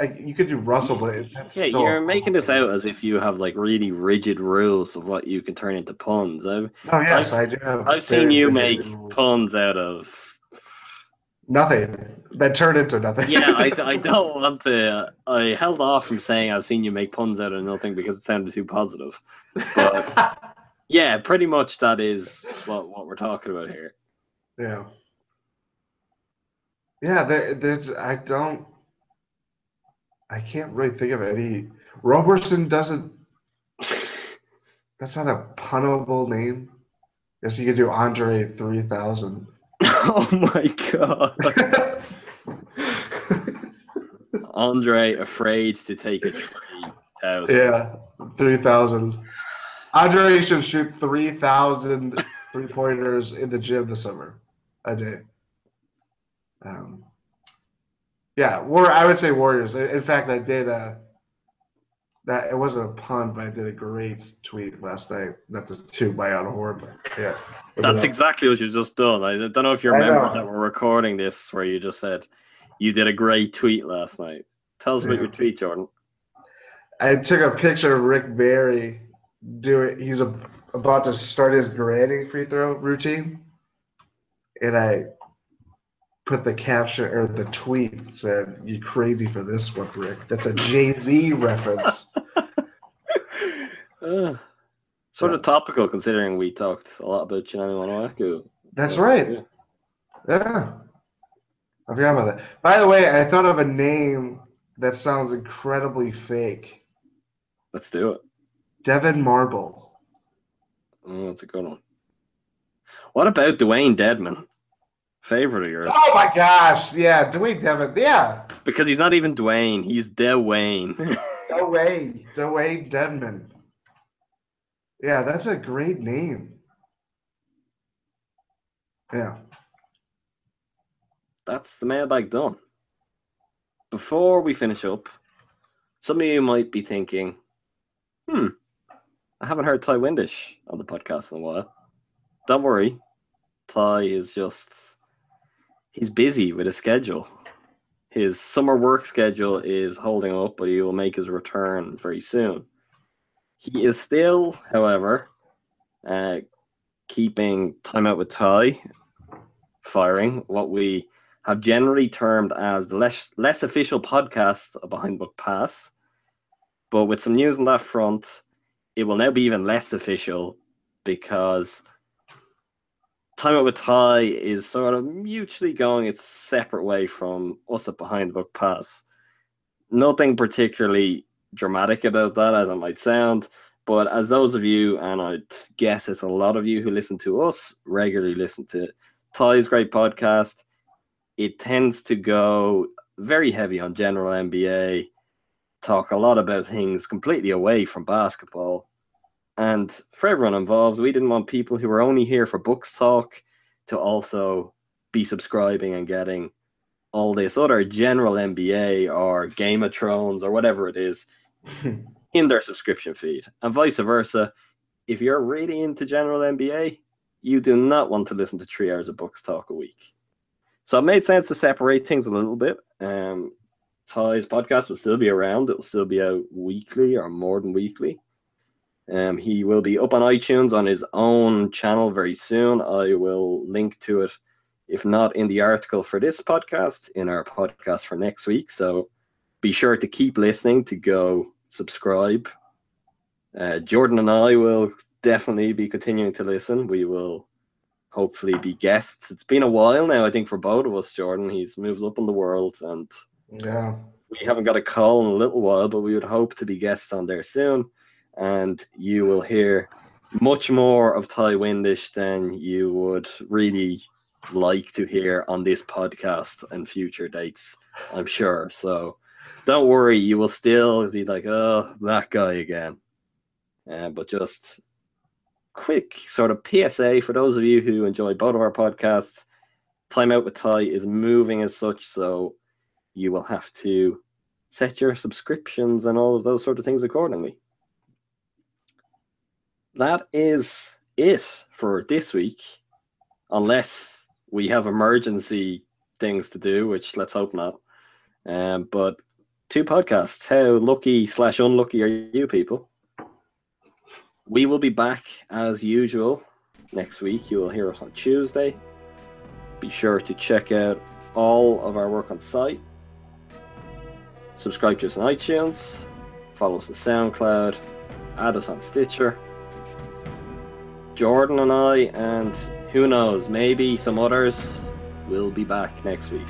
I, you could do Russell, but that's Yeah, still you're making this out as if you have like really rigid rules of what you can turn into puns. I've Oh yes, I've- I do have. I've seen you make rules. puns out of. Nothing that turned into nothing. Yeah, I, <laughs> I don't want to. I held off from saying I've seen you make puns out of nothing because it sounded too positive. But <laughs> yeah, pretty much that is what what we're talking about here. yeah. Yeah, there, there's. I don't. I can't really think of any. Roberson doesn't. That's not a punnable name. Guess you could do Andre three thousand. <laughs> oh my god. <laughs> Andre afraid to take a three thousand. yeah, three thousand. Andre should shoot 3,000 three pointers in the gym this summer a day. Um, yeah, war. I would say Warriors. In fact, I did a. That it wasn't a pun, but I did a great tweet last night. Not to toot my own horn, but yeah. That's exactly what you've just done. I don't know if you remember that we're recording this where you just said you did a great tweet last night. Tell us about Yeah. your tweet, Jordan. I took a picture of Rick Barry doing. He's a, about to start his granny free throw routine, and I put the caption or the tweet said, "You crazy for this one, Rick?" That's a Jay Z reference. <laughs> Uh, sort of topical considering we talked a lot about Chinanu Onuaku. That's right. Yeah, I forgot about that. By the way, I thought of a name that sounds incredibly fake. Let's do it. Devyn Marble. Oh, that's a good one. What about Dewayne Dedmon? Favorite of yours? Oh my gosh! Yeah, Dwayne Devin. Yeah, Because he's not even Dwayne, he's <laughs> Dwayne. Dwayne. Dewayne Dedmon. Yeah, that's a great name. Yeah. That's the mailbag done. Before we finish up, some of you might be thinking, hmm, I haven't heard Ty Windish on the podcast in a while. Don't worry, Ty is just, he's busy with his schedule. His summer work schedule is holding up, but he will make his return very soon. He is still, however, uh, keeping Time Out with Ty firing, what we have generally termed as the less less official podcast of Behind Buck Pass. But with some news on that front, it will now be even less official because Time Out with Ty is sort of mutually going its separate way from us at Behind the Buck Pass. Nothing particularly dramatic about that, as it might sound. But as those of you, and I'd guess it's a lot of you who listen to us regularly listen to Ty's great podcast, it tends to go very heavy on general NBA, talk a lot about things completely away from basketball. And for everyone involved, we didn't want people who were only here for Bucks talk to also be subscribing and getting all this other general NBA or Game of Thrones or whatever it is <laughs> in their subscription feed, and vice versa. If you're really into general NBA, you do not want to listen to three hours of Bucks talk a week. So it made sense to separate things a little bit. Um, Ty's podcast will still be around. It will still be out weekly or more than weekly. Um, he will be up on iTunes on his own channel very soon. I will link to it, if not in the article for this podcast, in our podcast for next week. So be sure to keep listening to go subscribe. Uh, Jordan and I will definitely be continuing to listen. We will hopefully be guests. It's been a while now, I think, for both of us, Jordan. He's moved up in the world and Yeah. we haven't got a call in a little while, but we would hope to be guests on there soon. And you will hear much more of Ty Windish than you would really like to hear on this podcast and future dates, I'm sure. So don't worry, you will still be like, oh, that guy again. Uh, but just quick sort of PSA for those of you who enjoy both of our podcasts. Time Out with Ty is moving as such, so you will have to set your subscriptions and all of those sort of things accordingly. That is it for this week, unless we have emergency things to do, which let's hope not. Um, but two podcasts. How lucky slash unlucky are you people? We will be back as usual next week. You will hear us on Tuesday. Be sure to check out all of our work on site. Subscribe to us on iTunes. Follow us on SoundCloud. Add us on Stitcher. Jordan and I, and who knows, maybe some others will be back next week.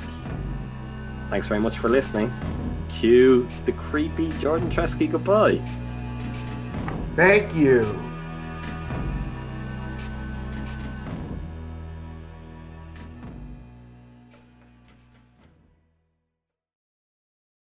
Thanks very much for listening. Cue the creepy Jordan Treske goodbye. Thank you.